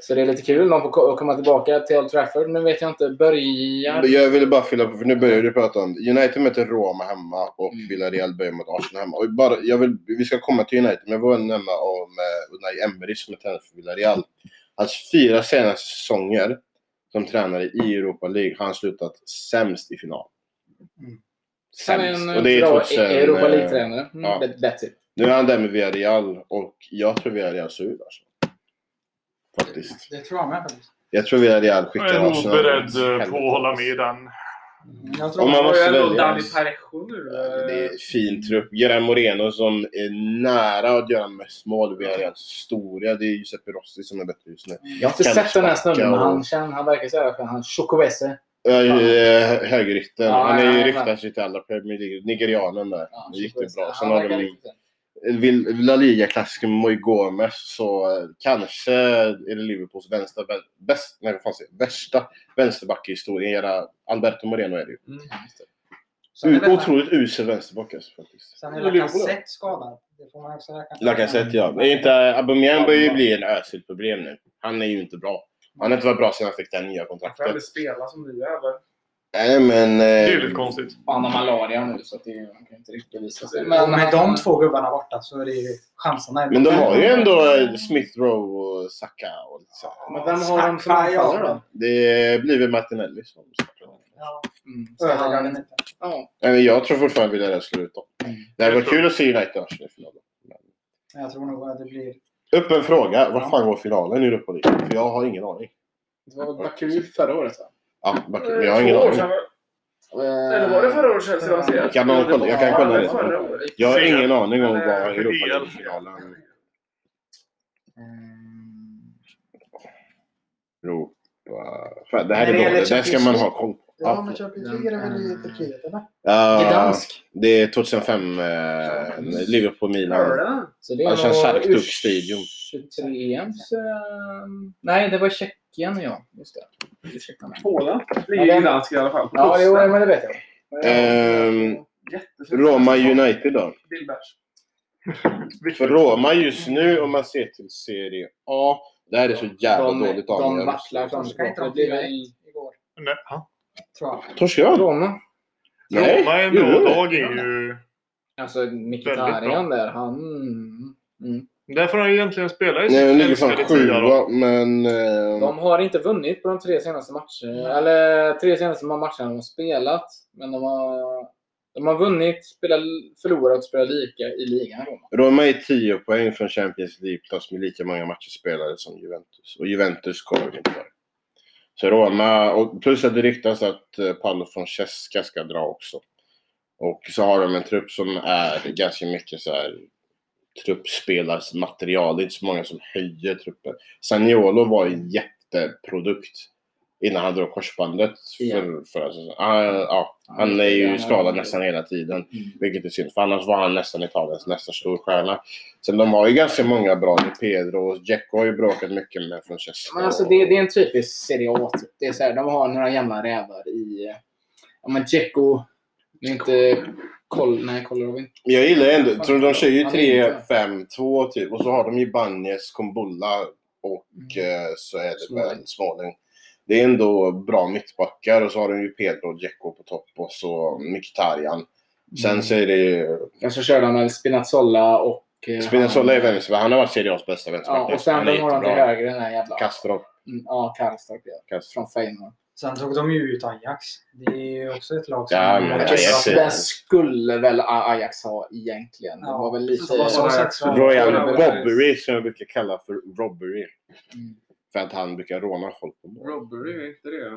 Speaker 4: Så det är lite kul. De får ko- komma tillbaka till Old Trafford. Nu vet jag inte, börjar...
Speaker 1: Jag ville bara fylla på, för nu börjar du prata om United möter Roma hemma och
Speaker 4: Mm.
Speaker 1: Villarreal börjar mot Arsenal hemma. Och bara, jag vill, vi ska komma till United, men jag vill nämna om eh, Unai Emery som är tränare för Villarreal. Hans fyra senaste säsonger som tränare i Europa League har han slutat sämst i final.
Speaker 5: Mm.
Speaker 4: Han är
Speaker 1: Sämst.
Speaker 4: en
Speaker 1: Och det är
Speaker 4: bra
Speaker 1: 2000,
Speaker 4: Europa
Speaker 1: eh,
Speaker 4: League-tränare. Mm,
Speaker 1: ja.
Speaker 4: that- That's it.
Speaker 1: Nu är han där med Villarreal och jag tror Villarreal ser ut alltså. Faktiskt.
Speaker 5: Det tror jag med faktiskt.
Speaker 1: Jag tror Villarreal
Speaker 3: Jag
Speaker 1: skickar
Speaker 3: är nog
Speaker 1: Arsenal
Speaker 3: beredd eh, på att hålla med i den.
Speaker 5: Jag tror
Speaker 1: Om man
Speaker 2: har
Speaker 1: måste välja. Det är
Speaker 2: eh,
Speaker 1: fin trupp. Göran Moreno som är nära att göra mest mål i Villareals historia. Det är Giuseppe Rossi som är bättre just nu.
Speaker 4: Jag har inte sett den här snubben, men han, känner, han verkar så här, han Chokovese.
Speaker 1: Äh, Högerytten.
Speaker 4: Ja,
Speaker 1: han är ju
Speaker 4: ja.
Speaker 1: ryktas ju till alla Premier League. Nigerianen där.
Speaker 4: Ja,
Speaker 1: det gick det bra. Sen har de. Vill- La Liga-klassikern Moi Gomez. Så eh, kanske är det Liverpools vänster, bäst, nej, vad fan värsta vänsterback i historien. Göra Alberto Moreno är det ju.
Speaker 2: Mm.
Speaker 1: U- otroligt usel vänsterback alltså, faktiskt.
Speaker 5: Sen är? Lacazette skadad. Det får man också räkna
Speaker 1: Lacazette ja. Är inte, Aubameyang börjar ju bli en ösigt problem nu. Han är ju inte bra. Han har inte varit bra sedan han fick det nya
Speaker 2: Han får
Speaker 1: kontraktet.
Speaker 2: aldrig spela som ny eller?
Speaker 1: Nej men...
Speaker 3: Det är
Speaker 1: Eh,
Speaker 3: lite konstigt.
Speaker 4: Han har malaria nu, så det, han kan inte riktigt bevisa sig.
Speaker 5: Och med
Speaker 4: han-
Speaker 5: de två gubbarna borta så är det ju chanserna. är-
Speaker 1: men de har ju ändå eh, Smith Rowe och Saka och lite så.
Speaker 4: Men vem har de som anfallare då?
Speaker 1: Det blir väl Martinelli som startar.
Speaker 5: Ja,
Speaker 4: Mm.
Speaker 5: Inte.
Speaker 4: ja.
Speaker 1: Men Jag tror fortfarande att Villarreal skulle ut dem.
Speaker 4: Mm.
Speaker 1: Det hade varit kul att se United Arsenal i finalen.
Speaker 5: Men Jag tror nog att det blir...
Speaker 1: Öppen fråga. Var fan går finalen i Europa League? För jag har ingen aning.
Speaker 4: Det var väl Baku förra året va?
Speaker 1: Ja, jag har ingen
Speaker 2: Två år
Speaker 1: aning.
Speaker 2: va? Eller var det förra året Chelsea vann
Speaker 1: Kan någon kolla? Jag kan kolla det. Jag har ingen aning om vad
Speaker 2: eh,
Speaker 1: Europa
Speaker 3: del.
Speaker 1: League-finalen... Europa... Fan, det här är dåligt. Det här ska man ha koll på.
Speaker 5: Ja, men Champions League är väl i Turkiet eller?
Speaker 1: Ja, det är 2005, eh, Liverpool-Milan.
Speaker 4: Så det är nog. 23-ems... ehm, nej, det var Tjeckien ja. Just det. Ursäkta mig.
Speaker 2: Polen ligger
Speaker 4: den-
Speaker 2: Gdansk i alla fall. På
Speaker 4: Ja,
Speaker 2: kusten.
Speaker 4: jo, men det vet jag.
Speaker 1: Ehm,
Speaker 2: Jättefint.
Speaker 1: Roma United då?
Speaker 2: Billbergs.
Speaker 1: För Roma just nu, om man ser till Serie A, det här är så jävla
Speaker 4: de,
Speaker 1: dåligt
Speaker 4: De
Speaker 1: avgörat.
Speaker 4: vacklar fram och
Speaker 5: Ska inte
Speaker 4: tillbaka.
Speaker 5: de
Speaker 4: Det blir
Speaker 5: fira
Speaker 4: väl
Speaker 5: igår?
Speaker 3: Nej, ja.
Speaker 5: Tror jag.
Speaker 1: Torskade jag?
Speaker 4: Roma.
Speaker 1: Nej.
Speaker 3: Roma en
Speaker 1: gjorde
Speaker 3: bra
Speaker 1: det?
Speaker 3: dag är ju...
Speaker 4: Alltså, Mkhitaryan där, han... Mm.
Speaker 3: Där får han egentligen spela i
Speaker 1: Nej, de
Speaker 3: sin
Speaker 1: ligger
Speaker 3: då.
Speaker 1: sjua, men... Eh,
Speaker 4: De har inte vunnit på de tre senaste matcherna. Eller tre senaste matcherna de har spelat. Men de har, de har vunnit, spelat, förlorat och spelat lika i ligan. Roma.
Speaker 1: Roma är 10 poäng från Champions League plus med lika många matcher spelade som Juventus. Och Juventus kommer inte där. Så Roma, och plus att det ryktas att eh, Paolo Francesca ska dra också. Och så har de en trupp som är ganska mycket så här truppspelarsmaterial. Det är inte så många som höjer truppen. Saniolo var en jätteprodukt innan han drog korsbandet för, för säsongen. Ah, ja, han är ju skadad nästan hela tiden.
Speaker 4: Mm.
Speaker 1: Vilket är synd, för annars var han nästan Italiens nästa storstjärna. Sen de har ju ganska många bra. Pedro och Dzeko har ju bråkat mycket med Francesco.
Speaker 4: Men alltså, det, det är en typisk Serie A. Typ. Det är så här, de har några jämna rävar i... Ja, men Dzeko... Inte... Koll, nej, Kolarov inte.
Speaker 1: Jag gillar ändå, tror de kör ju
Speaker 4: han är inte-
Speaker 1: 3-5-2 typ. Och så har de ju Banjes, Kumbulla och
Speaker 4: Mm.
Speaker 1: eh, så är det väl Smalling. Det är ändå bra mittbackar och så har de ju Pedro och Dzeko på topp och så Mkhitaryan. Sen
Speaker 4: Mm.
Speaker 1: så är det ju...
Speaker 4: Och så kör de väl Spinazzola och... eh,
Speaker 1: Spinazzola är
Speaker 4: han-
Speaker 1: vänster, han har varit Serie A's bästa vänsterback.
Speaker 4: Ja, och sen vem har de till höger? Den här jävla...
Speaker 1: Kastrop.
Speaker 4: Mm, Ja, Karstorp. Ja.
Speaker 1: Kastrop.
Speaker 4: Från Feyenoord.
Speaker 5: Sen tog de ju ut Ajax. Det är ju också ett lag som...
Speaker 1: Ja, men Ajax
Speaker 4: Den skulle väl Ajax ha egentligen. Det
Speaker 5: Ja.
Speaker 4: var väl lite...
Speaker 5: Så sagt så-
Speaker 1: Royal. Robbery som jag brukar kalla för robbery.
Speaker 4: Mm.
Speaker 1: För att han brukar råna folk på mål.
Speaker 2: Robbery, är inte det?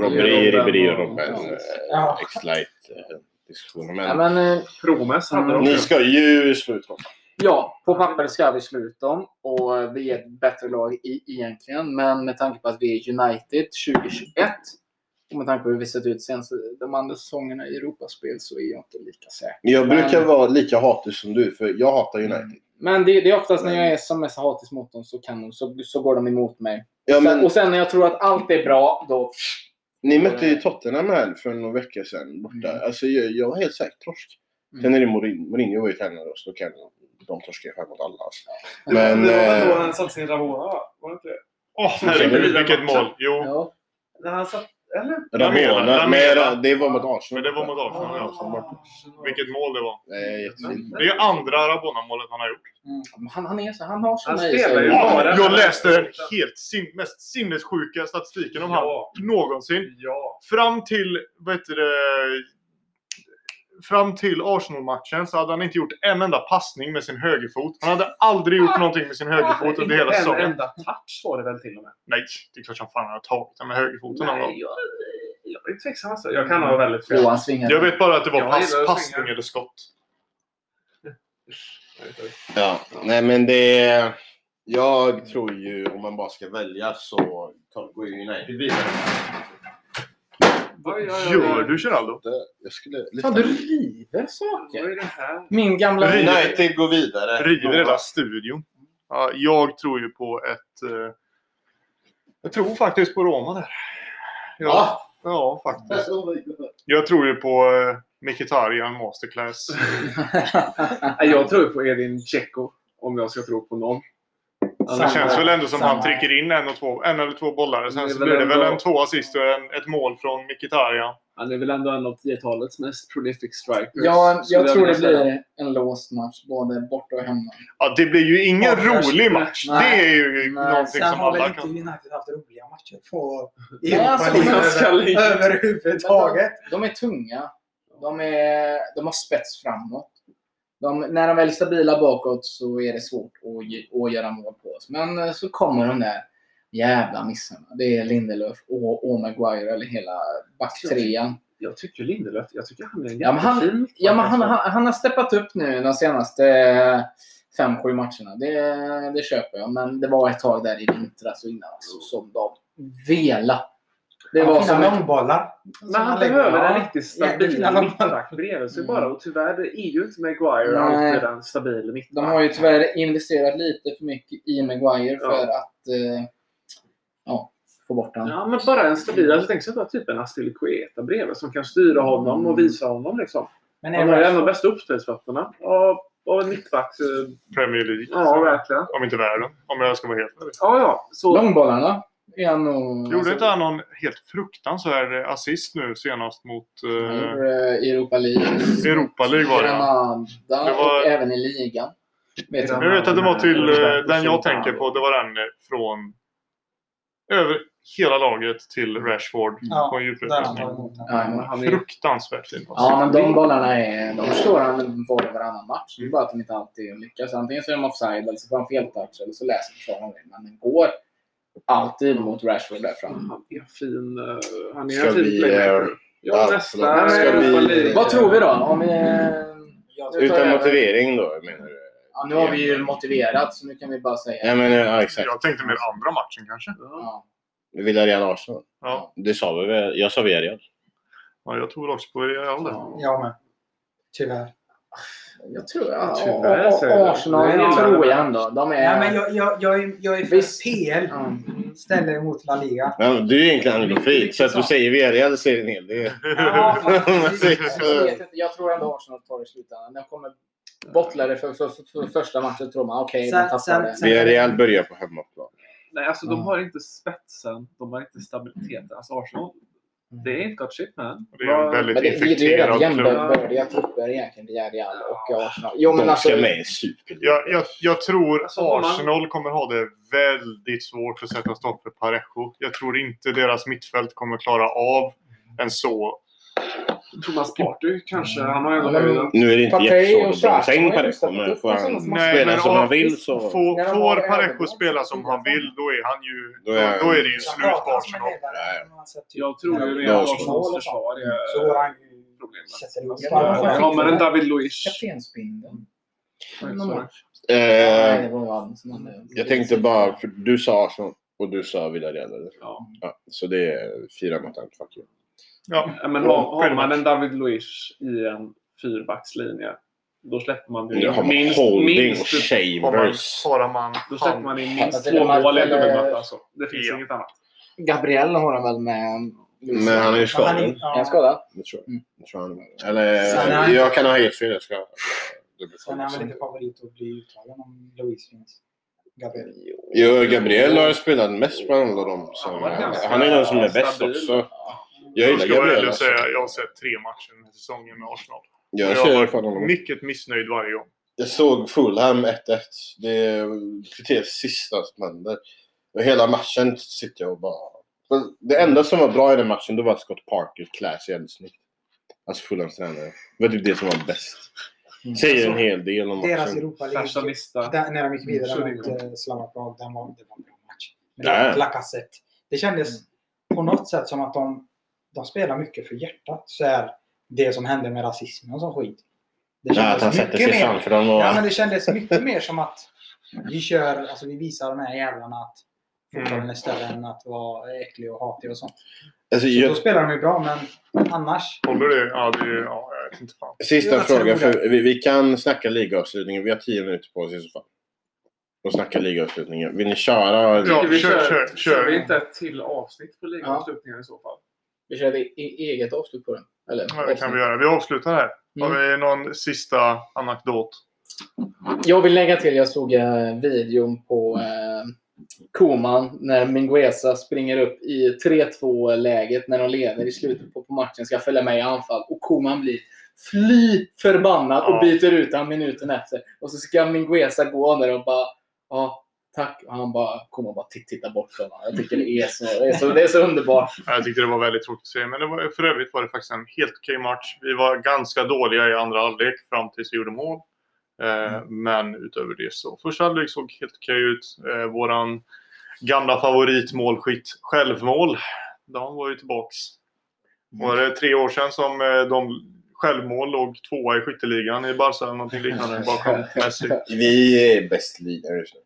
Speaker 2: Robben
Speaker 1: Ribéry och Robben.
Speaker 4: ja.
Speaker 1: eh. X-Light eh, diskussioner.
Speaker 4: Ja,
Speaker 1: Men
Speaker 4: men, eh,
Speaker 2: Promes hade de
Speaker 1: ni ska ju sluta.
Speaker 4: Ja, på papper ska vi sluta om och vi är ett bättre lag i, egentligen. Men med tanke på att vi är United 2021 och med tanke på hur vi sett ut senaste de andra säsongerna i Europaspel så är jag inte lika säker.
Speaker 1: Jag
Speaker 4: Men-
Speaker 1: brukar vara lika hatig som du, för jag hatar United.
Speaker 4: Men det, det är oftast när jag är som mest hatisk mot dem så, kan de, så, så går de emot mig.
Speaker 1: Ja,
Speaker 4: Sen,
Speaker 1: men,
Speaker 4: och sen när jag tror att allt är bra, då
Speaker 1: Ni mötte ju Tottenham här för några veckor sedan borta.
Speaker 4: Mm.
Speaker 1: Alltså, jag, jag var helt säker torsk.
Speaker 4: Mm.
Speaker 1: Sen är det Mourinho. Mourinho var ju tränare och så kan de torska ju fan mot alla. Alltså.
Speaker 2: Men, det var väl då
Speaker 1: eh,
Speaker 2: han satte sin Ramona va? Var det inte det?
Speaker 3: Åh, herregud, vilket mål. Jo,
Speaker 4: Ja.
Speaker 2: När han satt... Eller?
Speaker 1: Ramona,
Speaker 3: Ramona.
Speaker 1: men det var mot Arsenal.
Speaker 3: men det var mot Arsenal.
Speaker 1: Ja,
Speaker 3: Ja. Vilket mål det var.
Speaker 1: Nej, jättefint.
Speaker 3: Det är andra Rabona-målet han har gjort.
Speaker 4: Men Han, han, är så, han har
Speaker 2: Han
Speaker 4: såna i
Speaker 2: spelar
Speaker 4: sig.
Speaker 3: Ja, jag läste den helt sin, mest sinnessjuka statistiken om han
Speaker 2: Ja.
Speaker 3: någonsin.
Speaker 2: Ja.
Speaker 3: Fram till, vad heter det, fram till Arsenal-matchen så hade han inte gjort en enda passning med sin högerfot. Han hade aldrig gjort någonting med sin högerfot under hela
Speaker 2: en
Speaker 3: säsongen.
Speaker 2: enda touch var det väl till och med.
Speaker 3: Nej, det är klart som fan han har tagit den med högerfoten. någon gång.
Speaker 2: Jag, jag är tveksam alltså. Jag kan ha väldigt fel.
Speaker 4: Johan.
Speaker 3: Jag vet bara att det var pass, passning eller skott.
Speaker 1: Ja, nej men det... Jag tror ju om man bara ska välja så går ju United vidare.
Speaker 2: Oj.
Speaker 3: Gör du Geraldo?
Speaker 1: Det- Jag skulle...
Speaker 4: Fan, du river
Speaker 2: Vad
Speaker 4: saker.
Speaker 2: är det här?
Speaker 4: Min gamla...
Speaker 3: River.
Speaker 1: United går vidare.
Speaker 3: River hela studion. Ja, jag tror ju på ett... Eh, jag tror faktiskt på Roma där. Ja, ja faktiskt. Jag tror ju på eh, Mkhitaryan Masterclass.
Speaker 2: Jag tror på Edin Dzeko. Om jag ska tro på någon.
Speaker 3: Det känns väl ändå som
Speaker 5: Samma.
Speaker 3: han trycker in en, och två, en eller två bollar. Sen så blir det väl en två assist och en, ett mål från Mkhitaryan.
Speaker 2: Han är väl ändå en av 10-talets mest prolific strikers.
Speaker 4: Ja, jag tror det blir en låst match både borta och hemma.
Speaker 3: Ja, det blir ju ingen
Speaker 5: Partners-
Speaker 3: rolig match.
Speaker 4: Nej.
Speaker 3: Det är ju
Speaker 4: Nej.
Speaker 3: någonting
Speaker 5: Sen
Speaker 3: som
Speaker 5: har väl
Speaker 3: alla
Speaker 5: inte
Speaker 3: kan...
Speaker 5: United haft roliga matcher på
Speaker 4: alltså,
Speaker 5: Europa överhuvudtaget.
Speaker 4: De är tunga. De, är, de har spets framåt. De, när de väl är stabila bakåt så är det svårt att, att göra mål på oss. Men eh, så kommer de där jävla missarna. Det är Lindelöf och, och Maguire, eller hela backtrean.
Speaker 2: Jag tycker Lindelöf, jag tycker han är en
Speaker 4: Ja, men han-
Speaker 2: jättefin
Speaker 4: Ja, men han, han, han har steppat upp nu de senaste eh, fem, sju matcherna. Det, det köper jag. Men det var ett tag där i vintras och innan alltså, som de vela. Det var som
Speaker 5: fina
Speaker 4: en...
Speaker 5: långbollar.
Speaker 2: Men han behöver en riktigt stabil mittback bredvid sig
Speaker 4: Mm.
Speaker 2: bara. Och tyvärr är ju inte Maguire
Speaker 4: Nej.
Speaker 2: alltid en stabil mittback.
Speaker 4: De har ju tyvärr investerat lite för mycket i Maguire
Speaker 2: Ja.
Speaker 4: för att eh, ja, få bort honom.
Speaker 2: Ja, men bara en stabil. Alltså, tänk sig att typ en Aspilicueta bredvid som kan styra honom och visa honom. Liksom.
Speaker 5: Men
Speaker 2: Han har ju en av de
Speaker 5: är
Speaker 2: bästa uppspelsfötterna av, av en mittback. eh,
Speaker 3: Premier League.
Speaker 2: Ja, verkligen.
Speaker 3: Om inte världen. Om jag ska vara helt ärlig.
Speaker 2: Ja, ja. Så,
Speaker 4: Långbollarna är han nog...
Speaker 3: Gjorde inte han någon helt fruktansvärd assist nu senast mot eh,
Speaker 4: gjorde Europa League.
Speaker 3: Europa League var det ja.
Speaker 4: Granada
Speaker 3: Det var-
Speaker 4: och även i ligan. Vet?
Speaker 3: Jag vet att det var till eh, den jag tänker på. Det var den eh, från över hela laget till Rashford
Speaker 5: Ja,
Speaker 3: på.
Speaker 4: Ja,
Speaker 2: han är,
Speaker 3: Fruktansvärt fin pass.
Speaker 4: Ja, men de bollarna är, de slår han var och varannan match. Det är bara att de inte alltid lyckas. Antingen så är de offside, eller så får han feltouch, eller så läser försvararen det. Men den går alltid mot Rashford där fram.
Speaker 2: han är fin. eh, Han är en fin
Speaker 1: vi,
Speaker 2: playmaker.
Speaker 1: eh,
Speaker 2: Ja,
Speaker 1: ja,
Speaker 2: nästa.
Speaker 1: vi-.
Speaker 4: Vad tror vi då? Om vi,
Speaker 1: Utan
Speaker 4: jag-
Speaker 1: motivering då menar du?
Speaker 4: ja, nu har vi ju motiverat, så nu kan vi bara säga.
Speaker 1: Ja, men, ja exakt.
Speaker 3: Jag tänkte mer andra matchen kanske.
Speaker 2: Ja.
Speaker 4: Ja.
Speaker 1: Villarreal Arsenal.
Speaker 3: Ja,
Speaker 1: Det sa vi väl? Jag sa Villarreal.
Speaker 3: ja jag tror också på Real där.
Speaker 5: Jag med. Tyvärr.
Speaker 4: Jag tror ja,
Speaker 2: Tyvärr,
Speaker 4: ja,
Speaker 2: säger du.
Speaker 4: Arsenal
Speaker 5: Nej,
Speaker 4: det
Speaker 5: ja.
Speaker 4: tror jag ändå. De är...
Speaker 5: Nej, men jag, jag, jag, är, jag är för
Speaker 4: Visst.
Speaker 5: PL
Speaker 4: Ja.
Speaker 5: ställer emot La Liga.
Speaker 1: Men du är egentligen anglofil, så att du säger Villarreal säger en hel del.
Speaker 5: Ja, faktiskt.
Speaker 4: Jag, vet inte, jag tror ändå Arsenal tar det i slutändan. De kommer bottla det för, för, för, för första matchen. tror man okej,
Speaker 5: Sen-
Speaker 4: de tappar det.
Speaker 5: sen-
Speaker 1: Villarreal börjar på hemmaplan.
Speaker 2: Nej, alltså de har inte spetsen. De har inte stabiliteten. Alltså Arsenal, det är inte got shit man.
Speaker 3: Det är en väldigt
Speaker 4: Men det, det är ju
Speaker 3: infekterad
Speaker 4: rätt
Speaker 3: klubb.
Speaker 4: jämbördiga trupper egentligen, Villarreal och Arsenal. Jo, men
Speaker 1: De
Speaker 4: alltså,
Speaker 1: med i Superligan.
Speaker 3: Jag, jag, jag tror
Speaker 2: Alltså,
Speaker 3: Arsenal kommer ha det väldigt svårt att sätta stopp för Parejo. Jag tror inte deras mittfält kommer klara av en så...
Speaker 2: Thomas Partey kanske. Han har ändå höjden.
Speaker 1: Nu är det inte jättesvårt att bromsa in Parejo, men får han spela som
Speaker 3: om-
Speaker 1: han vill så...
Speaker 3: Får, får Parejo spela som han vill, då är han ju...
Speaker 1: Då är-
Speaker 3: då är det ju
Speaker 5: Som
Speaker 3: slut på Arsenal.
Speaker 2: Jag tror ju det
Speaker 1: Ja,
Speaker 2: är
Speaker 1: så-
Speaker 2: Arsenals försvar. är problemet.
Speaker 4: Ja,
Speaker 2: men
Speaker 4: du
Speaker 2: en? David Luiz.
Speaker 4: Kaptensbindeln.
Speaker 1: Eh, jag tänkte bara, för du sa Arsenal och du sa Villarreal, eller?
Speaker 2: Ja.
Speaker 1: Ja, så det är fyra mot en. Fuck you.
Speaker 3: Ja,
Speaker 2: Ja, Men har, har man en David Luiz i en fyrbackslinje, då släpper man
Speaker 1: Nu
Speaker 2: ju
Speaker 1: har man
Speaker 2: minst,
Speaker 1: Holding och
Speaker 2: minst,
Speaker 3: har man,
Speaker 1: Chambers.
Speaker 3: har man
Speaker 2: då släpper
Speaker 3: han,
Speaker 2: man in minst
Speaker 4: det
Speaker 2: två
Speaker 4: de
Speaker 2: mål i en. Alltså. Det finns
Speaker 3: Ja.
Speaker 2: inget annat.
Speaker 4: Gabriel har han väl med.
Speaker 1: Men han är ju
Speaker 5: Men han
Speaker 1: skadad.
Speaker 5: är-
Speaker 4: Är han
Speaker 5: ja.
Speaker 4: skadad?
Speaker 1: Det tror jag.
Speaker 4: Mm.
Speaker 1: Det tror jag. Eller,
Speaker 5: Sen han-
Speaker 1: jag kan ha helt fel. Jag ska...
Speaker 5: Sen är han väl inte favorit att bli uttagen om Louise finns. Gabriel.
Speaker 1: Jo, Gabriel har spelat mest bland alla dem. Som,
Speaker 2: Han
Speaker 1: han är den som är bäst också. Jag
Speaker 3: Jag
Speaker 1: gillar
Speaker 3: ska vara ärlig
Speaker 1: Gabriel.
Speaker 3: och
Speaker 1: Alltså.
Speaker 3: säga jag har sett tre matcher den här säsongen med Arsenal. Och
Speaker 1: Jag
Speaker 3: jag har varit mycket missnöjd varje gång.
Speaker 1: Jag såg Fulham 1-1. Det är kvarterets sista som händer. Och hela matchen sitter jag och bara... Det enda som var bra i den matchen det var Scott Parkers class i snyggt. Alltså Fulhams tränare. Det var typ det som var bäst.
Speaker 4: Mm.
Speaker 1: Säger en hel del om
Speaker 5: Deras
Speaker 1: matchen.
Speaker 5: Europa
Speaker 2: Värsta
Speaker 5: League. när de gick vidare
Speaker 2: Mm,
Speaker 5: mot eh, Slava Prag, den var, det var en bra match. Men det var Lacazette. Det kändes på något sätt som att de, de spelar mycket för hjärtat. Så är det som hände med rasismen och sån skit. Det
Speaker 1: Ja, att han sätter sig framför dem och...
Speaker 5: Ja, men det kändes mycket mer som att vi kör, alltså vi visar de här jävlarna att fotbollen är större än att vara äcklig och hatig och sånt.
Speaker 1: Alltså,
Speaker 5: Så
Speaker 1: jag,
Speaker 5: då spelar de ju bra, men annars.
Speaker 3: Håller det? Ja, det ja, jag vet inte fan.
Speaker 1: Sista
Speaker 5: Jag tror
Speaker 1: fråga.
Speaker 5: det.
Speaker 1: För vi, vi kan snacka ligaavslutningen. Vi har tio minuter på oss i så fall. Och snacka ligaavslutningen. Vill ni köra?
Speaker 3: Ja,
Speaker 2: vi
Speaker 3: kör,
Speaker 2: kör,
Speaker 3: kör,
Speaker 2: kör. vi inte ett till avsnitt på ligaavslutningen i så fall?
Speaker 4: Vi kör ett eget avslut på den. Eller,
Speaker 3: Ja, det kan vi göra. Vi avslutar här. Har
Speaker 4: Mm.
Speaker 3: vi någon sista anekdot?
Speaker 4: Jag vill lägga till, jag såg eh, videon på eh, Koman när Mingueza springer upp i 3-2 läget när de leder i slutet på, på matchen, ska följa med i anfall. Och Koman blir fly förbannad och byter ut honom minuten efter. Och så ska Mingueza gå där och bara ja, tack. Och han bara kommer bara titt- titta bort från honom. Jag tycker det är så, det är så, det är så underbart.
Speaker 3: Jag tyckte det var väldigt tråkigt att se. Men det var, för övrigt var det faktiskt en helt okej match. Vi var ganska dåliga i andra halvlek fram tills vi gjorde mål. Eh, Men utöver det så. Första halvlek såg helt okej ut. Eh, våran gamla favoritmålskytt självmål. De var ju tillbaks. Var det tre år sedan som eh, de självmål låg tvåa i skytteligan i Barca eller någonting liknande bakom Messi.
Speaker 1: Vi är bäst ligan just nu.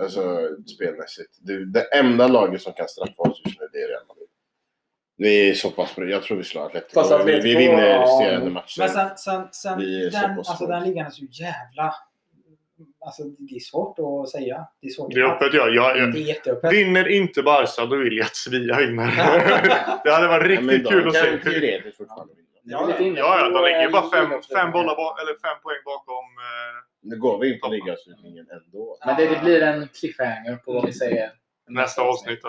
Speaker 1: Alltså spelmässigt. Det, det enda laget som kan straffa oss just nu det är Real Madrid. Vi är så pass bra. Jag tror vi slår Atletico.
Speaker 4: Fast
Speaker 1: Vi, vi
Speaker 4: Atletico,
Speaker 1: vinner
Speaker 4: ja.
Speaker 1: resterande matcher.
Speaker 5: Men sen, sen, sen
Speaker 1: Vi
Speaker 5: den, alltså, den ligan är så jävla... Alltså, det är svårt att säga. Det är svårt
Speaker 3: Det är öppet ja. Jag,
Speaker 5: Det
Speaker 3: jag,
Speaker 5: är jätteöppet.
Speaker 3: vinner inte Barca då vill jag att Sevilla vinner. det hade varit
Speaker 1: Ja,
Speaker 3: riktigt kul att se.
Speaker 1: teoretiskt fortfarande
Speaker 3: Ja, ja,
Speaker 4: på,
Speaker 3: de ligger ju bara fem, fem, bollar eller fem poäng bakom. Eh,
Speaker 1: Nu går vi in på ligaavslutningen ändå.
Speaker 4: Men det, det blir en cliffhanger på vad vi säger.
Speaker 3: nästa avsnitt. Då.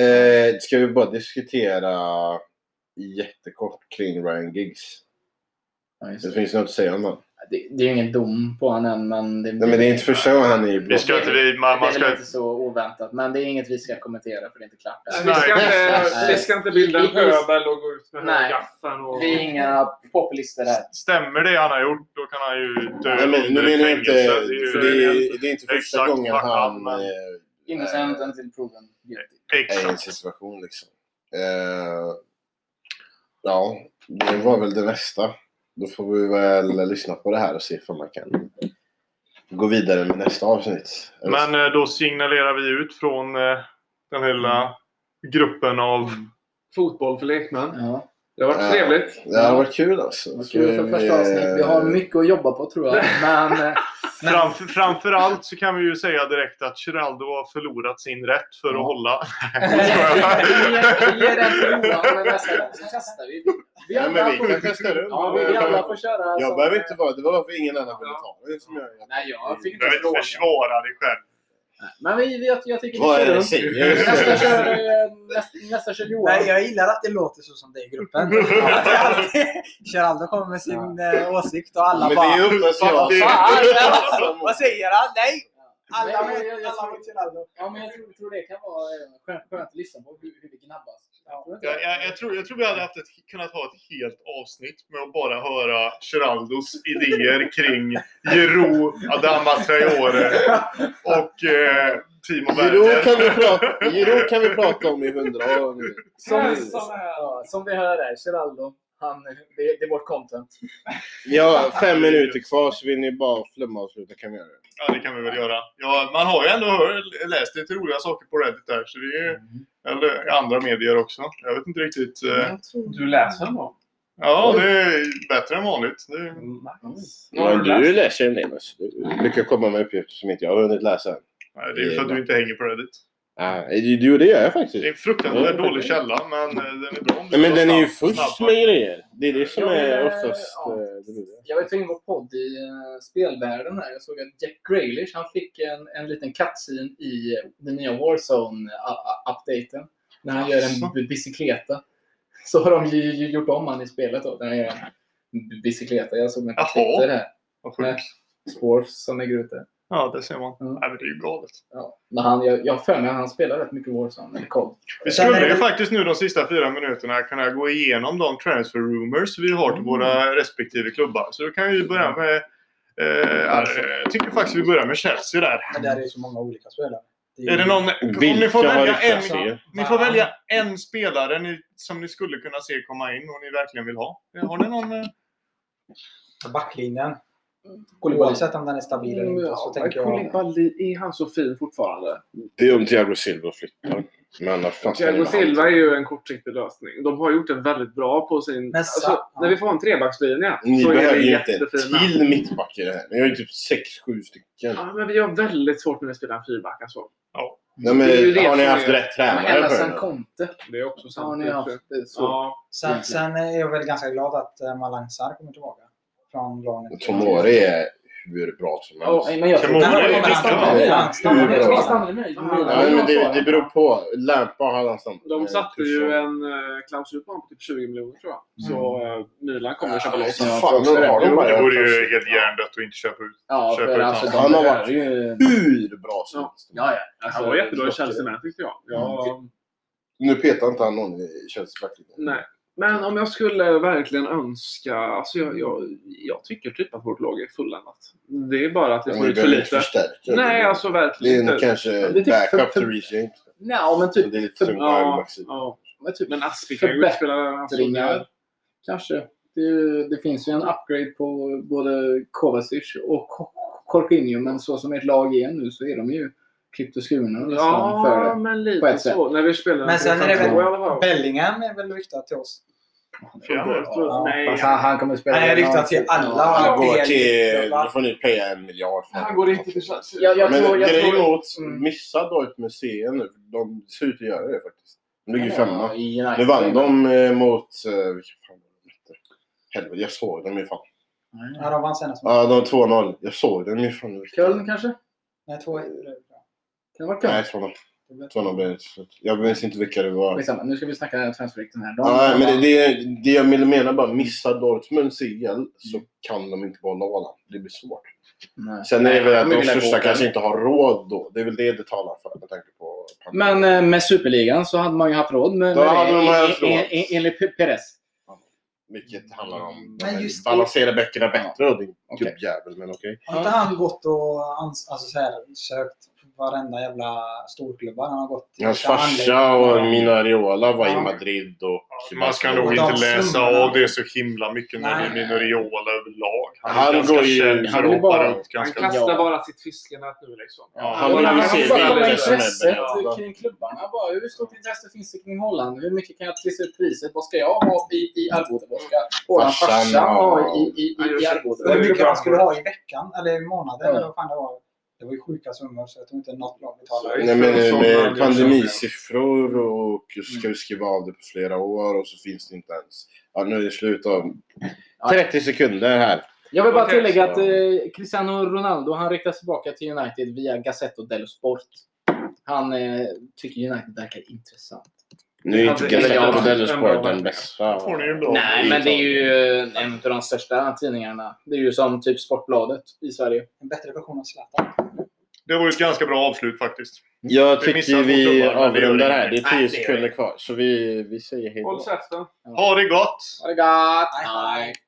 Speaker 1: Eh, ska vi bara diskutera jättekort kring Ryan Giggs?
Speaker 4: Ja,
Speaker 1: Det
Speaker 4: det.
Speaker 1: finns något att säga om honom.
Speaker 4: Det, det är ju ingen dom på honom än, men... Det,
Speaker 1: Nej, men det är inte första gången han är i
Speaker 3: Vi
Speaker 1: blått.
Speaker 3: ska inte, vi, man,
Speaker 4: det
Speaker 3: man
Speaker 4: är
Speaker 3: ska,
Speaker 4: inte så oväntat, men det är inget vi ska kommentera för det är inte klart än.
Speaker 2: Vi ska, inte, vi ska inte bilda en
Speaker 4: Vi-
Speaker 2: pöbel och gå ut med
Speaker 4: Nej.
Speaker 2: gaffeln. Och...
Speaker 4: Vi är inga populister här.
Speaker 3: stämmer det han har gjort, då kan han ju dö
Speaker 1: Nej, men, nu menar jag inte...
Speaker 3: Det är
Speaker 1: För det är, det är inte första
Speaker 3: Exakt,
Speaker 1: gången han
Speaker 3: han,
Speaker 1: eh,
Speaker 4: Innocent
Speaker 1: eh,
Speaker 4: until proven guilty.
Speaker 1: är i en
Speaker 3: Exakt.
Speaker 1: situation. Liksom. Eh, ja, det var väl det nästa. Då får vi väl lyssna på det här och se om man kan gå vidare med nästa avsnitt.
Speaker 3: Men eh, då signalerar vi ut från eh, den hela gruppen av...
Speaker 2: Fotboll för lekmän.
Speaker 4: Ja.
Speaker 2: Det har varit
Speaker 1: Ja.
Speaker 2: trevligt.
Speaker 1: det har varit kul alltså.
Speaker 4: Det var kul för första avsnitt. Vi har mycket att jobba på tror jag. Men eh,
Speaker 3: Framför, framförallt så kan vi ju säga direkt att Geraldo har förlorat sin rätt för att
Speaker 4: Ja.
Speaker 3: hålla.
Speaker 4: vi ger den till Johan, men nästa gång så testar vi. Vi
Speaker 1: Ja, men
Speaker 4: alla
Speaker 1: vi
Speaker 4: får-
Speaker 1: kan testa det.
Speaker 4: Ja, vi, alla får köra.
Speaker 1: Jag behöver inte vara... Det var varför ingen annan ville ta det som jag...
Speaker 4: Nej, jag fick
Speaker 3: Du behöver inte försvara dig själv.
Speaker 4: Men vi, vi, jag, jag tycker vi
Speaker 1: Vad är
Speaker 4: kör
Speaker 1: det
Speaker 4: runt.
Speaker 1: säger?
Speaker 4: Nästa kör, eh, nästa, nästa kör Johan.
Speaker 5: Nej, jag gillar att det låter så som det är i gruppen. Geraldo kommer med sin eh, åsikt och alla
Speaker 1: Men det
Speaker 5: bara...
Speaker 1: är oftast jag.
Speaker 5: Vad fan? Vad säger han? Nej!
Speaker 4: Nej,
Speaker 5: Alla mot
Speaker 4: jag-
Speaker 5: alla Geraldo.
Speaker 4: Ja, men jag tror, tror det kan vara eh, skönt, skönt att lyssna på hur, hur vi gnabbas.
Speaker 3: Jag, jag, jag, tror, jag tror vi hade haft ett, kunnat ha ett helt avsnitt med att bara höra Geraldos idéer kring Jero, Adama Traore och eh, Timo
Speaker 1: Giro
Speaker 3: Werner.
Speaker 1: kan, vi prata, Giro kan vi prata om i hundra år nu.
Speaker 4: Som, vi,
Speaker 2: som
Speaker 4: ja, som vi hör här, Geraldo. Han, det, det är vårt content.
Speaker 1: Vi har fem minuter kvar så vill ni bara flumma och sluta kan vi göra det.
Speaker 3: Ja, det kan vi väl göra. Ja, man har ju ändå hört, läst lite roliga saker på Reddit där. Så det är, eller i andra medier också. Jag vet inte riktigt. Eh,
Speaker 2: Du läser dem då?
Speaker 3: ja, det är bättre än vanligt. Det,
Speaker 2: Nice.
Speaker 1: Men du läser en del. Du brukar komma med uppgifter som inte jag har hunnit läsa än.
Speaker 3: nej, det är ju för att du inte hänger på Reddit.
Speaker 1: Nej, jo, det gör jag faktiskt.
Speaker 3: Det är en fruktansvärt
Speaker 1: Ja,
Speaker 3: dålig källa, men eh, den är bra. om du
Speaker 1: men den är ju först med grejer. Det är det som
Speaker 4: Ja,
Speaker 1: är
Speaker 4: men,
Speaker 1: oftast
Speaker 4: ja.
Speaker 1: eh, det.
Speaker 4: Jag vet in vår podd i spelvärlden här. Jag såg att Jack Grealish, han fick en, en liten cutscene i den nya Warzone-updaten. När han gör en bicykleta. Så har de ju, ju gjort om han i spelet då. När han gör en bicykleta. Jag såg mig på. Twitter här.
Speaker 3: Vad sjukt.
Speaker 4: Spores som ligger ute.
Speaker 3: Ja, det ser man.
Speaker 4: Mm.
Speaker 3: Nej, men det är ju galet.
Speaker 4: Ja. Men han, jag, har för mig att han spelar rätt mycket Warzone. Eller COD.
Speaker 3: Vi
Speaker 5: är
Speaker 3: skulle ju faktiskt nu de sista fyra minuterna kunna gå igenom de transfer rumors vi har till
Speaker 4: Mm.
Speaker 3: våra respektive klubbar. Så då kan vi börja med... Eh, ja, jag tycker faktiskt vi börjar med Chelsea där.
Speaker 5: Men där är ju så många olika spelare. Det
Speaker 3: Är det någon... Om ni får välja en... Ni får välja en spelare ni, som ni skulle kunna se komma in och ni verkligen vill ha. Har ni någon... eh,
Speaker 5: Backlinjen.
Speaker 4: Koulibaly.
Speaker 5: Oavsett om den är stabil eller inte så
Speaker 2: Ja,
Speaker 5: tänker jag...
Speaker 2: Koulibaly, är han så fin fortfarande?
Speaker 1: Det är om Thiago Silva flyttar. Men fan ska
Speaker 2: Thiago Silva är ju en kortsiktig lösning. De har gjort det väldigt bra på sin...
Speaker 5: Men
Speaker 2: Alltså, när vi får en trebackslinje
Speaker 1: Ni
Speaker 2: så är vi
Speaker 1: ju inte
Speaker 2: jättefina.
Speaker 1: till mittback i det här. Ni har ju typ 6-7 stycken.
Speaker 2: Ja, men vi har väldigt svårt när vi spelar en fyrback. Alltså.
Speaker 1: Nej, men,
Speaker 2: Det
Speaker 1: har ni haft
Speaker 2: är-
Speaker 1: rätt tränare
Speaker 4: Ända sedan
Speaker 1: det?
Speaker 4: Conte
Speaker 2: Det är också
Speaker 4: har
Speaker 2: sant.
Speaker 4: ni haft det så.
Speaker 2: Ja,
Speaker 5: Sen, sen är jag väl ganska glad att eh, Malang Sarr kommer tillbaka. Från lånet.
Speaker 1: Tomori är hur bra som helst.
Speaker 4: men jag tror
Speaker 1: det, det beror på. Lampa hade han stannat.
Speaker 2: de satte ju
Speaker 1: Tuchel.
Speaker 2: en eh, klausul på honom på typ 20 miljoner tror jag. Så eh, Milan kommer att köpa loss honom.
Speaker 1: har
Speaker 3: Det vore ju helt hjärndött att inte köpa ut.
Speaker 4: Ja, för alltså,
Speaker 3: han.
Speaker 4: de
Speaker 1: Han har varit-
Speaker 4: ju...
Speaker 1: Hur bra som helst.
Speaker 4: Ja, ja. Alltså,
Speaker 2: Han var jättebra i Chelsea med tyckte jag.
Speaker 1: Nu petar inte han någon i Chelsea
Speaker 2: nej. Men om jag skulle verkligen önska... Alltså jag, jag, jag tycker typ att vårt lag är fulländat. Det är bara att det får
Speaker 1: vi
Speaker 2: ut för lite.
Speaker 1: förstärka.
Speaker 2: Nej, alltså verkligen
Speaker 1: kanske
Speaker 4: det är typ
Speaker 1: backup
Speaker 4: för-
Speaker 1: till Reece James.
Speaker 4: Ja, men typ
Speaker 1: Det är lite på
Speaker 2: Ja, ja.
Speaker 4: Men typ
Speaker 2: Men Aspi kan ju spela... Alltså.
Speaker 4: Kanske. Det, det finns ju en upgrade på både Kovacic och Jorginho, men så som ert lag är nu så är de ju klippt och skurna nästan för
Speaker 2: Ja,
Speaker 4: det.
Speaker 2: men
Speaker 4: på
Speaker 2: lite
Speaker 4: sätt.
Speaker 2: så. När vi spelar
Speaker 5: Men sen är det
Speaker 2: 3-5-2
Speaker 5: väl-. Bellingham är väl ryktad till oss.
Speaker 2: Ja, Nej,
Speaker 4: Fast han, han kommer spela...
Speaker 5: Han är ryktad till alla.
Speaker 4: Ja.
Speaker 1: Han går till... Då får ni paya en miljard. för
Speaker 2: han går inte till Chelsea.
Speaker 4: Jag, jag
Speaker 1: Men
Speaker 4: tror... Jag
Speaker 1: grejen
Speaker 4: tror
Speaker 1: åt
Speaker 4: Mm.
Speaker 1: missa Dortmund CN nu. De ser ut att göra det faktiskt. De ligger femma. Nu vann de eh, mot... Eh, vilka fan? Helvete, jag såg dem ju fan.
Speaker 5: Ja, de vann senast.
Speaker 1: Ja, de 2-0. Jag såg dem ju fan.
Speaker 4: Köln kanske?
Speaker 5: Nej, 2-1. blev det.
Speaker 4: Kan det vara Köln?
Speaker 1: Nej, 2-0. 2-0 blev det till slut. Jag minns inte vilka det var.
Speaker 4: Skitsamma, nu ska vi snacka transferrykten här. De,
Speaker 1: Ja, men det, det, det jag vill mena bara, missar Dortmund CL så kan de inte behålla Haaland. Det blir svårt.
Speaker 4: Nej.
Speaker 1: Sen är det väl
Speaker 4: Nej,
Speaker 1: att
Speaker 4: de
Speaker 1: största kanske inte har råd då. Det är väl det det talar för med tanke på pandemin.
Speaker 4: Men eh, med Superligan så hade man ju haft råd med,
Speaker 1: Då
Speaker 4: med
Speaker 1: hade
Speaker 4: det,
Speaker 1: man haft råd.
Speaker 4: en- en- enligt Perez.
Speaker 1: Vilket handlar om att balansera böckerna bättre och din gubbjävel, men okej.
Speaker 5: Har inte han gått och ans- alltså, så här, sökt varenda jävla storklubbar? Han har gått till
Speaker 1: Hans farsa
Speaker 5: anläggningar.
Speaker 1: och Minariola var i
Speaker 5: Ja.
Speaker 1: Madrid och...
Speaker 3: Man ska nog inte läsa av det så himla mycket när det är
Speaker 5: Nej.
Speaker 3: Minoriola överlag. Han är
Speaker 1: Han
Speaker 3: ganska
Speaker 1: går ju- han
Speaker 3: hoppa
Speaker 4: bara-
Speaker 3: runt
Speaker 2: Han kastar bara sitt fiskenät nu liksom.
Speaker 1: Ja, han
Speaker 4: men
Speaker 1: vill ju se är
Speaker 4: intresset kring klubbarna. Bara, hur stort intresse finns det kring Holland? Hur mycket kan jag trissa ut priset? Vad ska jag ha i, i arvode? Vad ska våran farsa ha i, i, i, i arvode?
Speaker 5: Hur mycket han skulle ha i veckan? Eller i månaden? Eller vad fan det var. Det var ju sjuka summor så jag tror inte något lag betalar.
Speaker 2: Så-
Speaker 1: Nej, men med pandemisiffror och så ska vi skriva av det på flera år och så finns det inte ens. Ja, nu är det slut om 30 sekunder här.
Speaker 4: Jag vill bara tillägga att eh, Cristiano Ronaldo han riktas tillbaka till United via Gazzetto dello Sport. Han eh, tycker United verkar intressant.
Speaker 1: Nu är inte
Speaker 2: Ja,
Speaker 1: dello Sport den bästa.
Speaker 4: Nej, men det är ju en av de största tidningarna. Det är ju som typ Sportbladet i Sverige.
Speaker 5: En bättre version av Zlatan.
Speaker 3: Det var ju ett ganska bra avslut faktiskt.
Speaker 1: Jag tycker vi avrundar här. Det är 10
Speaker 4: Nej, det gör
Speaker 1: sekunder kvar. Så vi, vi säger hej
Speaker 2: Håll
Speaker 1: då.
Speaker 2: käften.
Speaker 3: Ha det gott!
Speaker 4: Ha det gott!
Speaker 5: Hej.